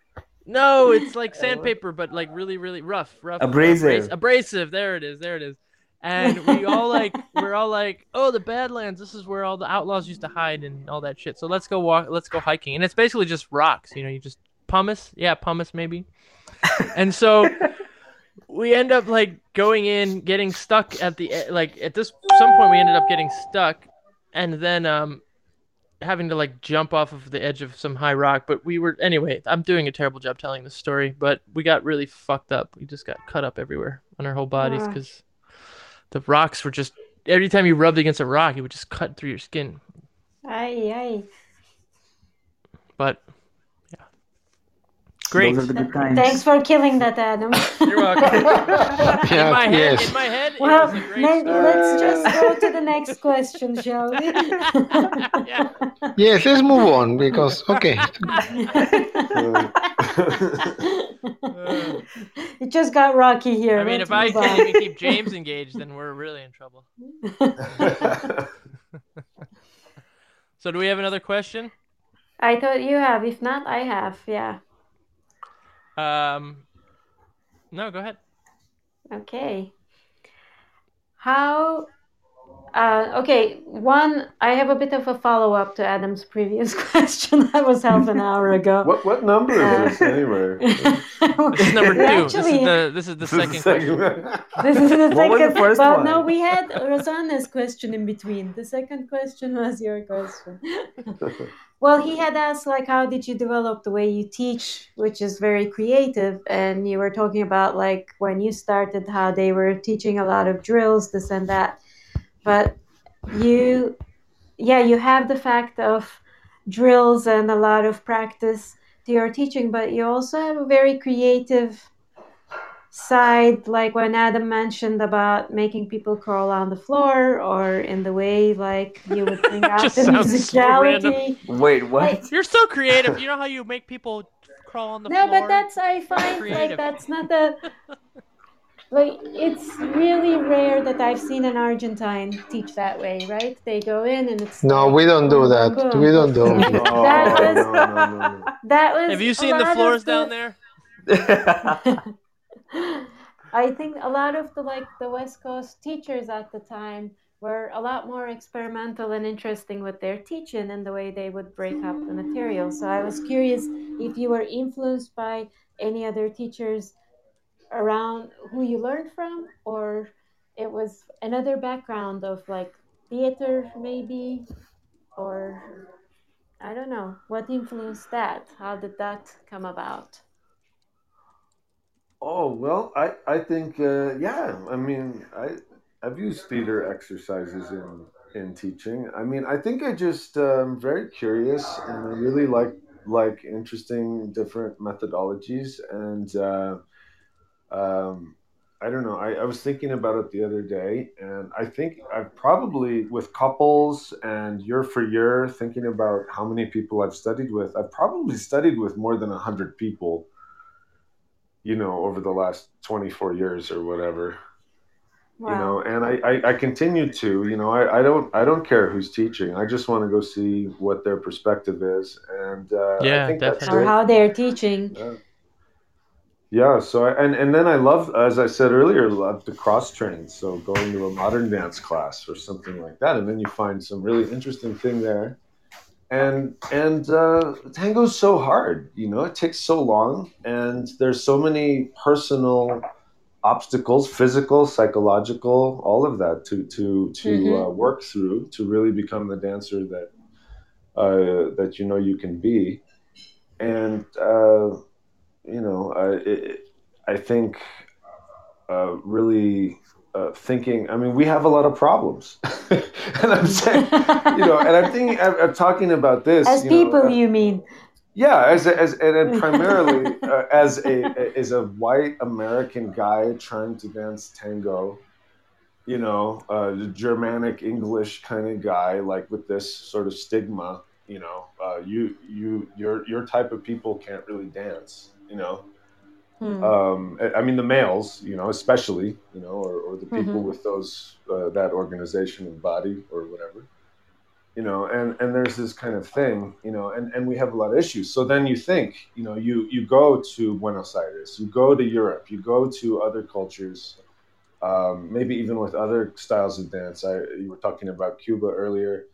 No, it's like sandpaper, but like really, really rough, rough. Abrasive. abras- abrasive. There it is. There it is. And we all like, we're all like, oh, the Badlands. This is where all the outlaws used to hide and all that shit. So let's go walk. Let's go hiking. And it's basically just rocks. You know, you just pumice. Yeah, pumice maybe. And so we end up like going in, getting stuck at the like at this some point we ended up getting stuck, and then um having to like jump off of the edge of some high rock. But we were anyway. I'm doing a terrible job telling this story, but we got really fucked up. We just got cut up everywhere on our whole bodies because the rocks were just every time you rubbed against a rock, it would just cut through your skin. Aye, aye. But great. Those are the good times. Thanks for killing that, Adam. You're welcome. in Yeah, my head, yes. in my head, well, it was a great maybe story. let's just go to the next question, shall we? Yeah. Yes, let's move on because okay. it just got rocky here. I mean, Let's if I can't even keep James engaged, then we're really in trouble. So, do we have another question? I thought you have. If not, I have. Yeah. Um, no, go ahead. Okay. How? Uh, okay, one. I have a bit of a follow up to Adam's previous question. That was half an hour ago. what what number is this anyway? This is number We two. This is actually- the this is the second question. This is the What was the second. first well, one? no, we had Rosanna's question in between. The second question was your question. Well, he had asked like, how did you develop the way you teach, which is very creative, and you were talking about like when you started, how they were teaching a lot of drills, this and that, but you, yeah, you have the fact of drills and a lot of practice to your teaching, but you also have a very creative side, like when Adam mentioned about making people crawl on the floor, or in the way like you would bring out the sounds so musicality. Wait, what? You're so creative. You know how you make people crawl on the no, floor? No, but that's I find Creative. like that's not the like it's really rare that I've seen an Argentine teach that way, right? They go in and it's No, like, we don't do that. boom, We don't do That it. Oh, was- no, no, no, no. That was. Have you seen the lot of floors the- down there? I think a lot of the like the West Coast teachers at the time were a lot more experimental and interesting with their teaching and the way they would break up the material. So I was curious if you were influenced by any other teachers around who you learned from, or it was another background of like theater maybe, or I don't know what influenced that. How did that come about? Oh well, I I think uh, yeah. I mean, I I've used theater exercises in in teaching. I mean, I think I just um, very curious and I really like like interesting different methodologies and uh, um, I don't know. I, I was thinking about it the other day, and I think I've probably with couples and year for year thinking about how many people I've studied with. I've probably studied with more than a hundred people you know, over the last 24 years or whatever, you know, and I, I, I continue to, you know, I, I don't, I don't care who's teaching. I just want to go see what their perspective is. And, uh, Yeah, I think definitely. that's or how they're teaching. Yeah. Yeah. So, I, and, and then I love, as I said earlier, love to cross train. So going to a modern dance class or something like that. And then you find some really interesting thing there. And, and, uh, tango's so hard, you know, it takes so long and there's so many personal obstacles, physical, psychological, all of that to, to, to Mhm. uh, work through to really become the dancer that, uh, that you know you can be. And, uh, you know, I, it, I think uh, really uh, thinking. I mean, we have a lot of problems, and I'm saying, you know, and I'm thinking, I'm, I'm talking about this As you know, people, uh, you mean? yeah, as a, as and then primarily uh, as a as a white American guy trying to dance tango, you know, uh, the Germanic English kind of guy, like with this sort of stigma, you know, uh, you you your your type of people can't really dance, you know. Hmm. Um, I- mean, the males, you know, especially, you know, or, or the people Mhm. with those uh, that organization and body or whatever you know and and there's this kind of thing you know and and we have a lot of issues so then you think you know you you go to buenos aires you go to europe you go to other cultures um, maybe even with other styles of dance i you were talking about cuba earlier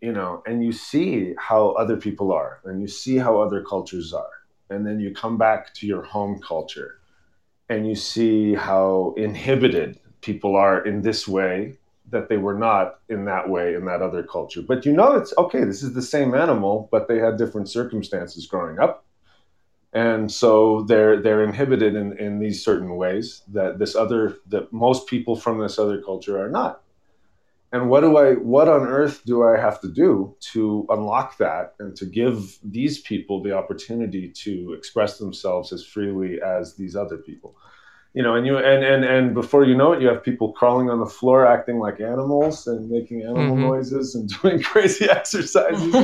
you know and you see how other people are and you see how other cultures are and then you come back to your home culture and you see how inhibited people are in this way that they were not in that way in that other culture. But you know, it's okay, this is the same animal, but they had different circumstances growing up. And so they're they're inhibited in, in these certain ways that this other that most people from this other culture are not. And what do I what on earth do I have to do to unlock that and to give these people the opportunity to express themselves as freely as these other people? you know, and you and and and before you know it, you have people crawling on the floor, acting like animals and making animal Mhm. noises and doing crazy exercises.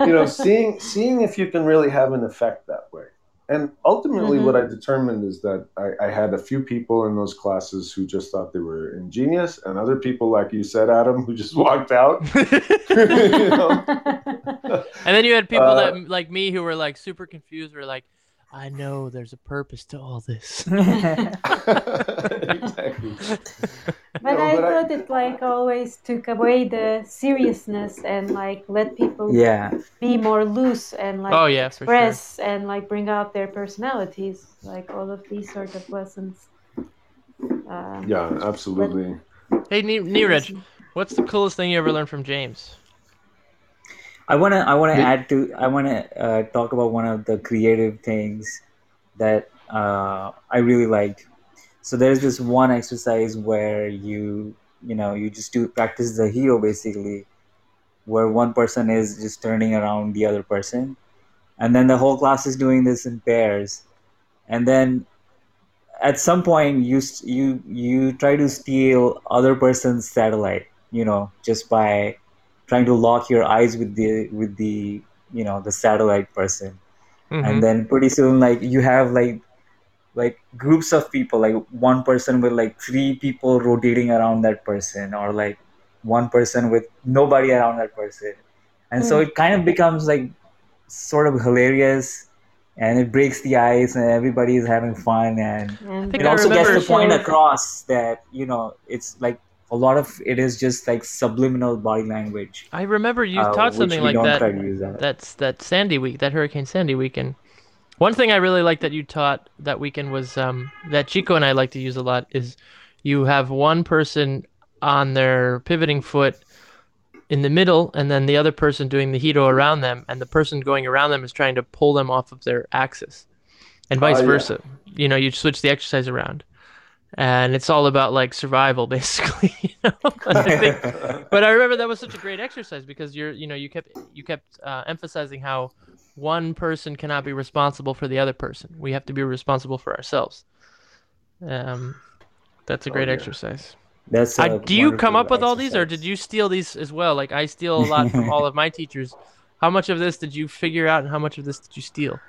you know, seeing seeing if you can really have an effect that way. And ultimately, what I determined is that I, I had a few people in those classes who just thought they were ingenious, and other people, like you said, Adam, who just walked out. you know? And then you had people Uh, that like me who were like super confused, were like, I know there's a purpose to all this. exactly. But No, I but I- thought it like always took away the seriousness and like let people yeah be more loose and like Oh, yeah, for sure. express and like bring out their personalities, like all of these sort of lessons. Uh, Yeah, absolutely. hey, Ne- Neeraj, what's the coolest thing you ever learned from James? I wanna I wanna add to I wanna uh, talk about one of the creative things that uh, I really liked. So there's this one exercise where you you know you just do practice the giro basically, where one person is just turning around the other person, and then the whole class is doing this in pairs, and then at some point you you you try to steal other person's satellite, you know, just by trying to lock your eyes with the with the you know the satellite person. Mhm. and then pretty soon like you have like like groups of people like one person with like three people rotating around that person or like one person with nobody around that person. And so it kind of becomes like sort of hilarious and it breaks the ice and everybody is having fun. And and it I also gets the point across that you know it's like a lot of it is just like subliminal body language I remember you uh, taught something like don't that. try to use that That's that Sandy week, that Hurricane Sandy weekend. One thing I really liked that you taught that weekend was um, that Chico and I like to use a lot is you have one person on their pivoting foot in the middle, and then the other person doing the giro around them, and the person going around them is trying to pull them off of their axis, and vice Oh, yeah. versa. You know, you switch the exercise around, and it's all about like survival, basically. You know? And I think but I remember that was such a great exercise because you're, you know, you kept you kept uh, emphasizing how one person cannot be responsible for the other person. We have to be responsible for ourselves. Um, that's a Oh, great yeah. exercise. that's I, a do you come up with all these, or did you steal these as well? Like I steal a lot from all of my teachers. How much of this did you figure out, and how much of this did you steal?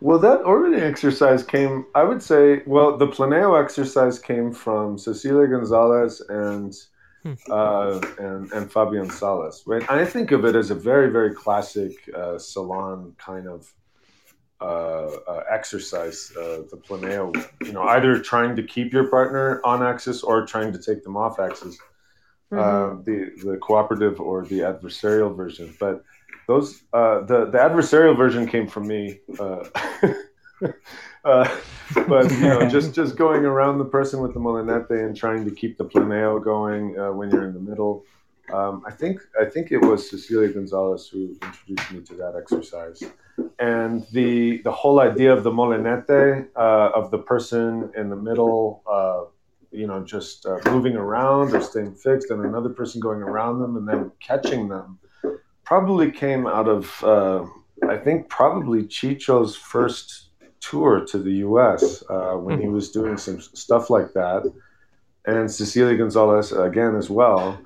Well, that orbiting exercise came, I would say, well, the planeo exercise came from Cecilia Gonzalez and Hmm. uh, and, and Fabian Salas. Right? I think of it as a very, very classic uh, salon kind of uh, uh, exercise, uh, the planeo. You know, either trying to keep your partner on axis or trying to take them off axis. uh, the the cooperative or the adversarial version. But those uh, the the adversarial version came from me. Uh, uh, but you know, just just going around the person with the molinete and trying to keep the planeo going uh, when you're in the middle. Um, I think I think it was Cecilia Gonzalez who introduced me to that exercise, and the the whole idea of the molinete uh, of the person in the middle, uh, you know, just uh, moving around or staying fixed, and another person going around them and then catching them, probably came out of, uh, I think, probably Chicho's first tour to the U.S. Uh, when he was doing some stuff like that, and Cecilia Gonzalez again as well.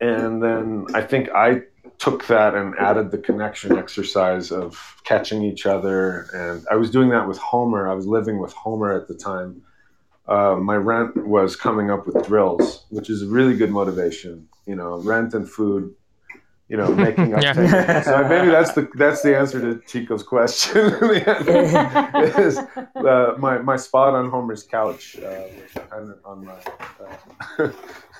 And then I think I took that and added the connection exercise of catching each other. And I was doing that with Homer. I was living with Homer at the time. Uh, my rent was coming up with drills, which is a really good motivation. You know, rent and food. You know, making up. Yeah. So maybe that's the that's the answer to Chico's question. is uh, my my spot on Homer's couch uh, was dependent on my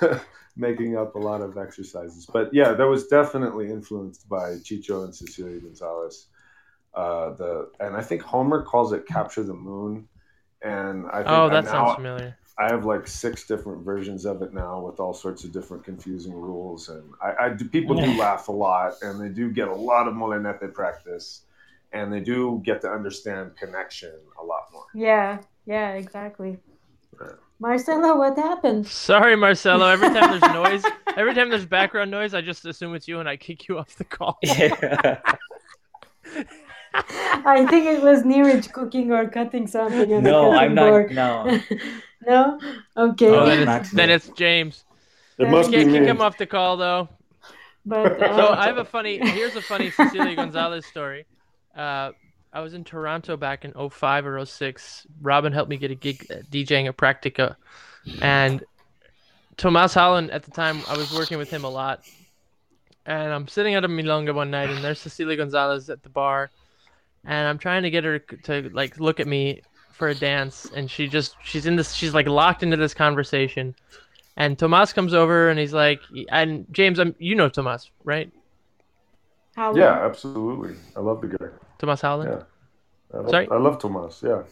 uh, making up a lot of exercises. But yeah, that was definitely influenced by Chicho and Cecilia Gonzalez. Uh, the and I think Homer calls it "Capture the Moon," and I think Oh, I that now- sounds familiar. I have like six different versions of it now with all sorts of different confusing rules, and I, I do, people do laugh a lot, and they do get a lot of molinete practice, and they do get to understand connection a lot more. Yeah, yeah, exactly. Yeah. Marcelo, what happened? Sorry, Marcelo. Every time there's noise, every time there's background noise, I just assume it's you and I kick you off the call. Yeah. I think it was Neeraj cooking or cutting something no, I'm not. board. No. no? Okay. Oh, then it's, then it's James. It must be Can't kick me. him off the call though. but uh, So I have a funny. Here's a funny Cecilia Gonzalez story. Uh, I was in Toronto back in 05 or 06. Robin helped me get a gig uh, DJing at Practica, and Tomas Holland at the time I was working with him a lot. And I'm sitting at a milonga one night, and there's Cecilia Gonzalez at the bar, and I'm trying to get her to like look at me for a dance, and she just she's in this she's like locked into this conversation, and Tomas comes over and he's like, and James, I'm you know Tomas, right? how Yeah, absolutely. I love the guy. Tomas Howland. Yeah. I love, Sorry? I love Tomas. Yeah.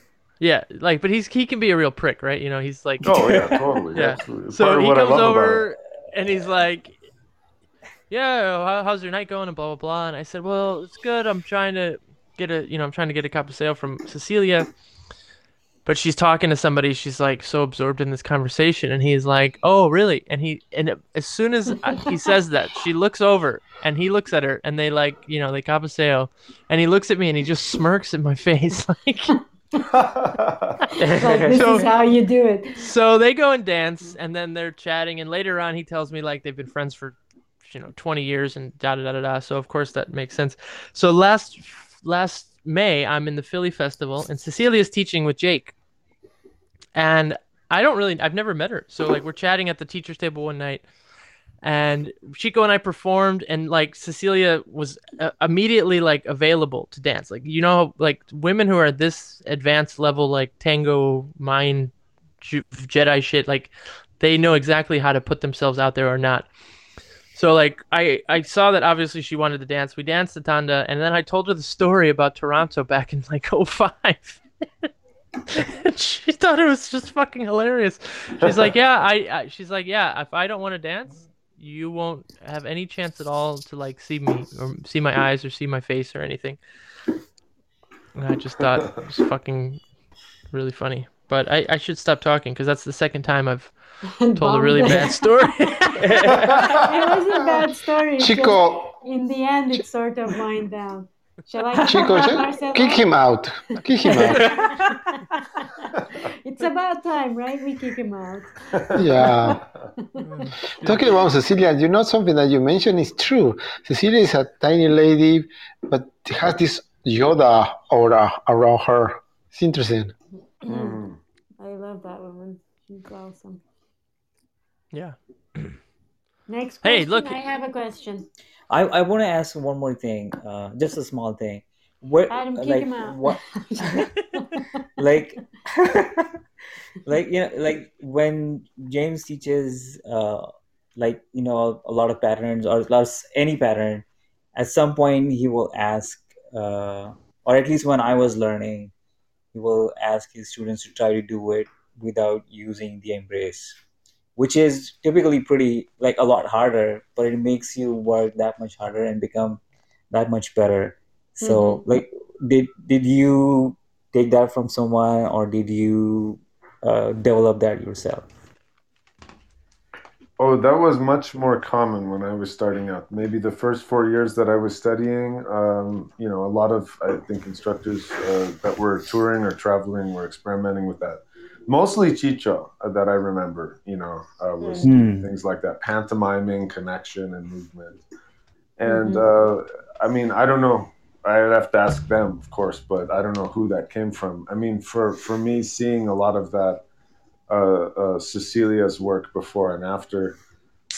Yeah, like, but he's he can be a real prick, right? You know, he's like, Oh yeah, totally. Yeah. Absolutely. So of he comes love about it. over and he's like, "Yeah, how's your night going?" and blah blah blah. And I said, "Well, it's good. I'm trying to get a, you know, I'm trying to get a cabeceo from Cecilia." But she's talking to somebody. She's like so absorbed in this conversation, and he's like, "Oh, really?" And he, and as soon as uh, he says that, she looks over, and he looks at her, and they like, you know, they cabeceo, and he looks at me, and he just smirks in my face, like. like this So- is how you do it. So they go and dance, and then they're chatting, and later on, he tells me like they've been friends for, you know, twenty years, and da da da da da. So of course that makes sense. So last last May, I'm in the Philly Festival, and Cecilia's teaching with Jake, and I don't really, I've never met her. So like we're chatting at the teachers' table one night, and Chico and I performed, and like Cecilia was uh, immediately like available to dance. Like you know, like women who are this advanced level, like tango mind Jedi shit, like they know exactly how to put themselves out there or not. So like I I saw that obviously she wanted to dance. We danced the tanda, and then I told her the story about Toronto back in like 05. She thought it was just fucking hilarious. She's like, yeah, I, I she's like, yeah, if I don't want to dance, you won't have any chance at all to like see me or see my eyes or see my face or anything. And I just thought it was fucking really funny. But I, I should stop talking because that's the second time I've told a really Bombed. bad story. it was a bad story. Chico, just- in the end, it sort of wind down. Shall I Chico, Marcelo? kick him out. Kick him out. it's about time, right? We kick him out. Yeah. Talking about Cecilia, you know something that you mentioned is true. Cecilia is a tiny lady, but has this Yoda aura around her. It's interesting. Mm. I love that woman. She's awesome. Yeah. Next question. Hey, look- I have a question. I, I want to ask one more thing, uh, just a small thing. Where, Adam, kick like, him out. what, like, like you know, like when James teaches, uh, like you know, a lot of patterns or plus any pattern, at some point he will ask, uh, or at least when I was learning, he will ask his students to try to do it without using the embrace, which is typically pretty like a lot harder, but it makes you work that much harder and become that much better. So, like, did did you take that from someone, or did you uh, develop that yourself? Oh, that was much more common when I was starting out. Maybe the first four years that I was studying, um, you know, a lot of I think instructors uh, that were touring or traveling were experimenting with that. Mostly Chicho uh, that I remember, you know, uh, was doing things like that, pantomiming, connection, and movement. And uh, I mean, I don't know. I'd have to ask them, of course, but I don't know who that came from. I mean, for for me, seeing a lot of that uh, uh, Cecilia's work before and after,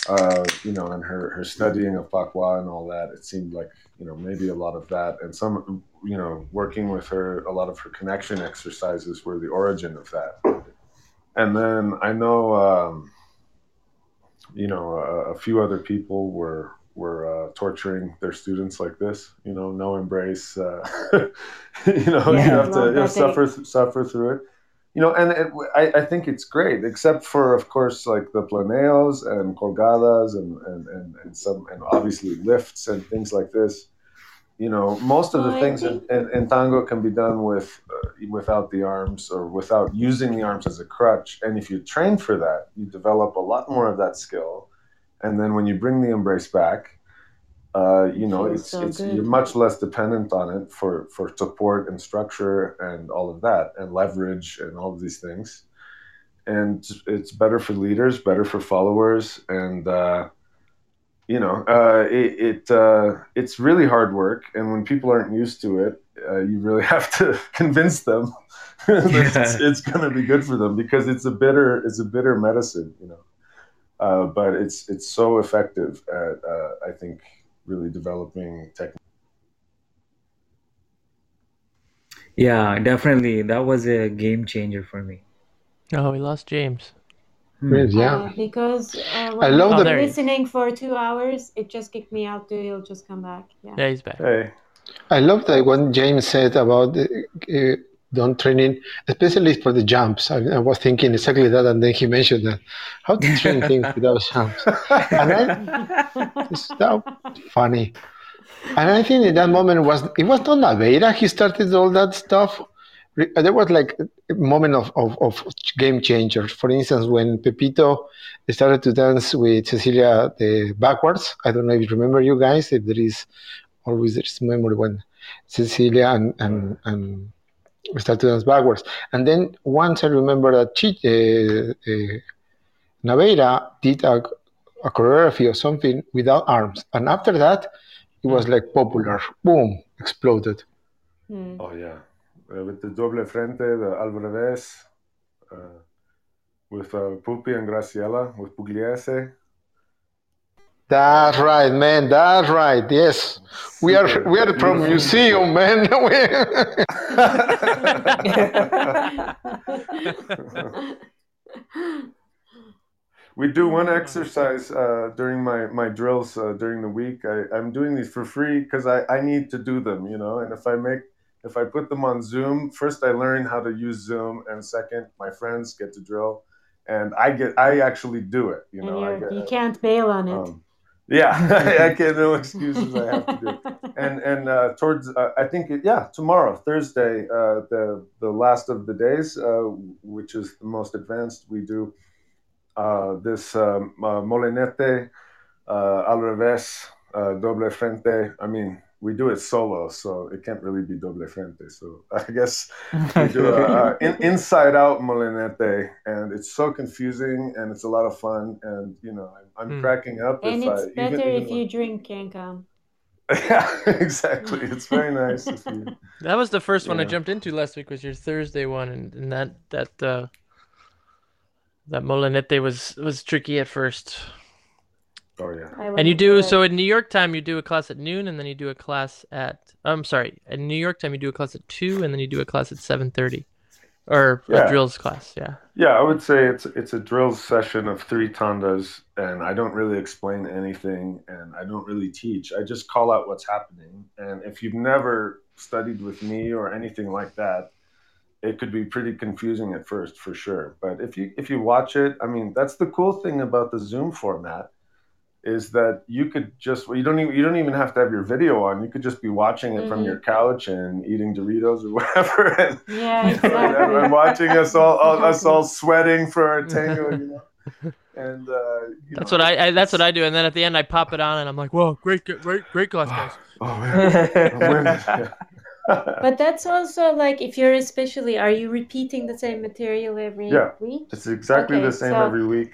uh, you know, and her, her studying of Pacua and all that, it seemed like, you know, maybe a lot of that. And some, you know, working with her, a lot of her connection exercises were the origin of that. And then I know, um, you know, a, a few other people were were uh, torturing their students like this. You know, no embrace. Uh, you know, you have to you know, that suffer suffer through it you know, and it, I, I think it's great, except for, of course, like the planeos and colgadas and, and, and, and some, and obviously lifts and things like this. You know, most of the Well, things in, think- in, in tango can be done with uh, without the arms or without using the arms as a crutch. And if you train for that, you develop a lot more of that skill. And then when you bring the embrace back, uh, you know, it's, so it's good. you're much less dependent on it for, for support and structure and all of that and leverage and all of these things. And it's better for leaders, better for followers, and uh, you know, uh, it, it uh, it's really hard work. And when people aren't used to it, uh, you really have to convince them that it's, it's going to be good for them because it's a bitter it's a bitter medicine, you know. Uh, but it's it's so effective at uh, I think really developing technique. Yeah, definitely. That was a game changer for me. Oh, we lost James. Yes, yeah. Uh, because uh, I love Oh, I'm there he is. listening for two hours, it just kicked me out. Too. He'll just come back. Yeah. Yeah, he's back. Hey, I love that what James said about uh, uh, don't training, especially for the jumps. I, I was thinking exactly that, and then he mentioned that how to train things without jumps. And I, it's so funny. And I think in that moment was it was not Naveira. He started all that stuff. Re- There was like a moment of, of, of game changers. For instance, when Pepito started to dance with Cecilia the backwards. I don't know if you remember you guys. If there is always there's memory when Cecilia and and and we started to dance backwards. And then once I remember that Chi, uh, uh, Naveira did a, a choreography or something without arms, and after that, it was like popular. Boom, exploded. Hmm. oh yeah, uh, with the doble frente, the al revés, uh, with uh, Pupi and Graciela, with Pugliese. That's right, man. That's right. Yes, we are Super we are from museum, man. we do one exercise uh, during my, my drills uh, during the week. I, I'm doing these for free because I, I need to do them, you know. And if I make if I put them on Zoom, first I learn how to use Zoom, and second, my friends get to drill, and I get I actually do it, you know. I get, you can't bail on it. um, yeah, I can't no excuses. I have to do and and uh, towards uh, I think it, yeah tomorrow Thursday uh, the the last of the days uh, which is the most advanced we do uh, this um, uh, molinete uh, al revés uh, doble frente I mean we do it solo so it can't really be doble frente so I guess we do a, a in, inside out molinete and it's so confusing and it's a lot of fun and you know I'm, I'm Hmm. cracking up and if it's I better even, even if when- you drink Kankan. yeah, exactly. It's very nice if you. That was the first one I jumped into last week. Was your Thursday one, and, and that that uh, that Molinete was was tricky at first. Oh yeah. And you do so in New York time. You do a class at noon, and then you do a class at. I'm sorry, in New York time you do a class at two, and then you do a class at seven thirty, or Yeah. a drills class. Yeah. Yeah, I would say it's it's a drills session of three tandas, and I don't really explain anything, and I don't really teach. I just call out what's happening, and if you've never studied with me or anything like that, it could be pretty confusing at first, for sure. But if you if you watch it, I mean, that's the cool thing about the Zoom format, is that you could just you don't even you don't even have to have your video on. You could just be watching it from Mhm. your couch and eating Doritos or whatever, and Yeah, you know, and, exactly. and watching us all, all us all sweating for our tango, you know. and uh, you That's know, what I, I. That's what I do, and then at the end I pop it on, and I'm like, "Whoa, great, great, great class, guys." Oh man, But that's also like if you're especially, are you repeating the same material every Yeah. week? it's exactly Okay, the same so- every week.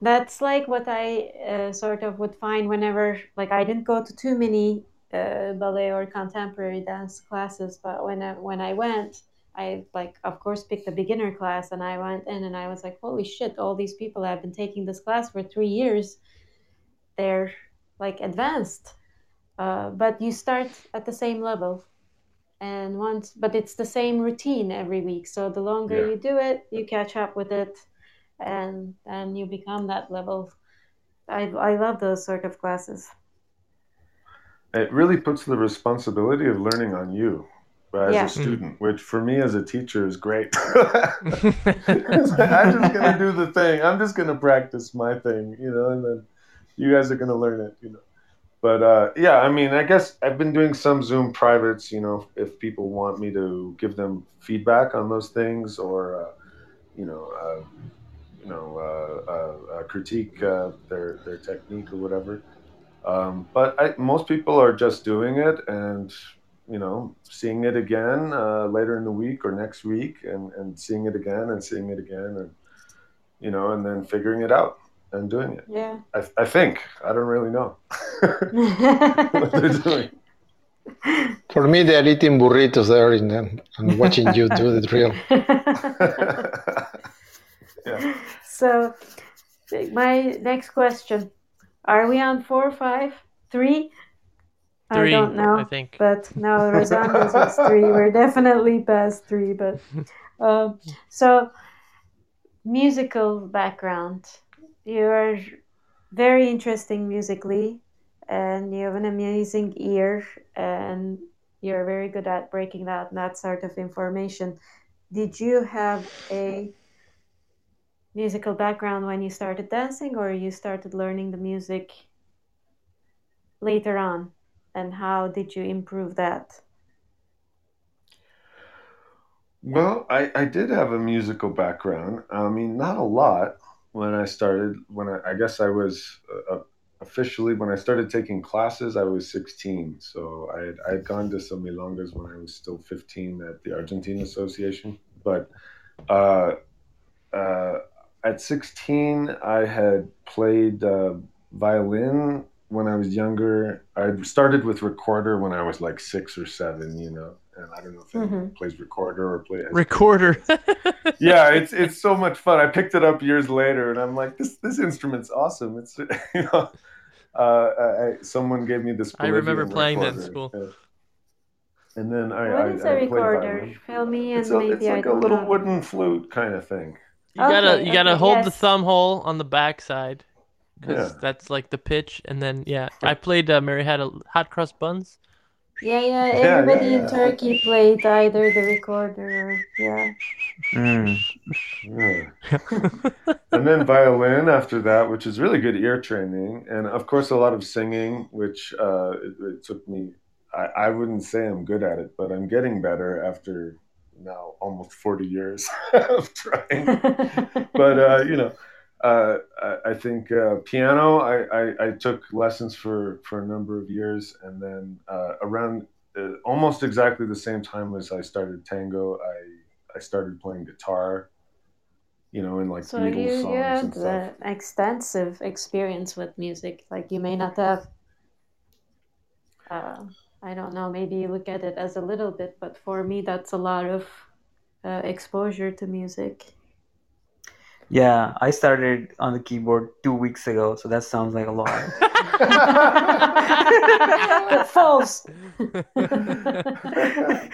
That's like what I uh, sort of would find whenever, like, I didn't go to too many uh, ballet or contemporary dance classes, but when I, when I went, I like, of course, picked a beginner class, and I went in, and I was like, holy shit! All these people have been taking this class for three years. They're like advanced, uh, but you start at the same level, and once, but it's the same routine every week. So the longer Yeah. you do it, you catch up with it and then you become that level. I, I love those sort of classes. it really puts the responsibility of learning on you as Yeah. a student, which for me as a teacher is great. I'm just gonna do the thing. I'm just gonna practice my thing, you know, and then you guys are gonna learn it, you know. But uh, yeah, I mean, I guess I've been doing some Zoom privates, you know, if people want me to give them feedback on those things or, uh, you know, uh, you know, uh, uh, uh, critique uh, their their technique or whatever. Um, but I, most people are just doing it and you know seeing it again uh, later in the week or next week and, and seeing it again and seeing it again and you know and then figuring it out and doing it. Yeah. I, I think I don't really know what they're doing. For me, they're eating burritos there in the, and watching you do the drill. so, my next question: Are we on four, five, three? Three, I don't know. I think. But no, Rosanda's was three. We're definitely past three. But um, so musical background. You are very interesting musically, and you have an amazing ear, and you're very good at breaking that that sort of information. Did you have a musical background when you started dancing, or you started learning the music later on? And how did you improve that? Well, I, I did have a musical background. I mean, not a lot when I started. When I, I guess I was uh, officially when I started taking classes, I was 16. So I had, I had gone to some milongas when I was still 15 at the Argentine Association. But uh, uh, at 16, I had played uh, violin when I was younger. I started with recorder when I was like six or seven, you know. And I don't know if anyone plays recorder or play Recorder. yeah, it's it's so much fun. I picked it up years later, and I'm like, this this instrument's awesome. It's you know, uh, I, someone gave me this. I remember Bolivian playing that in school. yeah. And then I, What I, is I a played recorder? violin. Fill me in, It's, a, maybe it's like a don't little know. wooden flute kind of thing. You gotta Okay, you gotta okay, hold the thumb hole on the back side because Yeah. that's like the pitch, and then yeah, I played. Uh, Mary had a hot cross buns. Yeah, yeah. yeah, Everybody in yeah. Turkey played either the recorder or yeah. Mm. Yeah. and then violin after that, which is really good ear training, and of course a lot of singing, which uh, it, it took me. I, I wouldn't say I'm good at it, but I'm getting better after now almost 40 years of trying. But uh, you know, uh, I, I think uh, piano. I, I, I took lessons for for a number of years, and then uh, around uh, almost exactly the same time as I started tango, I I started playing guitar. You know, in like So Beatles you, songs you stuff. uh, extensive experience with music. Like you may not have. I don't know. Maybe you look at it as a little bit, but for me, that's a lot of uh, exposure to music. Yeah, I started on the keyboard two weeks ago, so that sounds like a lot. False.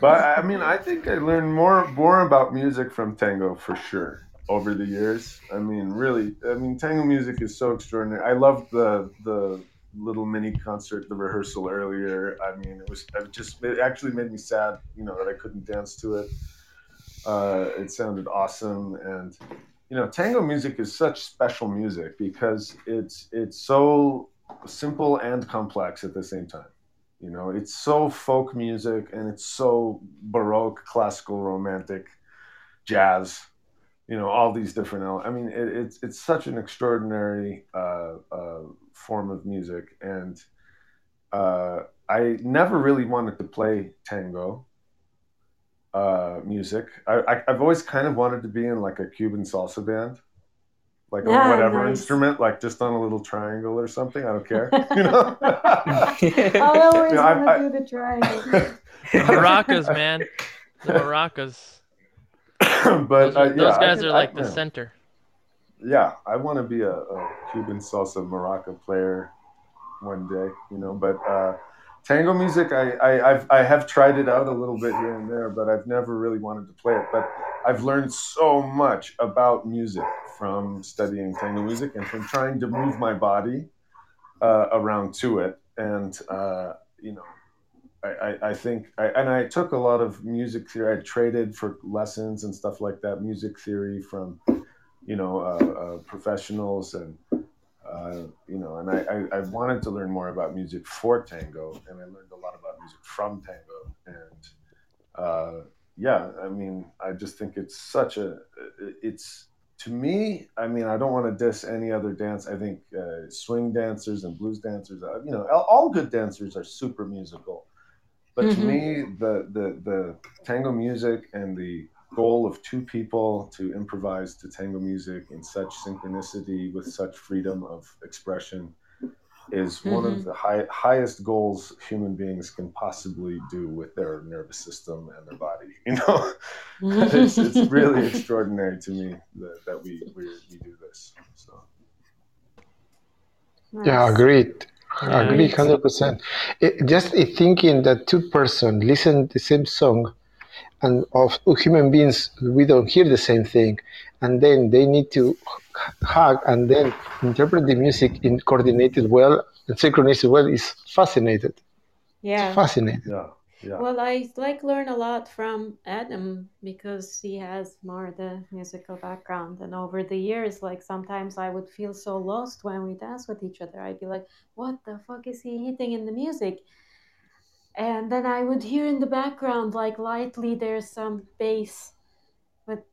But I mean, I think I learned more more about music from tango for sure over the years. I mean, really, I mean, tango music is so extraordinary. I love the the little mini concert, the rehearsal earlier. I mean, it was it just it actually made me sad, you know, that I couldn't dance to it. Uh, it sounded awesome, and you know, tango music is such special music because it's it's so simple and complex at the same time. You know, it's so folk music and it's so baroque, classical, romantic, jazz. you know all these different i mean it, it's it's such an extraordinary uh, uh, form of music and uh, i never really wanted to play tango uh, music I, I, i've always kind of wanted to be in like a cuban salsa band like Yeah, on whatever nice. instrument like just on a little triangle or something i don't care you know I always Yeah, I- want to I- do the triangle. The maracas, man. The maracas. but Those, uh, are- yeah, those I guys could- are I- like the yeah. center. Yeah, I want to be a, a Cuban salsa maraca player one day, you know. But uh, tango music, I, I I've, I have tried it out a little bit here and there, but I've never really wanted to play it. But I've learned so much about music from studying tango music and from trying to move my body uh, around to it, and uh, you know. I, I, think, I, and I took a lot of music theory. I traded for lessons and stuff like that, music theory from you know, uh, uh, professionals and, uh, you know, and I, I, I wanted to learn more about music for tango and I learned a lot about music from tango. And, uh, yeah, I mean, I just think it's such a, it's, to me, I mean, I don't want to diss any other dance. I think uh, swing dancers and blues dancers, uh, you know, all, good dancers are super musical. But to Mhm. me, the, the, the tango music and the goal of two people to improvise to tango music in such synchronicity with such freedom of expression is one of Mhm. the high, highest goals human beings can possibly do with their nervous system and their body. You know, it's, it's really extraordinary to me that, that we, we we do this. So Yeah, Nice. agreed. Yeah. Agree, hundred percent. Just thinking that two person listen the same song, and of human beings we don't hear the same thing, and then they need to hug and then interpret the music in coordinated well and synchronized well is fascinated. Yeah. Fascinating. yeah, yeah. Well, I like learn a lot from Adam because he has more the musical background. And over the years, like sometimes I would feel so lost when we dance with each other. I'd be like, "What the fuck is he hitting in the music?" And then I would hear in the background, like lightly, there's some bass, but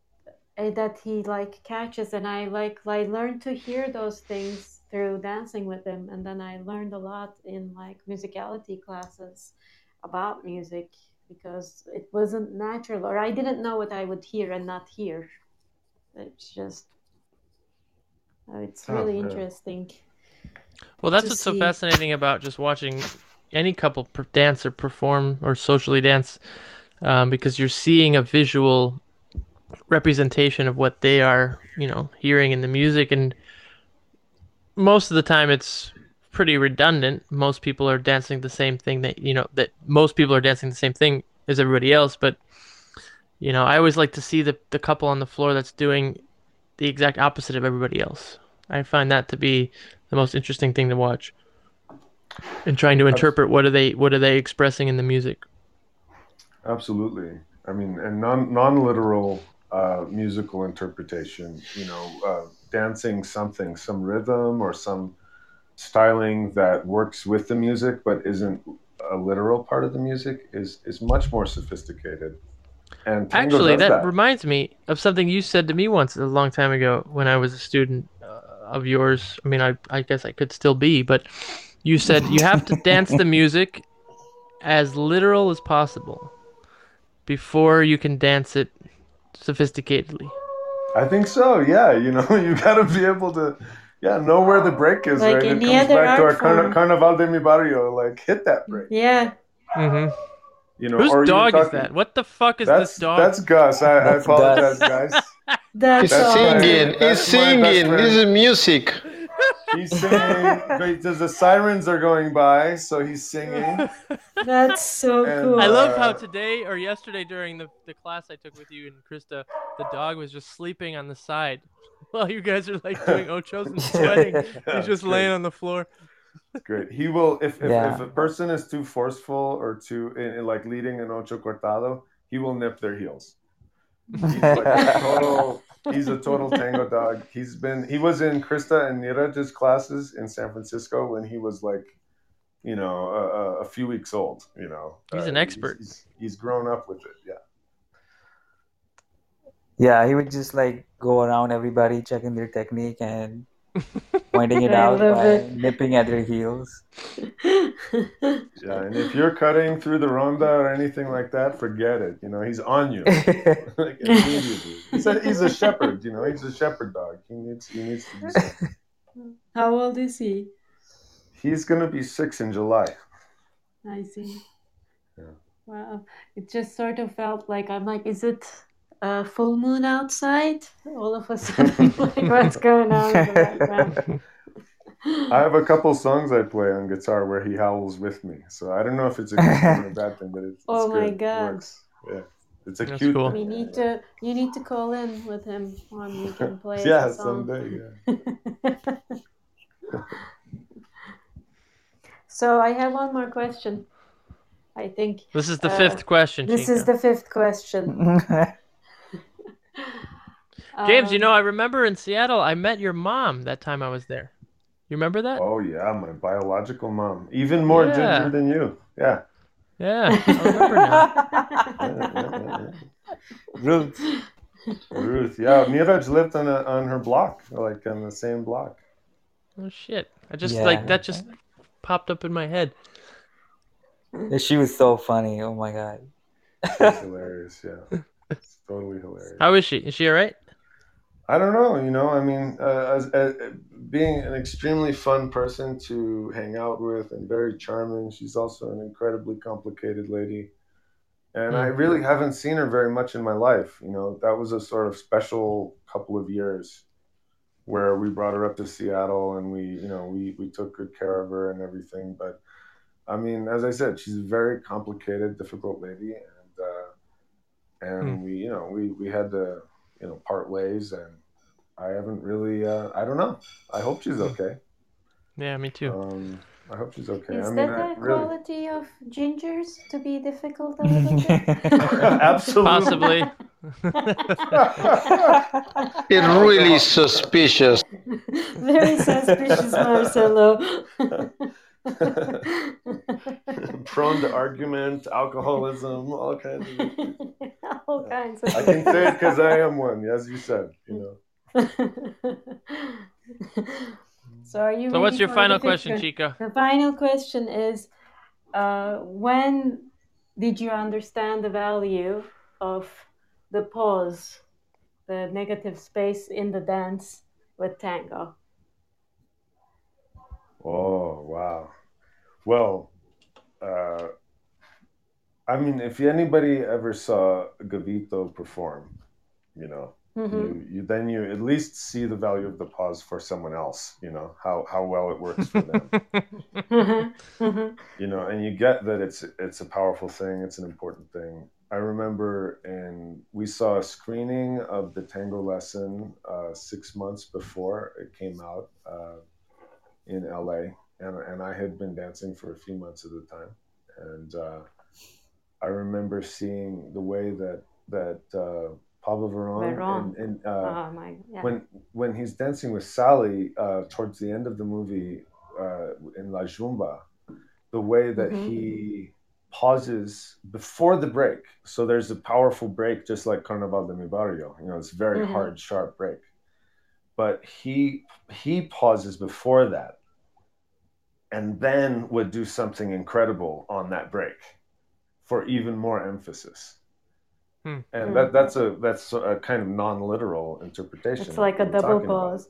uh, that he like catches, and I like I learned to hear those things through dancing with him. And then I learned a lot in like musicality classes about music because it wasn't natural or I didn't know what I would hear and not hear. It's just uh, it's Oh, really yeah. interesting. Well, that's to what's so fascinating about just watching any couple dance or perform or socially dance, um, because you're seeing a visual representation of what they are, you know, hearing in the music, and most of the time it's pretty redundant. Most people are dancing the same thing that you know that most people are dancing the same thing as everybody else, but you know, I always like to see the the couple on the floor that's doing the exact opposite of everybody else. I find that to be the most interesting thing to watch. And trying to interpret what are they what are they expressing in the music. Absolutely. I mean, and non non literal uh, musical interpretation. You know, uh, dancing something, some rhythm or some styling that works with the music but isn't a literal part of the music is is much more sophisticated. And tango Actually, that, that. reminds me of something you said to me once a long time ago when I was a student uh, of yours. I mean, I I guess I could still be, but you said you have to dance the music as literal as possible before you can dance it sophisticatedly. I think so. Yeah, you know, you got to be able to, yeah, know where the break is. Like right? It comes other back to our art carna- Carnaval de mi barrio. Like, hit that break. Yeah. hmm You know, Whose or you're dog is that? What the fuck is That's this dog? that's Gus. I, I apologize, guys. That's That's singing. It's that's my best singing. This is music. He's singing. Wait, The sirens are going by, so he's singing. That's so And- cool. I love how Uh, today or yesterday during the, the class I took with you and Krista, the dog was just sleeping on the side while you guys are like doing ochos and sweating. He's just great. laying on the floor. Great. He will if if, Yeah. if a person is too forceful or too in, in, like leading an ocho cortado, he will nip their heels. He's like a total. He's a total tango dog. He's been. He was in Krista and Niraj's classes in San Francisco when he was like, you know, a, a- a few weeks old. You know, He's an uh, expert. He's, he's grown up with it. Yeah. Yeah, he would just like go around everybody checking their technique and pointing it out by it. nipping at their heels. Yeah, and if you're cutting through the ronda or anything like that, forget it. You know, he's on you. like. He's a, he's a shepherd, you know, he's a shepherd dog. He needs he needs to do something. How old is he? He's gonna be six in July. I see. Yeah. Wow. It just sort of felt like I'm like, is it a full moon outside? All of a sudden, like what's going on in the background? I have a couple songs I play on guitar where he howls with me. So I don't know if it's a good thing or a bad thing, but it's, it's Oh my good. It works. Yeah. It's a That's cute cool. We need to you need to call in with him on we can play Yeah, song. someday, yeah. so I have one more question. I think This is the Uh, fifth question, this Chica. is the fifth question. James, you Um, know, I remember in Seattle, I met your mom that time I was there. You remember that? Oh yeah, my biological mom. Even more Yeah. ginger than you. Yeah. Yeah, I remember now. Yeah, yeah, yeah, Ruth. yeah. Ruth, yeah. Miraj lived on a, on her block, like on the same block. Oh shit! I just Yeah. like that just popped up in my head. She was so funny. Oh my god. It's hilarious, yeah. It's totally hilarious. How is she? Is she all right? I don't know, you know, I mean, uh, as, as, being an extremely fun person to hang out with and very charming, she's also an incredibly complicated lady. And I really haven't seen her very much in my life. You know, that was a sort of special couple of years where we brought her up to Seattle and we, you know, we, we took good care of her and everything. But I mean, as I said, she's a very complicated, difficult lady. And, uh, and we, you know, we, we had to, you know, part ways and I haven't really, uh, I don't know. I hope she's okay. Yeah, me too. Um, I hope she's okay. Is I mean, that I, a really, quality of gingers to be difficult a little bit? Absolutely. Possibly. It really is suspicious. Very suspicious, Marcelo. prone to argument, alcoholism, all kinds of. All kinds of. I can say it because I am one, as you said. You know. So are you? So what's your final question, Chica? The final question is, uh, when did you understand the value of the pause, the negative space in the dance with tango? Oh wow. Well, uh, I mean, if anybody ever saw Gavito perform, you know, Mhm. you, you then you at least see the value of the pause for someone else. You know how how well it works for them. Mhm, mhm. you know, and you get that it's it's a powerful thing. It's an important thing. I remember, and we saw a screening of the tango lesson uh, six months before it came out uh, in LA, and and I had been dancing for a few months at the time, and uh, I remember seeing the way that that uh, Pablo Veron Veron. and, and uh, oh my, yeah. when when he's dancing with Sally uh, towards the end of the movie uh, in La Yumba, the way that Mhm. he pauses before the break. So there's a powerful break, just like Carnaval de Mi Barrio. You know, it's very Mhm. hard, sharp break. But he he pauses before that, and then would do something incredible on that break, for even more emphasis. Hmm. And that that's a that's a kind of non-literal interpretation. it's like a double talking pause.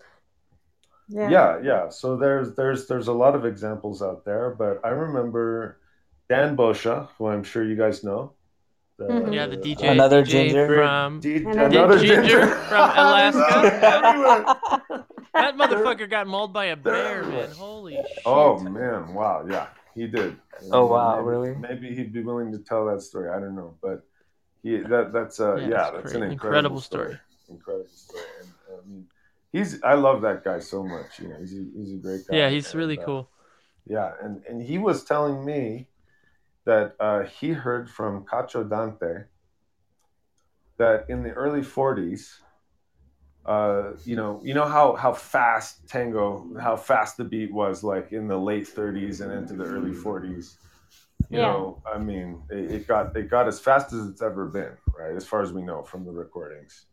Yeah. Yeah, yeah. So there's there's there's a lot of examples out there, but I remember Dan Bosha, who I'm sure you guys know. The, Mhm. Yeah, the DJ. Another DJ ginger. from D- Another another ginger ginger from Alaska. That motherfucker got mauled by a bear, There. man. Holy shit. Oh man, wow, yeah, he did. Oh, wow, Maybe- really? Maybe he'd be willing to tell that story. I don't know, but he that that's uh Yeah, yeah, that's that's an Incredible incredible, story. story. Incredible story. And, I mean, he's I love that guy so much. You know, he's a, he's a great guy. Yeah, he's really uh, cool. Yeah, and and he was telling me that uh, he heard from Cacho Dante that in the early 40s, uh, you know, you know how how fast tango, how fast the beat was, like in the late 30s and into the early 40s. You Yeah. know, I mean, it, it got it got as fast as it's ever been, right? As far as we know from the recordings.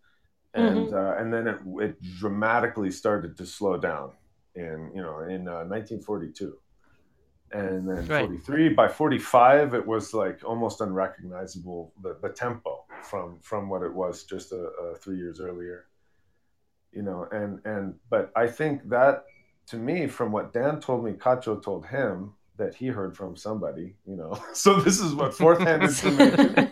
and uh, and then it, it dramatically started to slow down in you know in uh, 1942 and then Right. 43 by 45 it was like almost unrecognizable the, the tempo from from what it was just uh, uh, three years earlier you know and and but i think that to me from what dan told me cacho told him that he heard from somebody you know? So this is what fourth hand information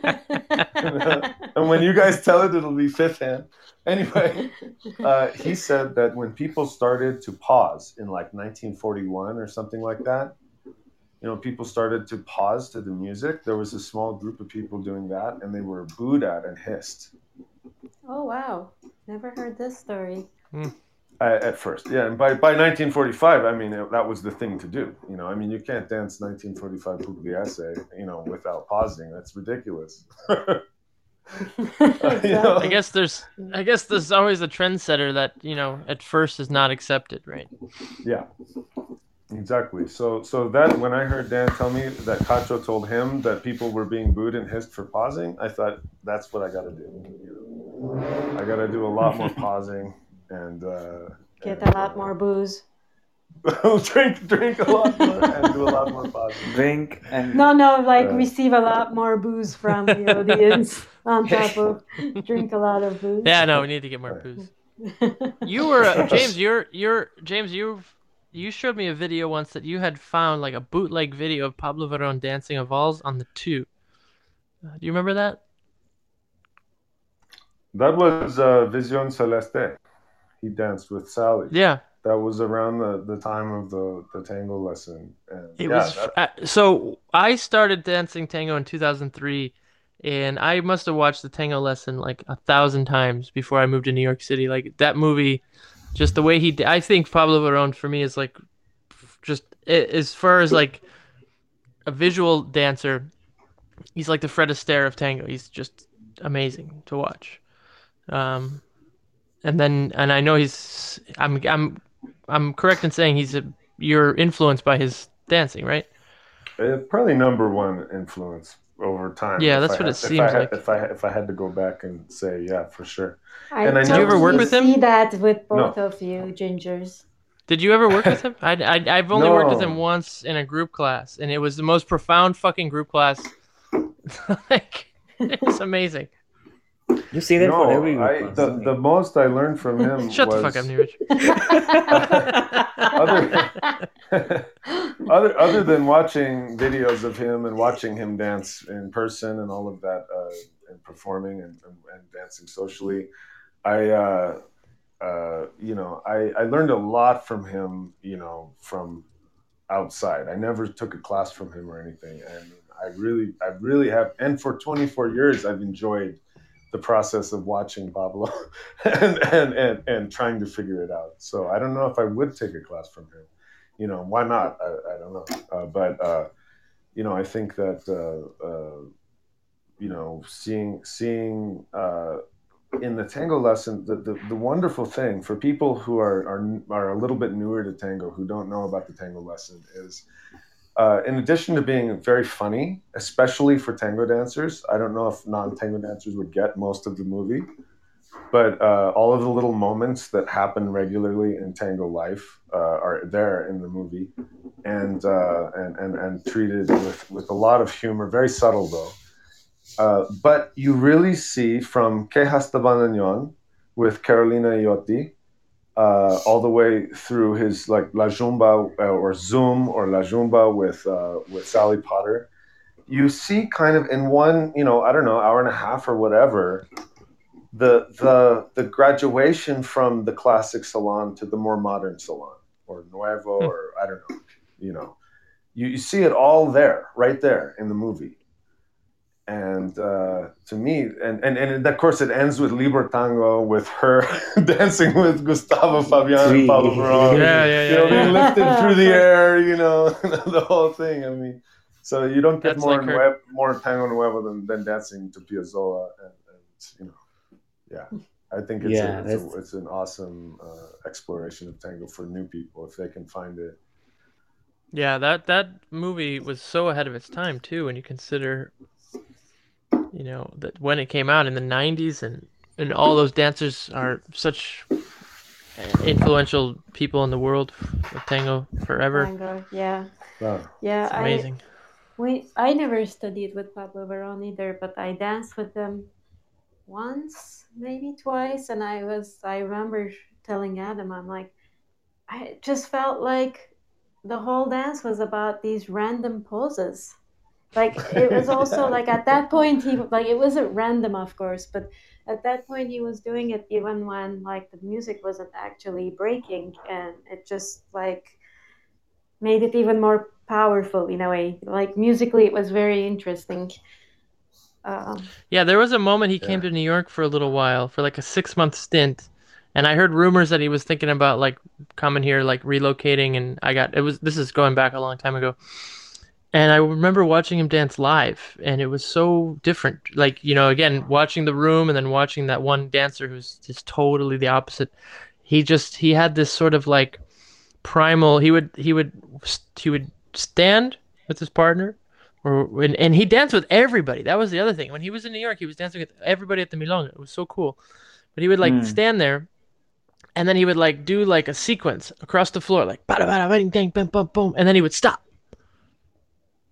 and when you guys tell it it'll be fifth hand. Anyway uh, he said that when people started to pause in like 1941 or something like that, you know, people started to pause to the music. There was a small group of people doing that, and they were booed at and hissed. Oh wow, never heard this story. at, at first. Yeah, and by, by 1945, I mean it, that was the thing to do. You know, I mean you can't dance 1945 Pugliese, you know, without pausing. That's ridiculous. Exactly. know? I guess there's I guess there's always a trendsetter that you know at first is not accepted, right? Yeah, exactly. So, so that when I heard Dan tell me that Cacho told him that people were being booed and hissed for pausing, I thought that's what I got to do. I got to do a lot more pausing and uh, Get and, a lot more booze. uh, drink, drink a lot more and do a lot more pausing. Drink and No, no, like Uh, receive a lot more booze from the audience on top of drink a lot of booze. Yeah, no, we need to get more booze. You were uh, James. You're you're James. You you showed me a video once that you had found like a bootleg video of Pablo Verón dancing a vals on the two. Uh, do you remember that? That was uh, Vision Celeste. He danced with Sally. Yeah, That was around the, the time of the, the tango lesson. And it yeah, was. that- uh, so I started dancing tango in 2003, and I must have watched the tango lesson like a thousand times before I moved to New York City. Like that movie, just the way he. I think Pablo Verón for me is like, just as far as like a visual dancer, he's like the Fred Astaire of tango. He's just amazing to watch. Um, and then and I know he's. I'm I'm I'm correct in saying he's a. You're influenced by his dancing, right? Uh, probably number one influence over time. Yeah, that's I what had- it if seems I had, like. If I if I had to go back and say, yeah, for sure. I And I Did you ever work with him? I see that with No. both of you, gingers. Did you ever work with him? I, I, I've only worked with him once in a group class, and it was the most profound fucking group class. like, it was amazing. You see that for No, every I, the the most I learned from him Shut was the fuck up, Neeraj. other, other other than watching videos of him and watching him dance in person and all of that uh, and performing and, and, and dancing socially i uh, uh, you know I, I learned a lot from him you know from outside. I never took a class from him or anything. And i really i really have and for 24 years i've enjoyed the process of watching Pablo and, and, and, and trying to figure it out. So I don't know if I would take a class from him. You know, why not? I, I don't know. Uh, but, uh, you know, I think that, uh, uh, you know, seeing, seeing uh, in the tango lesson, the, the, the wonderful thing for people who are, are, are a little bit newer to tango, who don't know about the tango lesson is uh, in addition to being very funny, especially for tango dancers, I don't know if non-tango dancers would get most of the movie, but uh, all of the little moments that happen regularly in tango life uh, are there in the movie, and, uh, and and and treated with with a lot of humor, very subtle though. Uh, but you really see from Quejas de Bandoneón with Carolina Iotti uh, all the way through his like La Yumba uh, or Zoom or La Yumba with uh, with Sally Potter. You see kind of in one, you know, I don't know, hour and a half or whatever, the the the graduation from the classic salon to the more modern salon or nuevo or I don't know, you know. You, you see it all there, right there in the movie. And uh, to me, and, and, and of course, it ends with Libertango with her dancing with Gustavo Fabian and Pablo Verón. Yeah, yeah, You know, yeah. being lifted through the air, you know, the whole thing. I mean, so you don't get That's more like her- more tango nuevo than, than dancing to Piazzolla, and, and you know, yeah. I think it's, Yeah, a, it's, a, it's an awesome uh, exploration of tango for new people if they can find it. Yeah, that that movie was so ahead of its time too when you consider you know that when it came out in the 90s and and all those dancers are such influential people in the world of tango forever. Tango, yeah, Wow. yeah. It's I amazing. we I never studied with Pablo Verón either, but I danced with them once, maybe twice, and I was I remember telling Adam, I'm like, I just felt like the whole dance was about these random poses. Like it was also like at that point he like it wasn't random, of course, but at that point he was doing it even when like the music wasn't actually breaking, and it just like made it even more powerful in a way. Like musically, it was very interesting. Um, Yeah, there was a moment he Yeah. came to New York for a little while, for like a six month stint, and I heard rumors that he was thinking about like coming here, like relocating. And I got it was this is going back a long time ago, and I remember watching him dance live, and it was so different. Like you know, again, watching the room and then watching that one dancer who's just totally the opposite. He just he had this sort of like primal. He would he would he would stand with his partner or and, and he danced with everybody. That was the other thing. When he was in New York, he was dancing with everybody at the Milonga. It was so cool. But he would like Hmm. stand there, and then he would like do like a sequence across the floor, like bada bada bang dang bam bum boom, and then he would stop,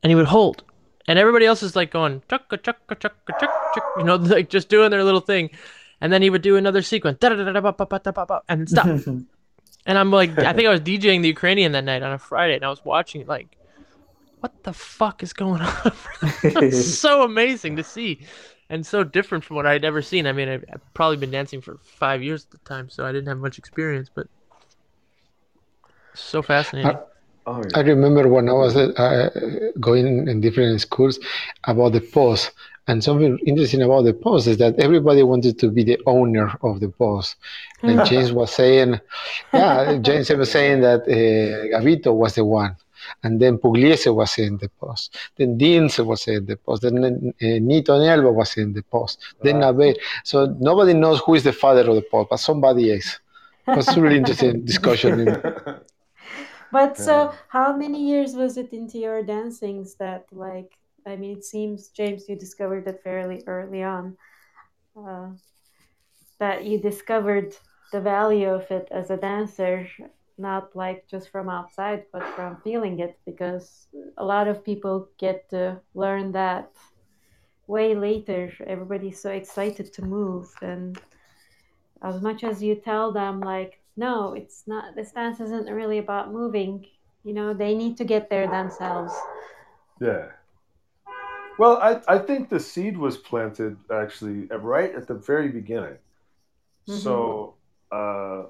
and he would hold, and everybody else is like going chukka chukka chukka chuk chuk, you know, like just doing their little thing, and then he would do another sequence, da da da da ba ba ba da ba ba, and stop. And I'm like, I think I was DJing the Ukrainian that night on a Friday, and I was watching it like, what the fuck is going on? it's so amazing to see, and so different from what I'd ever seen. I mean, I've, I've probably been dancing for five years at the time, so I didn't have much experience, but so fascinating. Oh I remember when I was uh, going in different schools about the pose. And something interesting about the post is that everybody wanted to be the owner of the post. And James was saying, yeah, James was saying that uh, Gavito was the one. And then Pugliese was in the post. Then Dinzel was in the post. Then uh, Nito Nelva was in the post. Then Wow. Nabe. So nobody knows who is the father of the post, but somebody is. It was a really interesting discussion. But so, how many years was it into your dancings that, like, I mean, it seems, James, you discovered it fairly early on, uh, that you discovered the value of it as a dancer, not like just from outside, but from feeling it, because a lot of people get to learn that way later. Everybody's so excited to move, and as much as you tell them like no it's not this dance isn't really about moving you know they need to get there themselves Yeah. Well, I, I think the seed was planted actually right at the very beginning. So, uh,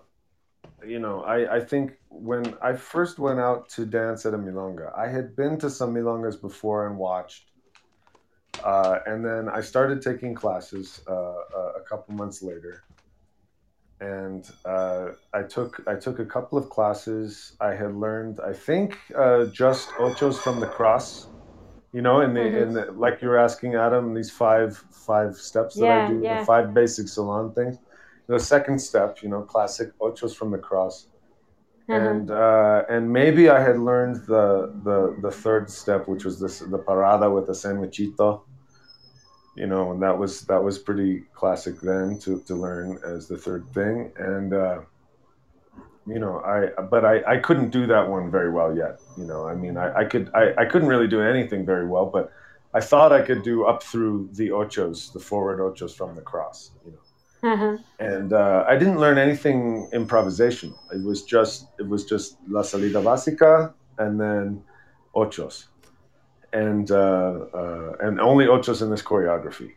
you know, I, I think when I first went out to dance at a milonga, I had been to some milongas before and watched. Uh, and then I started taking classes uh, uh, a couple months later. And uh, I took I took a couple of classes. I had learned, I think, uh, just ochos from the cross you know in the Mhm. in the like you were asking adam these five five steps that Yeah, i do yeah. the five basic salon things the second step you know classic ochos from the cross Uh-huh. and uh, and maybe i had learned the the the third step which was this the parada with the sandwichito you know and that was that was pretty classic then to to learn as the third thing. And uh you know i but i i couldn't do that one very well yet you know. I mean i i could i, I couldn't really do anything very well but i thought i could do up through the ochos the forward ochos from the cross you know. Uh-huh. and uh, i didn't learn anything improvisational. It was just it was just la salida básica and then ochos and uh, uh, and only ochos in this choreography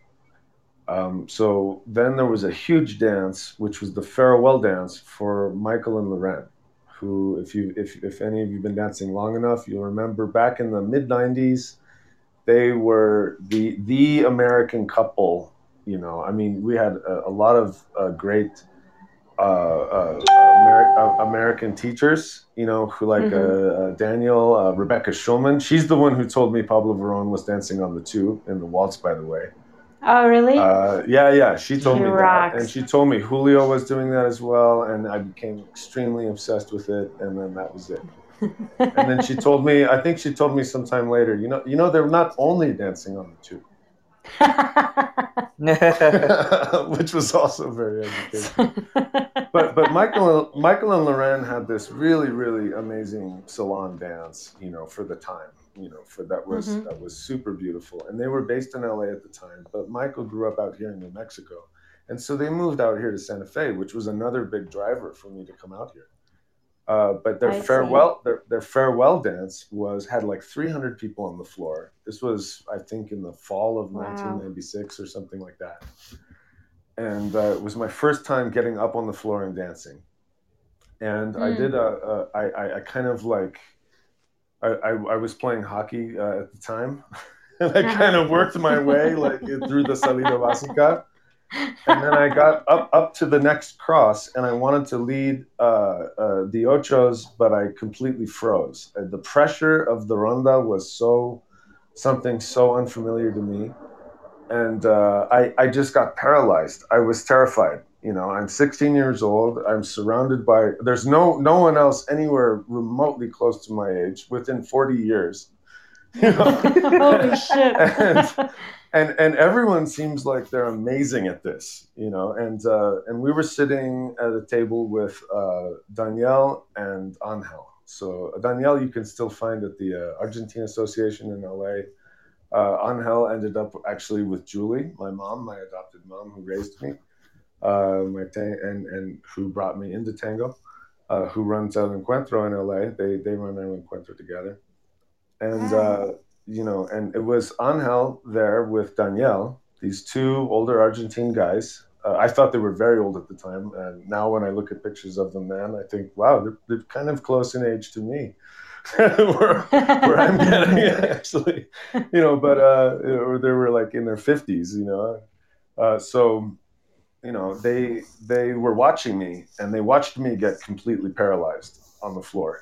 um, so then there was a huge dance, which was the farewell dance for Michael and Loren, who, if you if, if any of you've been dancing long enough, you'll remember back in the mid '90s, they were the the American couple. You know, I mean, we had a, a lot of uh, great uh, uh, Ameri- American teachers. You know, who like uh, uh, Daniel, uh, Rebecca Schulman. She's the one who told me Pablo Verón was dancing on the two in the waltz. By the way. oh really Uh, yeah, yeah, she told me that, and she told me Julio was doing that as well, and I became extremely obsessed with it, and then that was it. And then she told me, I think she told me sometime later, you know, you know, they're not only dancing on the two, which was also very educational. But but Michael Michael and Loren had this really really amazing salon dance, you know, for the time, you know, for that was Mhm. that was super beautiful, and they were based in LA at the time. But Michael grew up out here in New Mexico, and so they moved out here to Santa Fe, which was another big driver for me to come out here. Uh, but their I farewell their, their farewell dance was had like 300 people on the floor. This was I think in the fall of Wow. 1996 or something like that. And uh, it was my first time getting up on the floor and dancing. And I Mm. did a, a I, I, I kind of like I, I, I was playing hockey uh, at the time, and I kind of worked my way like through the salida básica and then I got up up to the next cross, and I wanted to lead uh, uh, the ochos, but I completely froze. Uh, the pressure of the ronda was so something so unfamiliar to me, and uh, I I just got paralyzed. I was terrified. You know, I'm 16 years old. I'm surrounded by there's no no one else anywhere remotely close to my age within 40 years. You know? Holy shit. And- and and everyone seems like they're amazing at this, you know. And uh, and we were sitting at a table with uh, Danielle and Angel. So Danielle, you can still find at the uh, Argentine Association in LA. Uh, Angel ended up actually with Julie, my mom, my adopted mom, who raised me, uh, my ta- and and who brought me into tango, uh, who runs El Encuentro in LA. They they run El Encuentro together, and. Uh, you know, and it was Angel there with Danielle, these two older Argentine guys. Uh, I thought they were very old at the time, and now when I look at pictures of them, man, I think, wow, they're, they're kind of close in age to me, where, where I'm getting actually, you know, but uh, or they were like in their fifties, you know, uh, so you know they they were watching me, and they watched me get completely paralyzed on the floor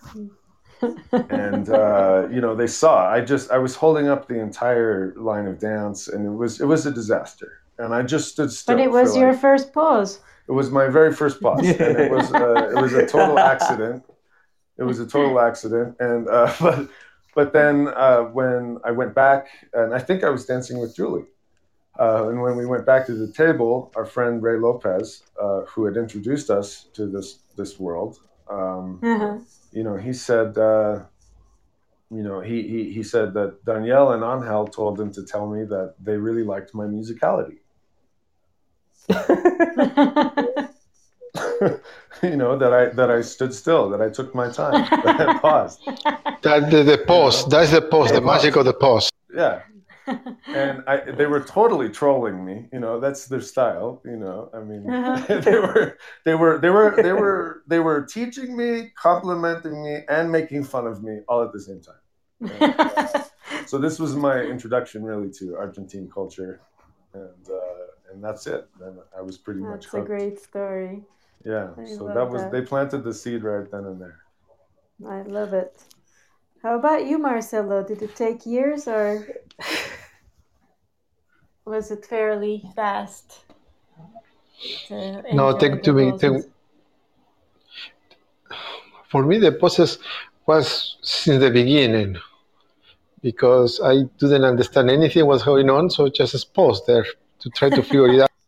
and uh, you know they saw. I just i was holding up the entire line of dance and it was it was a disaster. And i just stood still but it was your like- first pause. it was my very first boss and it was uh, it was a total accident. It was a total accident. And uh, but but then uh, when i went back and i think i was dancing with julie uh, and when we went back to the table our friend ray lopez uh, who had introduced us to this this world um, Uh-huh. You know, he said, uh, you know, he, he, he said that Danielle and Angel told him to tell me that they really liked my musicality. you know, that I that I stood still, that I took my time, that I paused. That the, the pause. That's the pause. The magic of the pause. Yeah. And I, they were totally trolling me. You know, that's their style. You know, I mean, Uh-huh. they were, they were, they were, they were, they were teaching me, complimenting me, and making fun of me all at the same time. So this was my introduction, really, to Argentine culture, and uh, and that's it. And I was pretty much That's a hooked. great story. Yeah. I So that was that. they planted the seed right then and there. I love it. How about you, Marcelo? Did it take years or was it fairly fast? No, take to me. Take, for me, the process was since the beginning because I didn't understand anything was going on, so just a pause there to try to figure it out.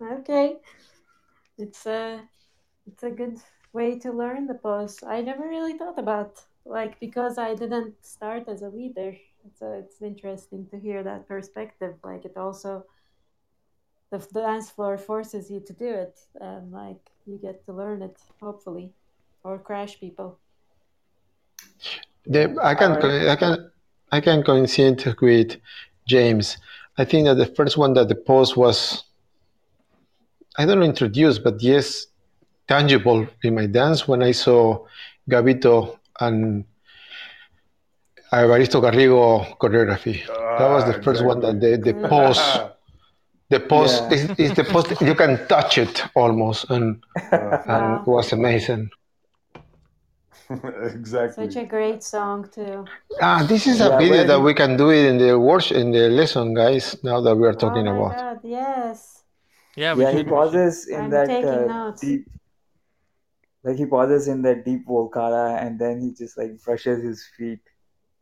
Okay, it's a it's a good way to learn the pose. I never really thought about like because I didn't start as a leader. It's a, it's interesting to hear that perspective. Like it also the, the dance floor forces you to do it, and like you get to learn it hopefully, or crash people. The, I can I can I can coincide with James. I think that the first one that the pose was I don't know introduced, but yes, tangible in my dance when I saw Gavito and Evaristo Carriego choreography. That was the Ah, first one that the, the pose the pose Yeah. is, is the pose you can touch it almost and Uh, and Wow. it was amazing. exactly. Such a great song too. Ah, this is a video where that we can do it in the workshop in the lesson, guys. Now that we are talking oh my about. god, yes. Yeah, we yeah, he should- pauses in I'm that taking uh, notes. deep, like he pauses in that deep volcada, and then he just like brushes his feet.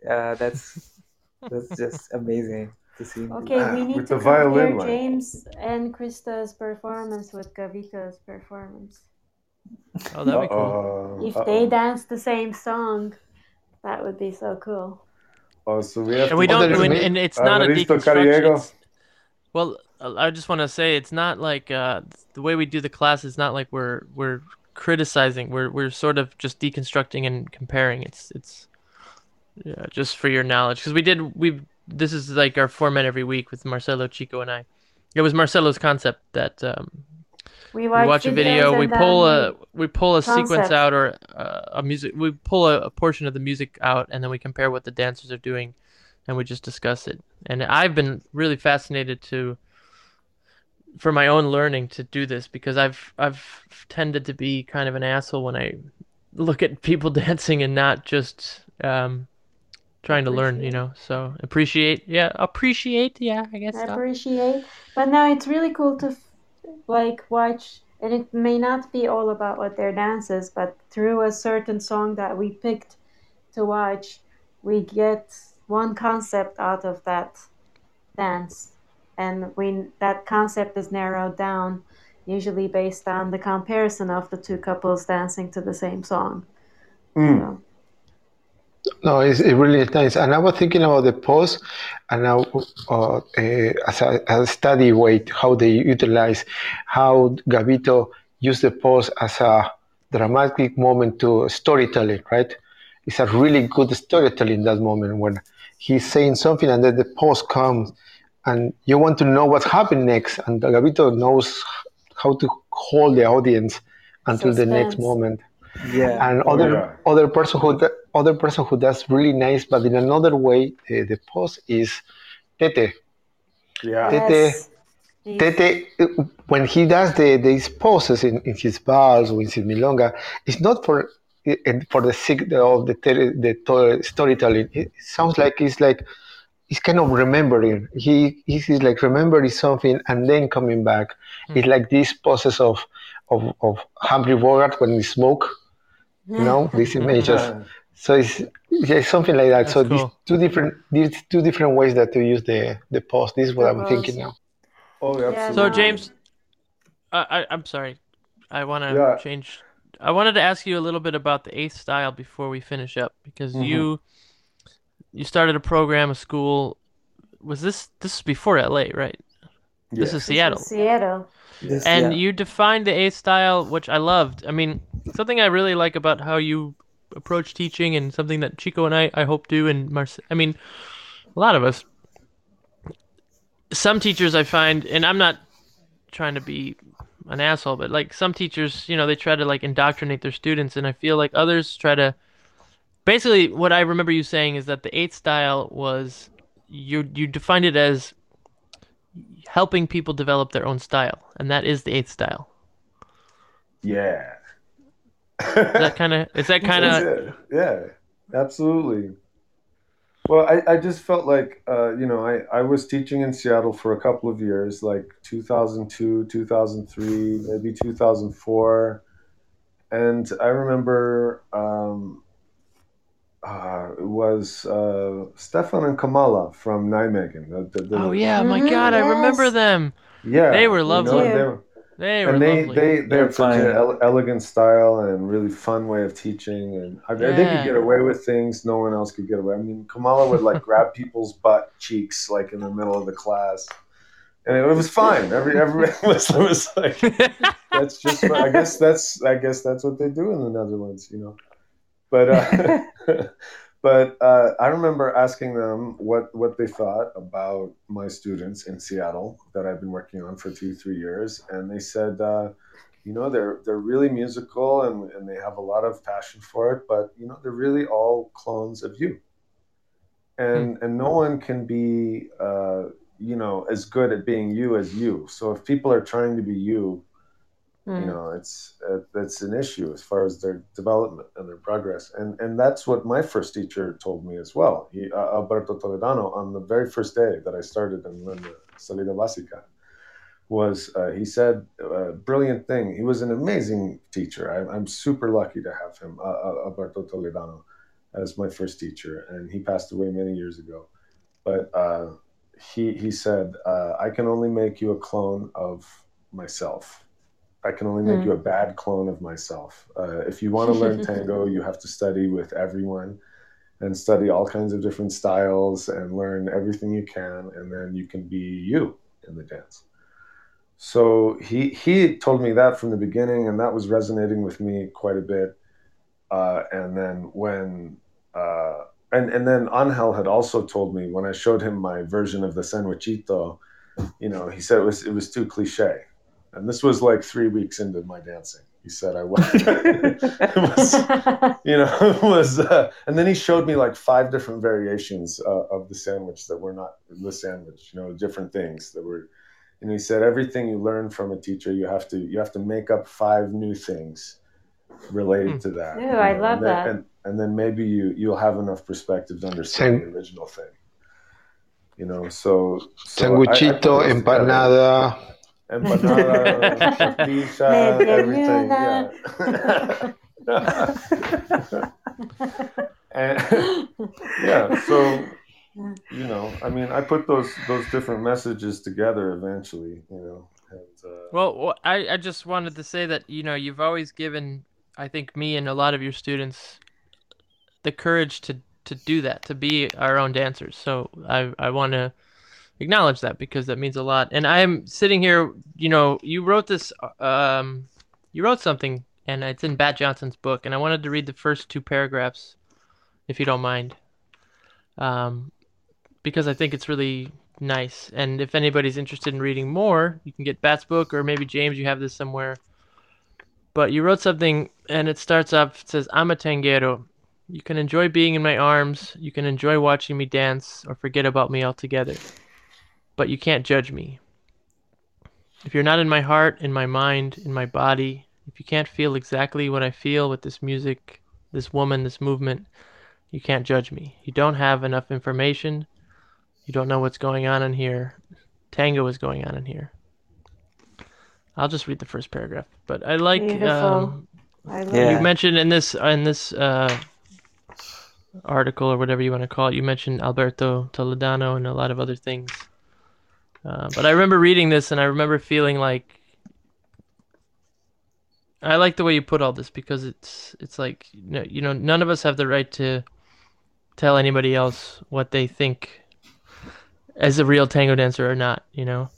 Uh, that's that's just amazing. to see. Okay, we need with to the violin compare line. James and Krista's performance with Gavito's performance. Oh, that'd be cool. Uh-oh, If they uh-oh. dance the same song, that would be so cool. Oh, so we have And we to don't. there's And, and it's not a Alvaristo deconstruction. It's, well, uh, I just want to say it's not like uh, the way we do the class is not like we're we're criticizing. We're we're sort of just deconstructing and comparing. It's it's yeah, just for your knowledge because we did we this is like our format every week with Marcelo, Chico, and I. It was Marcelo's concept that um, We we watch, watch a video, we pull a we pull a sequence out or uh, a music, we pull a, a portion of the music out, and then we compare what the dancers are doing, and we just discuss it. And I've been really fascinated to, for my own learning, to do this because I've I've tended to be kind of an asshole when I look at people dancing and not just um, trying to learn, you know. So appreciate, yeah, appreciate, yeah, I guess. I so. appreciate. But now it's really cool to like watch, and it may not be all about what their dance is, but through a certain song that we picked to watch, we get one concept out of that dance, and we that concept is narrowed down, usually based on the comparison of the two couples dancing to the same song. Mm. So, No, it's, it really is nice. And I was thinking about the pose, and now uh, uh, as, a, as a study weight, how they utilize, how Gavito used the pose as a dramatic moment to storytelling, right? It's a really good storytelling that moment when he's saying something and then the pause comes and you want to know what's happening next. And Gavito knows how to hold the audience until the next moment Yeah. and Oh, other yeah. other person who other person who does really nice, but in another way, uh, the pose is Tete. Yeah. Tete- yes. Tete, uh, when he does the these poses in, in his bars or in his milonga, it's not for uh, for the sake of the te- the storytelling. It sounds like it's like he's kind of remembering. He he's like remembering something and then coming back. It's like this poses of of of Humphrey Bogart when he smoke. You know these images. So it's yeah, something like that. That's so these two different these two different ways that to use the the pose. This is what The I'm pose. thinking now. Oh, absolutely. So. James, I, I I'm sorry, I want to Yeah. change. I wanted to ask you a little bit about the eighth style before we finish up because Mhm. you you started a program, a school. Was this this is before LA, right? This is Seattle, Seattle. This, and yeah. you defined the A style, which I loved. I mean, something I really like about how you approach teaching, and something that Chico and I I hope do, and Marce. I mean, a lot of us. Some teachers I find, and I'm not trying to be an asshole, but like some teachers, you know, they try to like indoctrinate their students, and I feel like others try to. Basically, what I remember you saying is that the eighth style was you you defined it as helping people develop their own style, and that is the eighth style. Yeah. Is that kind of is that kind of. Yeah, absolutely. Well, I, I just felt like, uh, you know, I, I was teaching in Seattle for a couple of years, like 2002, 2003, maybe 2004. And I remember um, uh, it was uh, Stefan and Kamala from Nijmegen. The, the, the- oh yeah, my Mhm, God, I remember them. Yeah. They were you know, lovely. they were- They were and they, lovely. they they They're such an fine. ele- elegant style and really fun way of teaching and I, they Yeah. could get away with things no one else could get away i mean kamala would like grab people's butt cheeks like in the middle of the class and it, was fine every every muslim was like that's just what, i guess that's i guess that's what they do in the netherlands you know but uh, but uh, I remember asking them what what they thought about my students in Seattle that I've been working on for two three years, and they said, uh, you know, they're they're really musical and and they have a lot of passion for it, but you know, they're really all clones of you, and and no one can be uh, you know as good at being you as you. So if people are trying to be you, you Mm. know it's uh, that's an issue as far as their development and their progress. And and that's what my first teacher told me as well. He, uh, alberto toledano on the very first day that i started in the salida básica was uh, he said a brilliant thing. He was an amazing teacher. I, i'm super lucky to have him uh, uh, alberto toledano as my first teacher. And he passed away many years ago. But uh, he he said, uh, "I can only make you a clone of myself. I can only make Hmm. you a bad clone of myself. Uh, if you want to learn tango, you have to study with everyone." And study all kinds of different styles and learn everything you can, and then you can be you in the dance. So he he told me that from the beginning, and that was resonating with me quite a bit. Uh, and then when uh, and and then Angel had also told me when I showed him my version of the sandwichito, you know, he said it was it was too cliche, and this was like three weeks into my dancing. He said I was, it was you know, it was, uh, and then he showed me like five different variations uh, of the sandwich that were not the sandwich, you know, different things that were, and he said everything you learn from a teacher, you have to you have to make up five new things related Hmm. to that. Ooh, you I love and then, that. And, and then maybe you you'll have enough perspective to understand San- the original thing. You know, so, so I- I Sanguichito, put together. Empanada. empanada, tortilla, everything. Yeah. and, yeah. So you know, I mean, I put those those different messages together eventually. You know, and, uh, Well, wh- I, I just wanted to say that, you know, you've always given, I think, me and a lot of your students the courage to, to do that, to be our own dancers. So I, I want to acknowledge that because that means a lot. And I'm sitting here, you know, you wrote this, um, you wrote something, and it's in Bat Johnson's book, and I wanted to read the first two paragraphs, if you don't mind, um, because I think it's really nice. And if anybody's interested in reading more, you can get Bat's book, or maybe James, you have this somewhere. But you wrote something, and it starts off. It says, "I'm a tanguero. You can enjoy being in my arms. You can enjoy watching me dance, or forget about me altogether. But you can't judge me. If you're not in my heart, in my mind, in my body, if you can't feel exactly what I feel with this music, this woman, this movement, you can't judge me. You don't have enough information. You don't know what's going on in here. Tango is going on in here. I'll just read the first paragraph, but I like Beautiful. um, I love Yeah. you mentioned in this in this uh, article or whatever you want to call it. You mentioned Alberto Toledano and a lot of other things. Uh, but I remember reading this and I remember feeling like I like the way you put all this because it's it's like you know, you know none of us have the right to tell anybody else what they think as a real tango dancer or not. You know,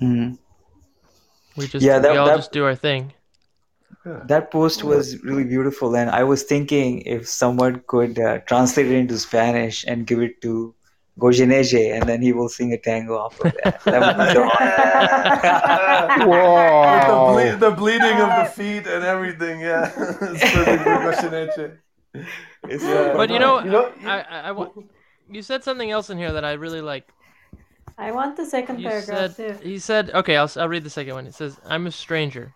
Mhm. we just Yeah, that- we all that- just do our thing. That post was really beautiful, and I was thinking if someone could uh, translate it into Spanish and give it to Goyeneche, and then he will sing a tango off of that. That would be so awesome. With the, ble- the bleeding of the feet and everything, yeah. it's perfect for Yeah. Uh, but you know, You know- I, I, I want. You said something else in here that I really like. I want the second You paragraph said too. he said okay. I'll I'll read the second one. It says, "I'm a stranger.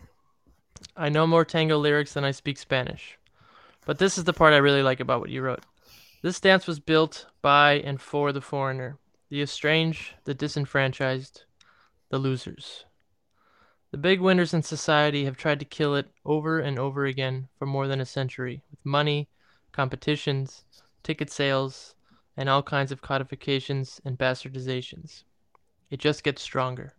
I know more tango lyrics than I speak Spanish." But this is the part I really like about what you wrote. This dance was built by and for the foreigner, the estranged, the disenfranchised, the losers. The big winners in society have tried to kill it over and over again for more than a century with money, competitions, ticket sales, and all kinds of codifications and bastardizations. It just gets stronger.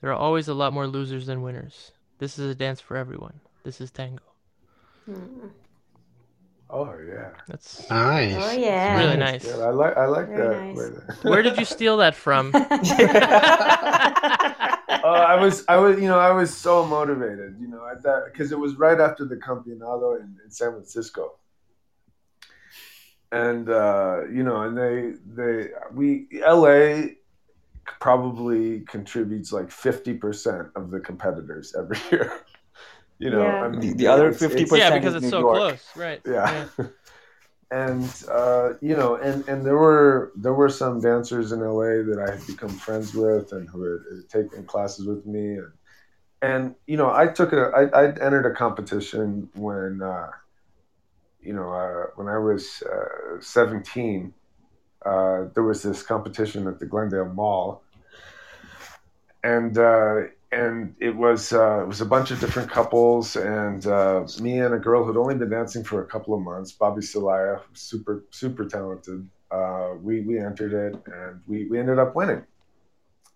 There are always a lot more losers than winners. This is a dance for everyone. This is tango. Mm. Oh yeah. That's Nice. Oh yeah. really nice. Yeah, I like I like Very that. nice. Where did you steal that from? Oh, I was, I was, you know, I was so motivated, you know, at that because it was right after the Campeonato in, in San Francisco, and uh, you know, and they, they, we, LA probably contributes like fifty percent of the competitors every year. You know, Yeah. I mean, The- the other it's- it's- 50% yeah, because it's New so York. close, right? yeah. and uh, you know, and and there were there were some dancers in LA that I had become friends with and who had, had taken classes with me, and and you know, I took a I, I entered a competition when uh, you know uh, when I was uh, seventeen. Uh, there was this competition at the Glendale Mall, and uh, and it was uh, it was a bunch of different couples, and uh, me and a girl who'd only been dancing for a couple of months, Bobby Celaya, super super talented, uh, we we entered it and we we ended up winning.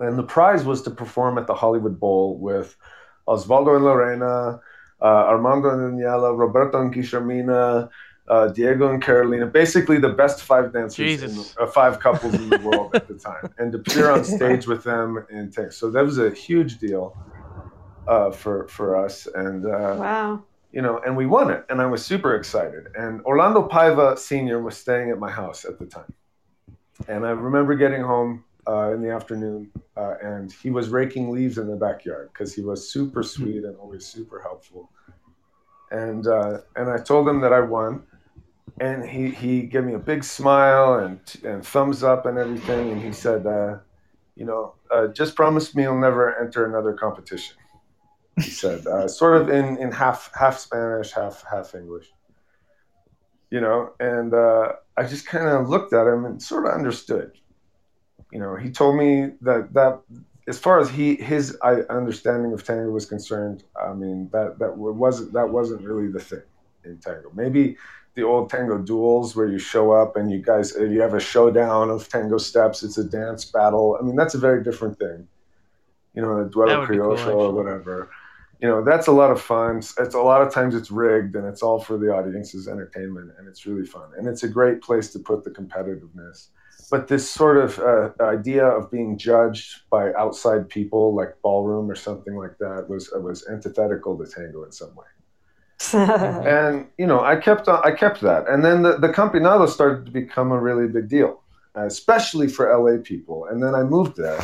And the prize was to perform at the Hollywood Bowl with Osvaldo and Lorena, uh, Armando and Daniela, Roberto and Guillermina, uh, Diego and Carolina, basically the best five dancers, in, Jesus. uh, five couples in the world at the time, and to appear on stage with them and take. So that was a huge deal uh, for for us, and uh, Wow. you know, and we won it, and I was super excited. And Orlando Paiva Senior was staying at my house at the time, and I remember getting home uh, in the afternoon, uh, and he was raking leaves in the backyard because he was super sweet and always super helpful. And uh, and I told him that I won, and he he gave me a big smile and and thumbs up and everything, and he said, uh, you know, uh, just promise me you'll never enter another competition he said, uh, sort of in, in half half Spanish, half half English. You know, and uh, I just kind of looked at him and sort of understood. You know, he told me that that as far as he his understanding of tango was concerned, I mean that that wasn't that wasn't really the thing in tango. Maybe the old tango duels where you show up and you guys you have a showdown of tango steps. It's a dance battle. I mean that's a very different thing. You know, a duelo be cool, criollo or whatever you know that's a lot of fun it's a lot of times it's rigged and it's all for the audience's entertainment and it's really fun and it's a great place to put the competitiveness but this sort of uh, idea of being judged by outside people like ballroom or something like that was was antithetical to tango in some way and you know i kept on, i kept that. And then the, the campeonato started to become a really big deal especially for la people. And then i moved there.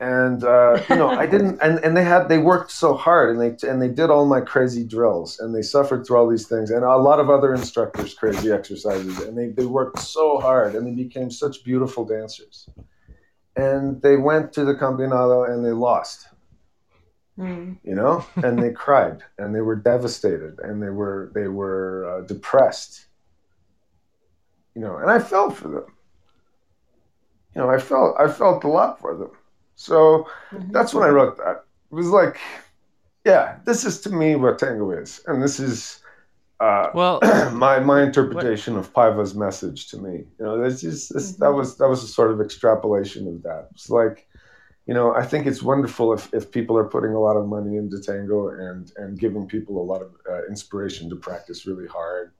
And uh, you know I didn't and, and they had they worked so hard and they and they did all my crazy drills and they suffered through all these things. And a lot of other instructors crazy exercises and they, they worked so hard and they became such beautiful dancers. And they went to the campeonato and they lost Mm. you know? And they cried and they were devastated and they were they were uh, depressed. You know and i felt for them. You know i felt i felt a lot for them. So that's when i wrote that. It was like yeah this is to me what tango is and this is uh, Well, my my interpretation of Paiva's message to me. You know, that's just this, that was that was a sort of extrapolation of that. It's like, you know, I think it's wonderful if, if people are putting a lot of money into tango and and giving people a lot of uh, inspiration to practice really hard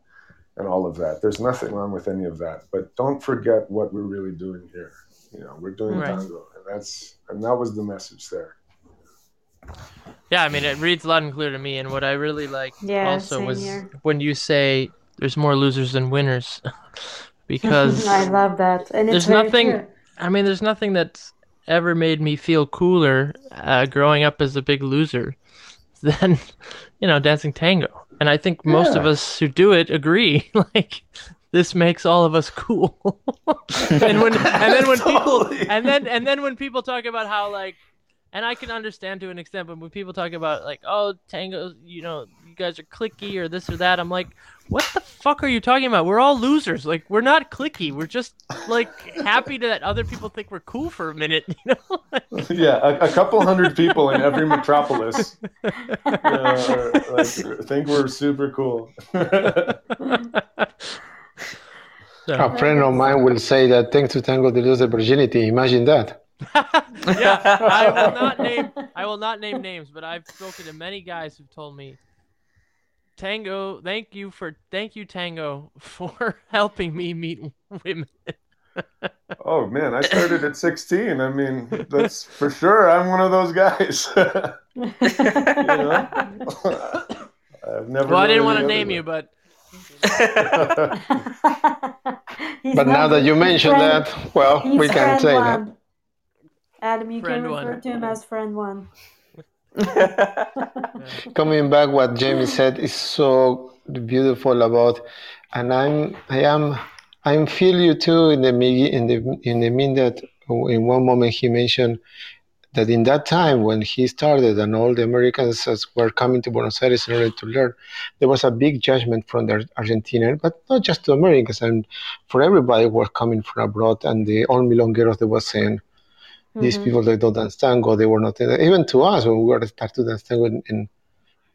and all of that. There's nothing wrong with any of that, but don't forget what we're really doing here. You know, we're doing Right. tango, and that's and that was the message there. yeah, I mean, it reads loud and clear to me. And what I really like Yeah, also was here. when you say there's more losers than winners, because I love that, and it's there's nothing. true. I mean, there's nothing that's ever made me feel cooler uh, growing up as a big loser than, you know, dancing tango. And I think most of us who do it agree. like, this makes all of us cool. and when and then when people and then and then when people talk about how like and I can understand to an extent, but when people talk about like, oh, tango, you know, you guys are clicky or this or that, I'm like, what the fuck are you talking about? We're all losers. Like, we're not clicky. We're just like happy that other people think we're cool for a minute. You know? yeah, a, a couple hundred people in every metropolis uh, like, think we're super cool. So, A friend of mine will say that thanks to Tango they lose their virginity. Imagine that. yeah, I will not name I will not name names, but I've spoken to many guys who've told me Tango, thank you for thank you Tango for helping me meet women. oh man, I started at 16. I mean, that's for sure. I'm one of those guys. you know? I've never. Well, I didn't want to name other you, but But now that you mention friend- that, well, we can say that. One. Adam, you Friend can one. refer to him as friend one. coming back what jamie said is so beautiful about and i'm i am i feel you too in the mig- in the in the mean that in one moment he mentioned that in that time when he started and all the americans were coming to buenos aires in order to learn there was a big judgment from the argentinian but not just to americans and for everybody who were coming from abroad and the all milongueros they were saying these Mhm. people they don't dance tango they were not even to us when we were start to dance tango in, in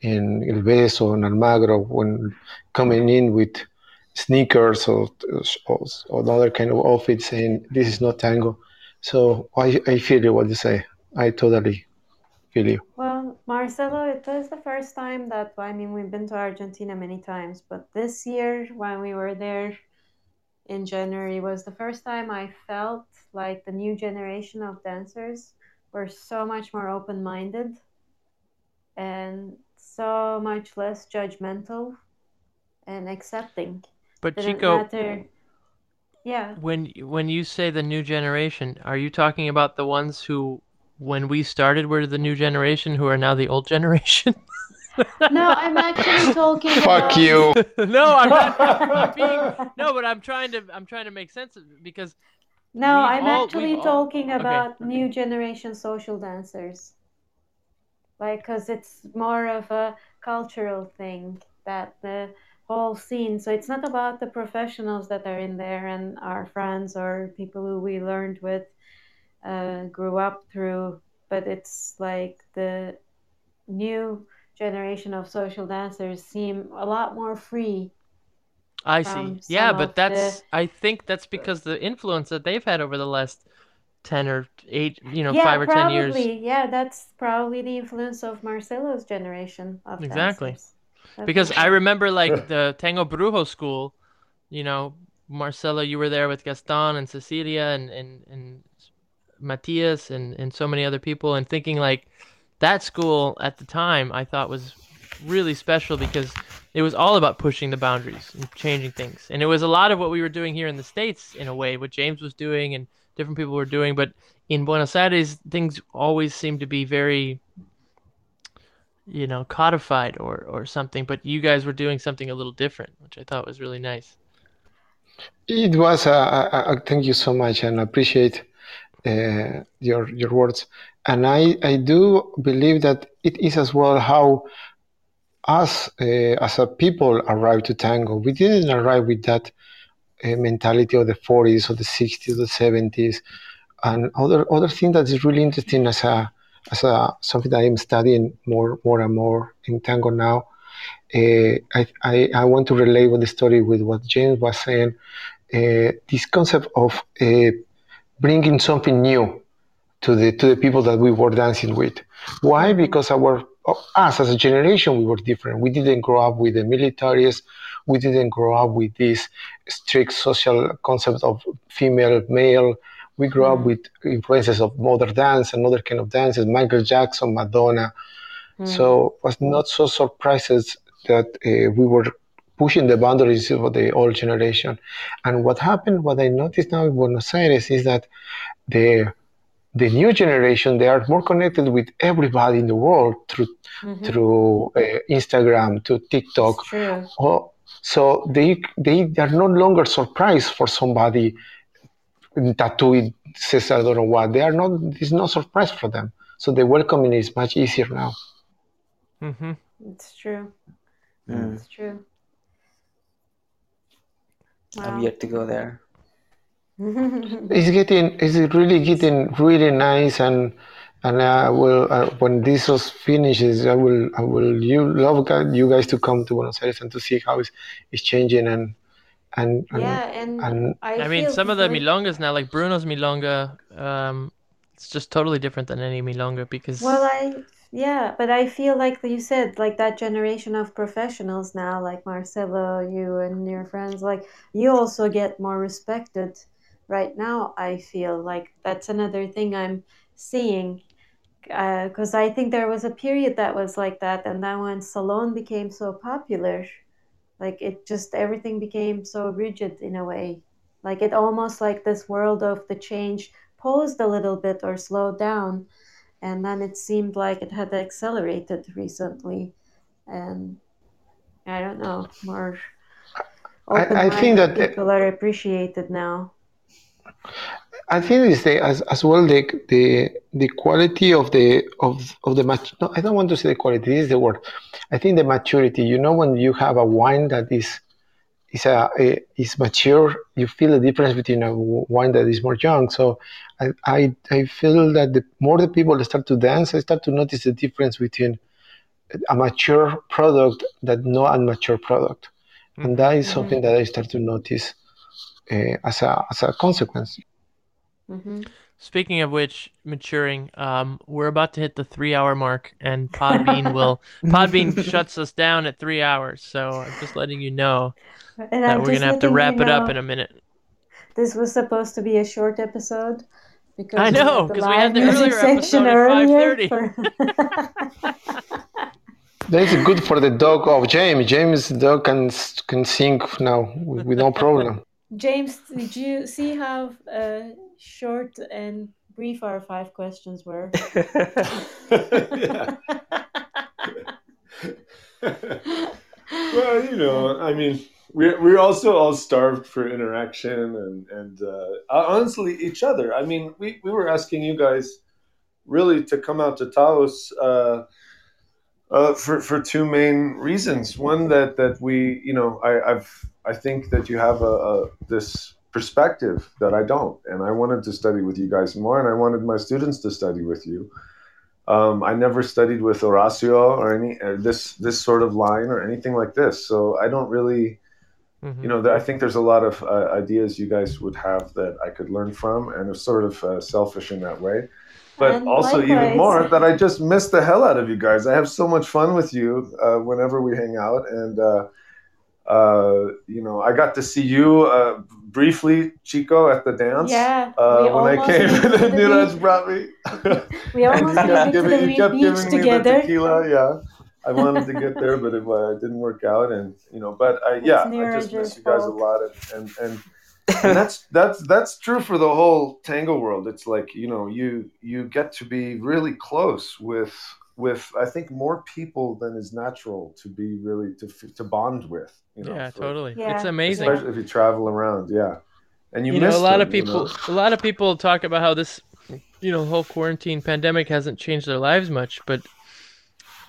in El Beso and Almagro when coming in with sneakers or, or, or another kind of outfit saying this is not tango. So I, I feel you what you say. I totally feel you. Well, Marcelo, it was the first time that I mean we've been to Argentina many times, but this year when we were there in January was the first time I felt like the new generation of dancers were so much more open-minded and so much less judgmental and accepting. But Didn't Chico, matter. Yeah. when when you say the new generation, are you talking about the ones who, when we started, were the new generation who are now the old generation? No, I'm actually talking Fuck about you. no, I'm not I'm being, no, but I'm trying to I'm trying to make sense of it because No, We've I'm all- actually we've all- talking okay, about okay. new generation social dancers. Like, because it's more of a cultural thing that the whole scene. So it's not about the professionals that are in there and our friends or people who we learned with, uh, grew up through, but it's like the new generation of social dancers seem a lot more free. I from see. Yeah, but of the- that's I think that's because the influence that they've had over the last 10 or 8, you know, yeah, 5 or 10 years. probably. Yeah, that's probably the influence of Marcelo's generation of Exactly. dancers. Because I remember like the Tango Brujo school, you know, Marcelo, you were there with Gaston and Cecilia and, and, and Matias and, and so many other people and thinking like that school at the time I thought was really special because it was all about pushing the boundaries and changing things. And it was a lot of what we were doing here in the States in a way, what James was doing and different people were doing. But in Buenos Aires, things always seemed to be very, you know, codified or, or something. But you guys were doing something a little different, which I thought was really nice. It was. Uh, uh, uh, thank you so much, and appreciate uh, your your words. And I I do believe that it is as well how us uh, as a people arrived to tango. We didn't arrive with that uh, mentality of the 40s or the 60s, or the 70s, and other other thing that is really interesting as a as a something that I'm studying more more and more in tango now. Uh, I, I I want to relate with the story with what James was saying. Uh, this concept of uh, bringing something new to the to the people that we were dancing with. Why? Because our us as a generation we were different. We didn't grow up with the militaries. We didn't grow up with this strict social concept of female male. We grew up with influences of modern dance and other kind of dances, Michael Jackson, Madonna. So it was not so surprises that uh, we were pushing the boundaries of the old generation. And what happened, what I noticed now in Buenos Aires is that the the new generation they are more connected with everybody in the world through Mhm. through uh, Instagram, to TikTok. True. Oh, so they they are no longer surprised for somebody tattooed says I don't know what. They are not. It's no surprise for them. So the welcoming is much easier now. Mm-hmm. It's true. Mm. It's true. I've Wow. yet to go there. It's getting. It's really getting really nice and. And I will uh, when this was finishes, I will I will you love you guys to come to Buenos Aires and to see how it's, it's changing and and and, yeah, and, and I, I mean, feel some of the milongas now, like Bruno's milonga, um, it's just totally different than any milonga because Well, I yeah, but I feel like you said, like that generation of professionals now, like Marcelo, you and your friends, like you also get more respected right now. I feel like that's another thing I'm seeing, uh, because I think there was a period that was like that, and then when salon became so popular, like it just everything became so rigid in a way, like it almost like this world of the change paused a little bit or slowed down and then it seemed like it had accelerated recently and i don't know more I- I think that- people are appreciated now I think it's the as, as well the the the quality of the of of the mat. No, I don't want to say the quality. This is the word. I think the maturity. You know, when you have a wine that is is a, a is mature, you feel the difference between a wine that is more young. So I I, I feel that the more the people start to dance, I start to notice the difference between a mature product that no unmature product. and mm-hmm. that is mm-hmm. something that I start to notice as a as a consequence. hmm Speaking of which, maturing, um, we're about to hit the three-hour mark, and Podbean will Podbean shuts us down at three hours. So I'm just letting you know And that I'm we're gonna have to wrap you it up in a minute. This was supposed to be a short episode because I know, had the 'cause we had the music earlier section episode at earlier. 5:30. for- That is good for the dog of James. James' dog can can sing now with, with no problem. James, did you see how uh, short and brief our five questions were? Well, you know, I mean, we're we're also all starved for interaction and and uh, honestly each other. I mean, we we were asking you guys really to come out to Taos. Uh, uh, for for two main reasons. One that that we, you know, I, I've I think that you have a, a this perspective that I don't, and I wanted to study with you guys more, and I wanted my students to study with you. Um, I never studied with Horacio or any uh, this this sort of line or anything like this, so I don't really, Mhm. you know, th- I think there's a lot of uh, ideas you guys would have that I could learn from, and it's sort of uh, selfish in that way but And also even more that I just miss the hell out of you guys. I have so much fun with you uh, whenever we hang out, and uh, uh, you know, I got to see you uh, briefly, Chico, at the dance. Yeah, Uh, when I came, made it to the Niraj brought me. We And almost kept giving, you kept giving me the tequila. Yeah, I wanted to get there, but it, uh, didn't work out, and you know, but I, yeah, I just miss you guys a lot, and and. and and that's that's that's true for the whole tango world it's like you know you you get to be really close with with i think more people than is natural to be really to to bond with you know Yeah, for- totally. Yeah, It's amazing. especially if you travel around yeah and you, you know, miss a lot them, of you people, know? a lot of people talk about how this, you know, whole quarantine pandemic hasn't changed their lives much, but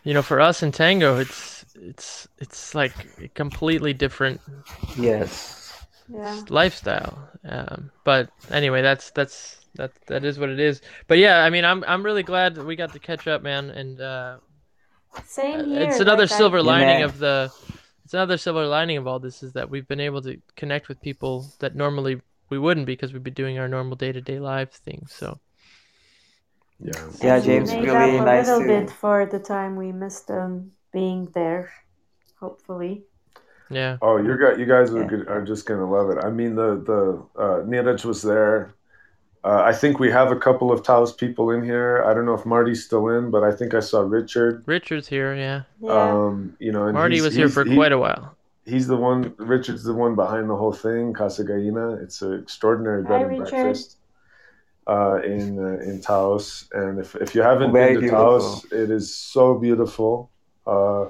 you know, for us in tango, it's it's it's like a completely different yes. Yeah. lifestyle. Um, but anyway, that's that's that that is what it is. But yeah, I mean, I'm I'm really glad that we got to catch up, man, and uh, Same uh, here. it's another like I- silver lining Yeah. of the it's another silver lining of all this is that we've been able to connect with people that normally we wouldn't because we'd be doing our normal day-to-day live things so yeah Yeah, and we James, made really up a little to- bit for the time we missed them being there. Hopefully. Yeah Oh, you guys, you guys are, Yeah. good, are just gonna love it. I mean, the the uh, Niraj was there. Uh, I think we have a couple of Taos people in here. I don't know if Marty's still in, but I think I saw Richard. richard's here yeah Yeah. Um, you know, and marty he's- was here for he- quite a while He's the one. Richard's the one behind the whole thing. Casa Gallina. It's an extraordinary Hi, bed and Richard. breakfast uh, in uh, in Taos. And if if you haven't Very been to beautiful. Taos, it is so beautiful. Uh,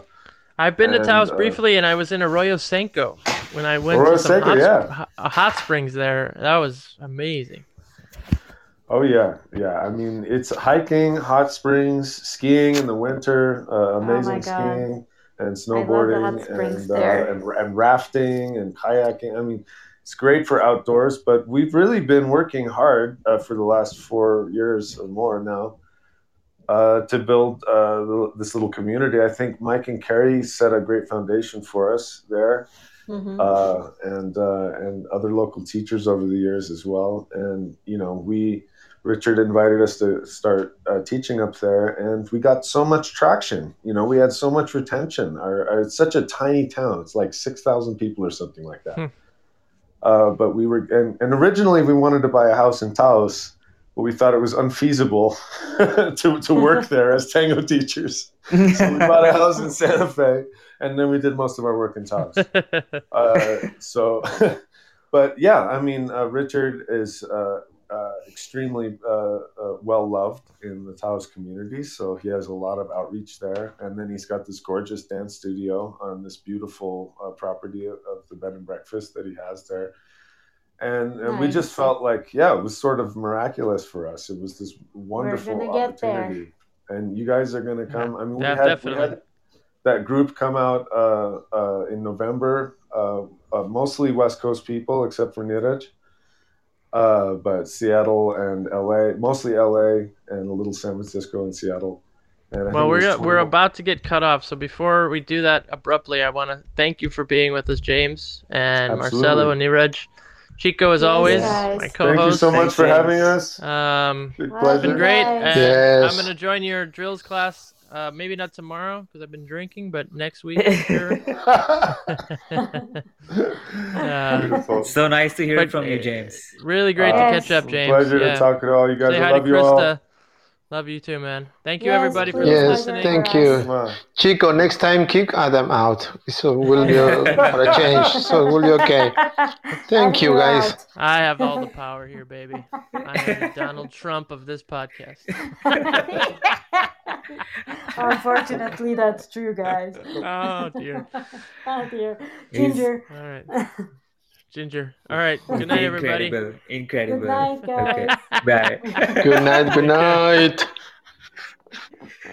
i've been to taos uh, briefly and i was in arroyo seco when i went Arroyo to some Seco, hot, yeah. sp- hot, hot springs there that was amazing Oh yeah, yeah. I mean, it's hiking, hot springs, skiing in the winter, uh, amazing Oh skiing and I love the snowboarding and, uh, and and rafting and kayaking. I mean, it's great for outdoors. But we've really been working hard uh, for the last four years or more now uh, to build uh, this little community. I think Mike and Kerry set a great foundation for us there Mhm. uh, and uh, and other local teachers over the years as well. And you know, we Richard invited us to start uh, teaching up there, and we got so much traction. You know, we had so much retention. Our, our- it's such a tiny town; it's like six thousand people or something like that. Hmm. Uh, but we were, and, and originally we wanted to buy a house in Taos, but we thought it was unfeasible to to work there as tango teachers. So we bought a house in Santa Fe, and then we did most of our work in Taos. Uh, so but yeah i mean uh, richard is uh, uh, extremely uh, uh, well loved in the taos community so he has a lot of outreach there. And then he's got this gorgeous dance studio on this beautiful uh, property of the bed and breakfast that he has there and, and we just felt like yeah it was sort of miraculous for us it was this wonderful gonna get there. opportunity and you guys are going to come i mean we Yeah, had, we had that group come out uh, uh, in November. Uh, uh, mostly West Coast people, except for Niraj. Uh, but Seattle and LA, mostly LA and a little San Francisco and Seattle. And Well, we're was go- we're about to get cut off, so before we do that abruptly, I want to thank you for being with us, James and Marcelo and Niraj. Chico, as Yes, always, guys. my Thank you co-host. so much Thanks, for James. having us. Um, Big Well, pleasure. been great. Guys. And Yes. I'm gonna join your drills class. Uh, maybe not tomorrow because I've been drinking, but next week sure. Uh, So nice to hear But, from you, James. really great Yes. to catch up, James. Pleasure yeah. to talk to all you guys. Say I hi to love you all. Krista. Love you too, man. Thank you Yes, everybody for please. Yes, listening. thank you. us. Chico, next time kick Adam out. So we'll be uh, for a change. So we'll be okay. Thank you, guys. I have all the power here, baby. I am the Donald Trump of this podcast. Unfortunately, that's true, guys. Oh dear. oh dear. He's- Ginger. All right, Ginger. All right. Good night, everybody. Incredible. Incredible. Good night, guys. Okay. Bye. Good night. Good night.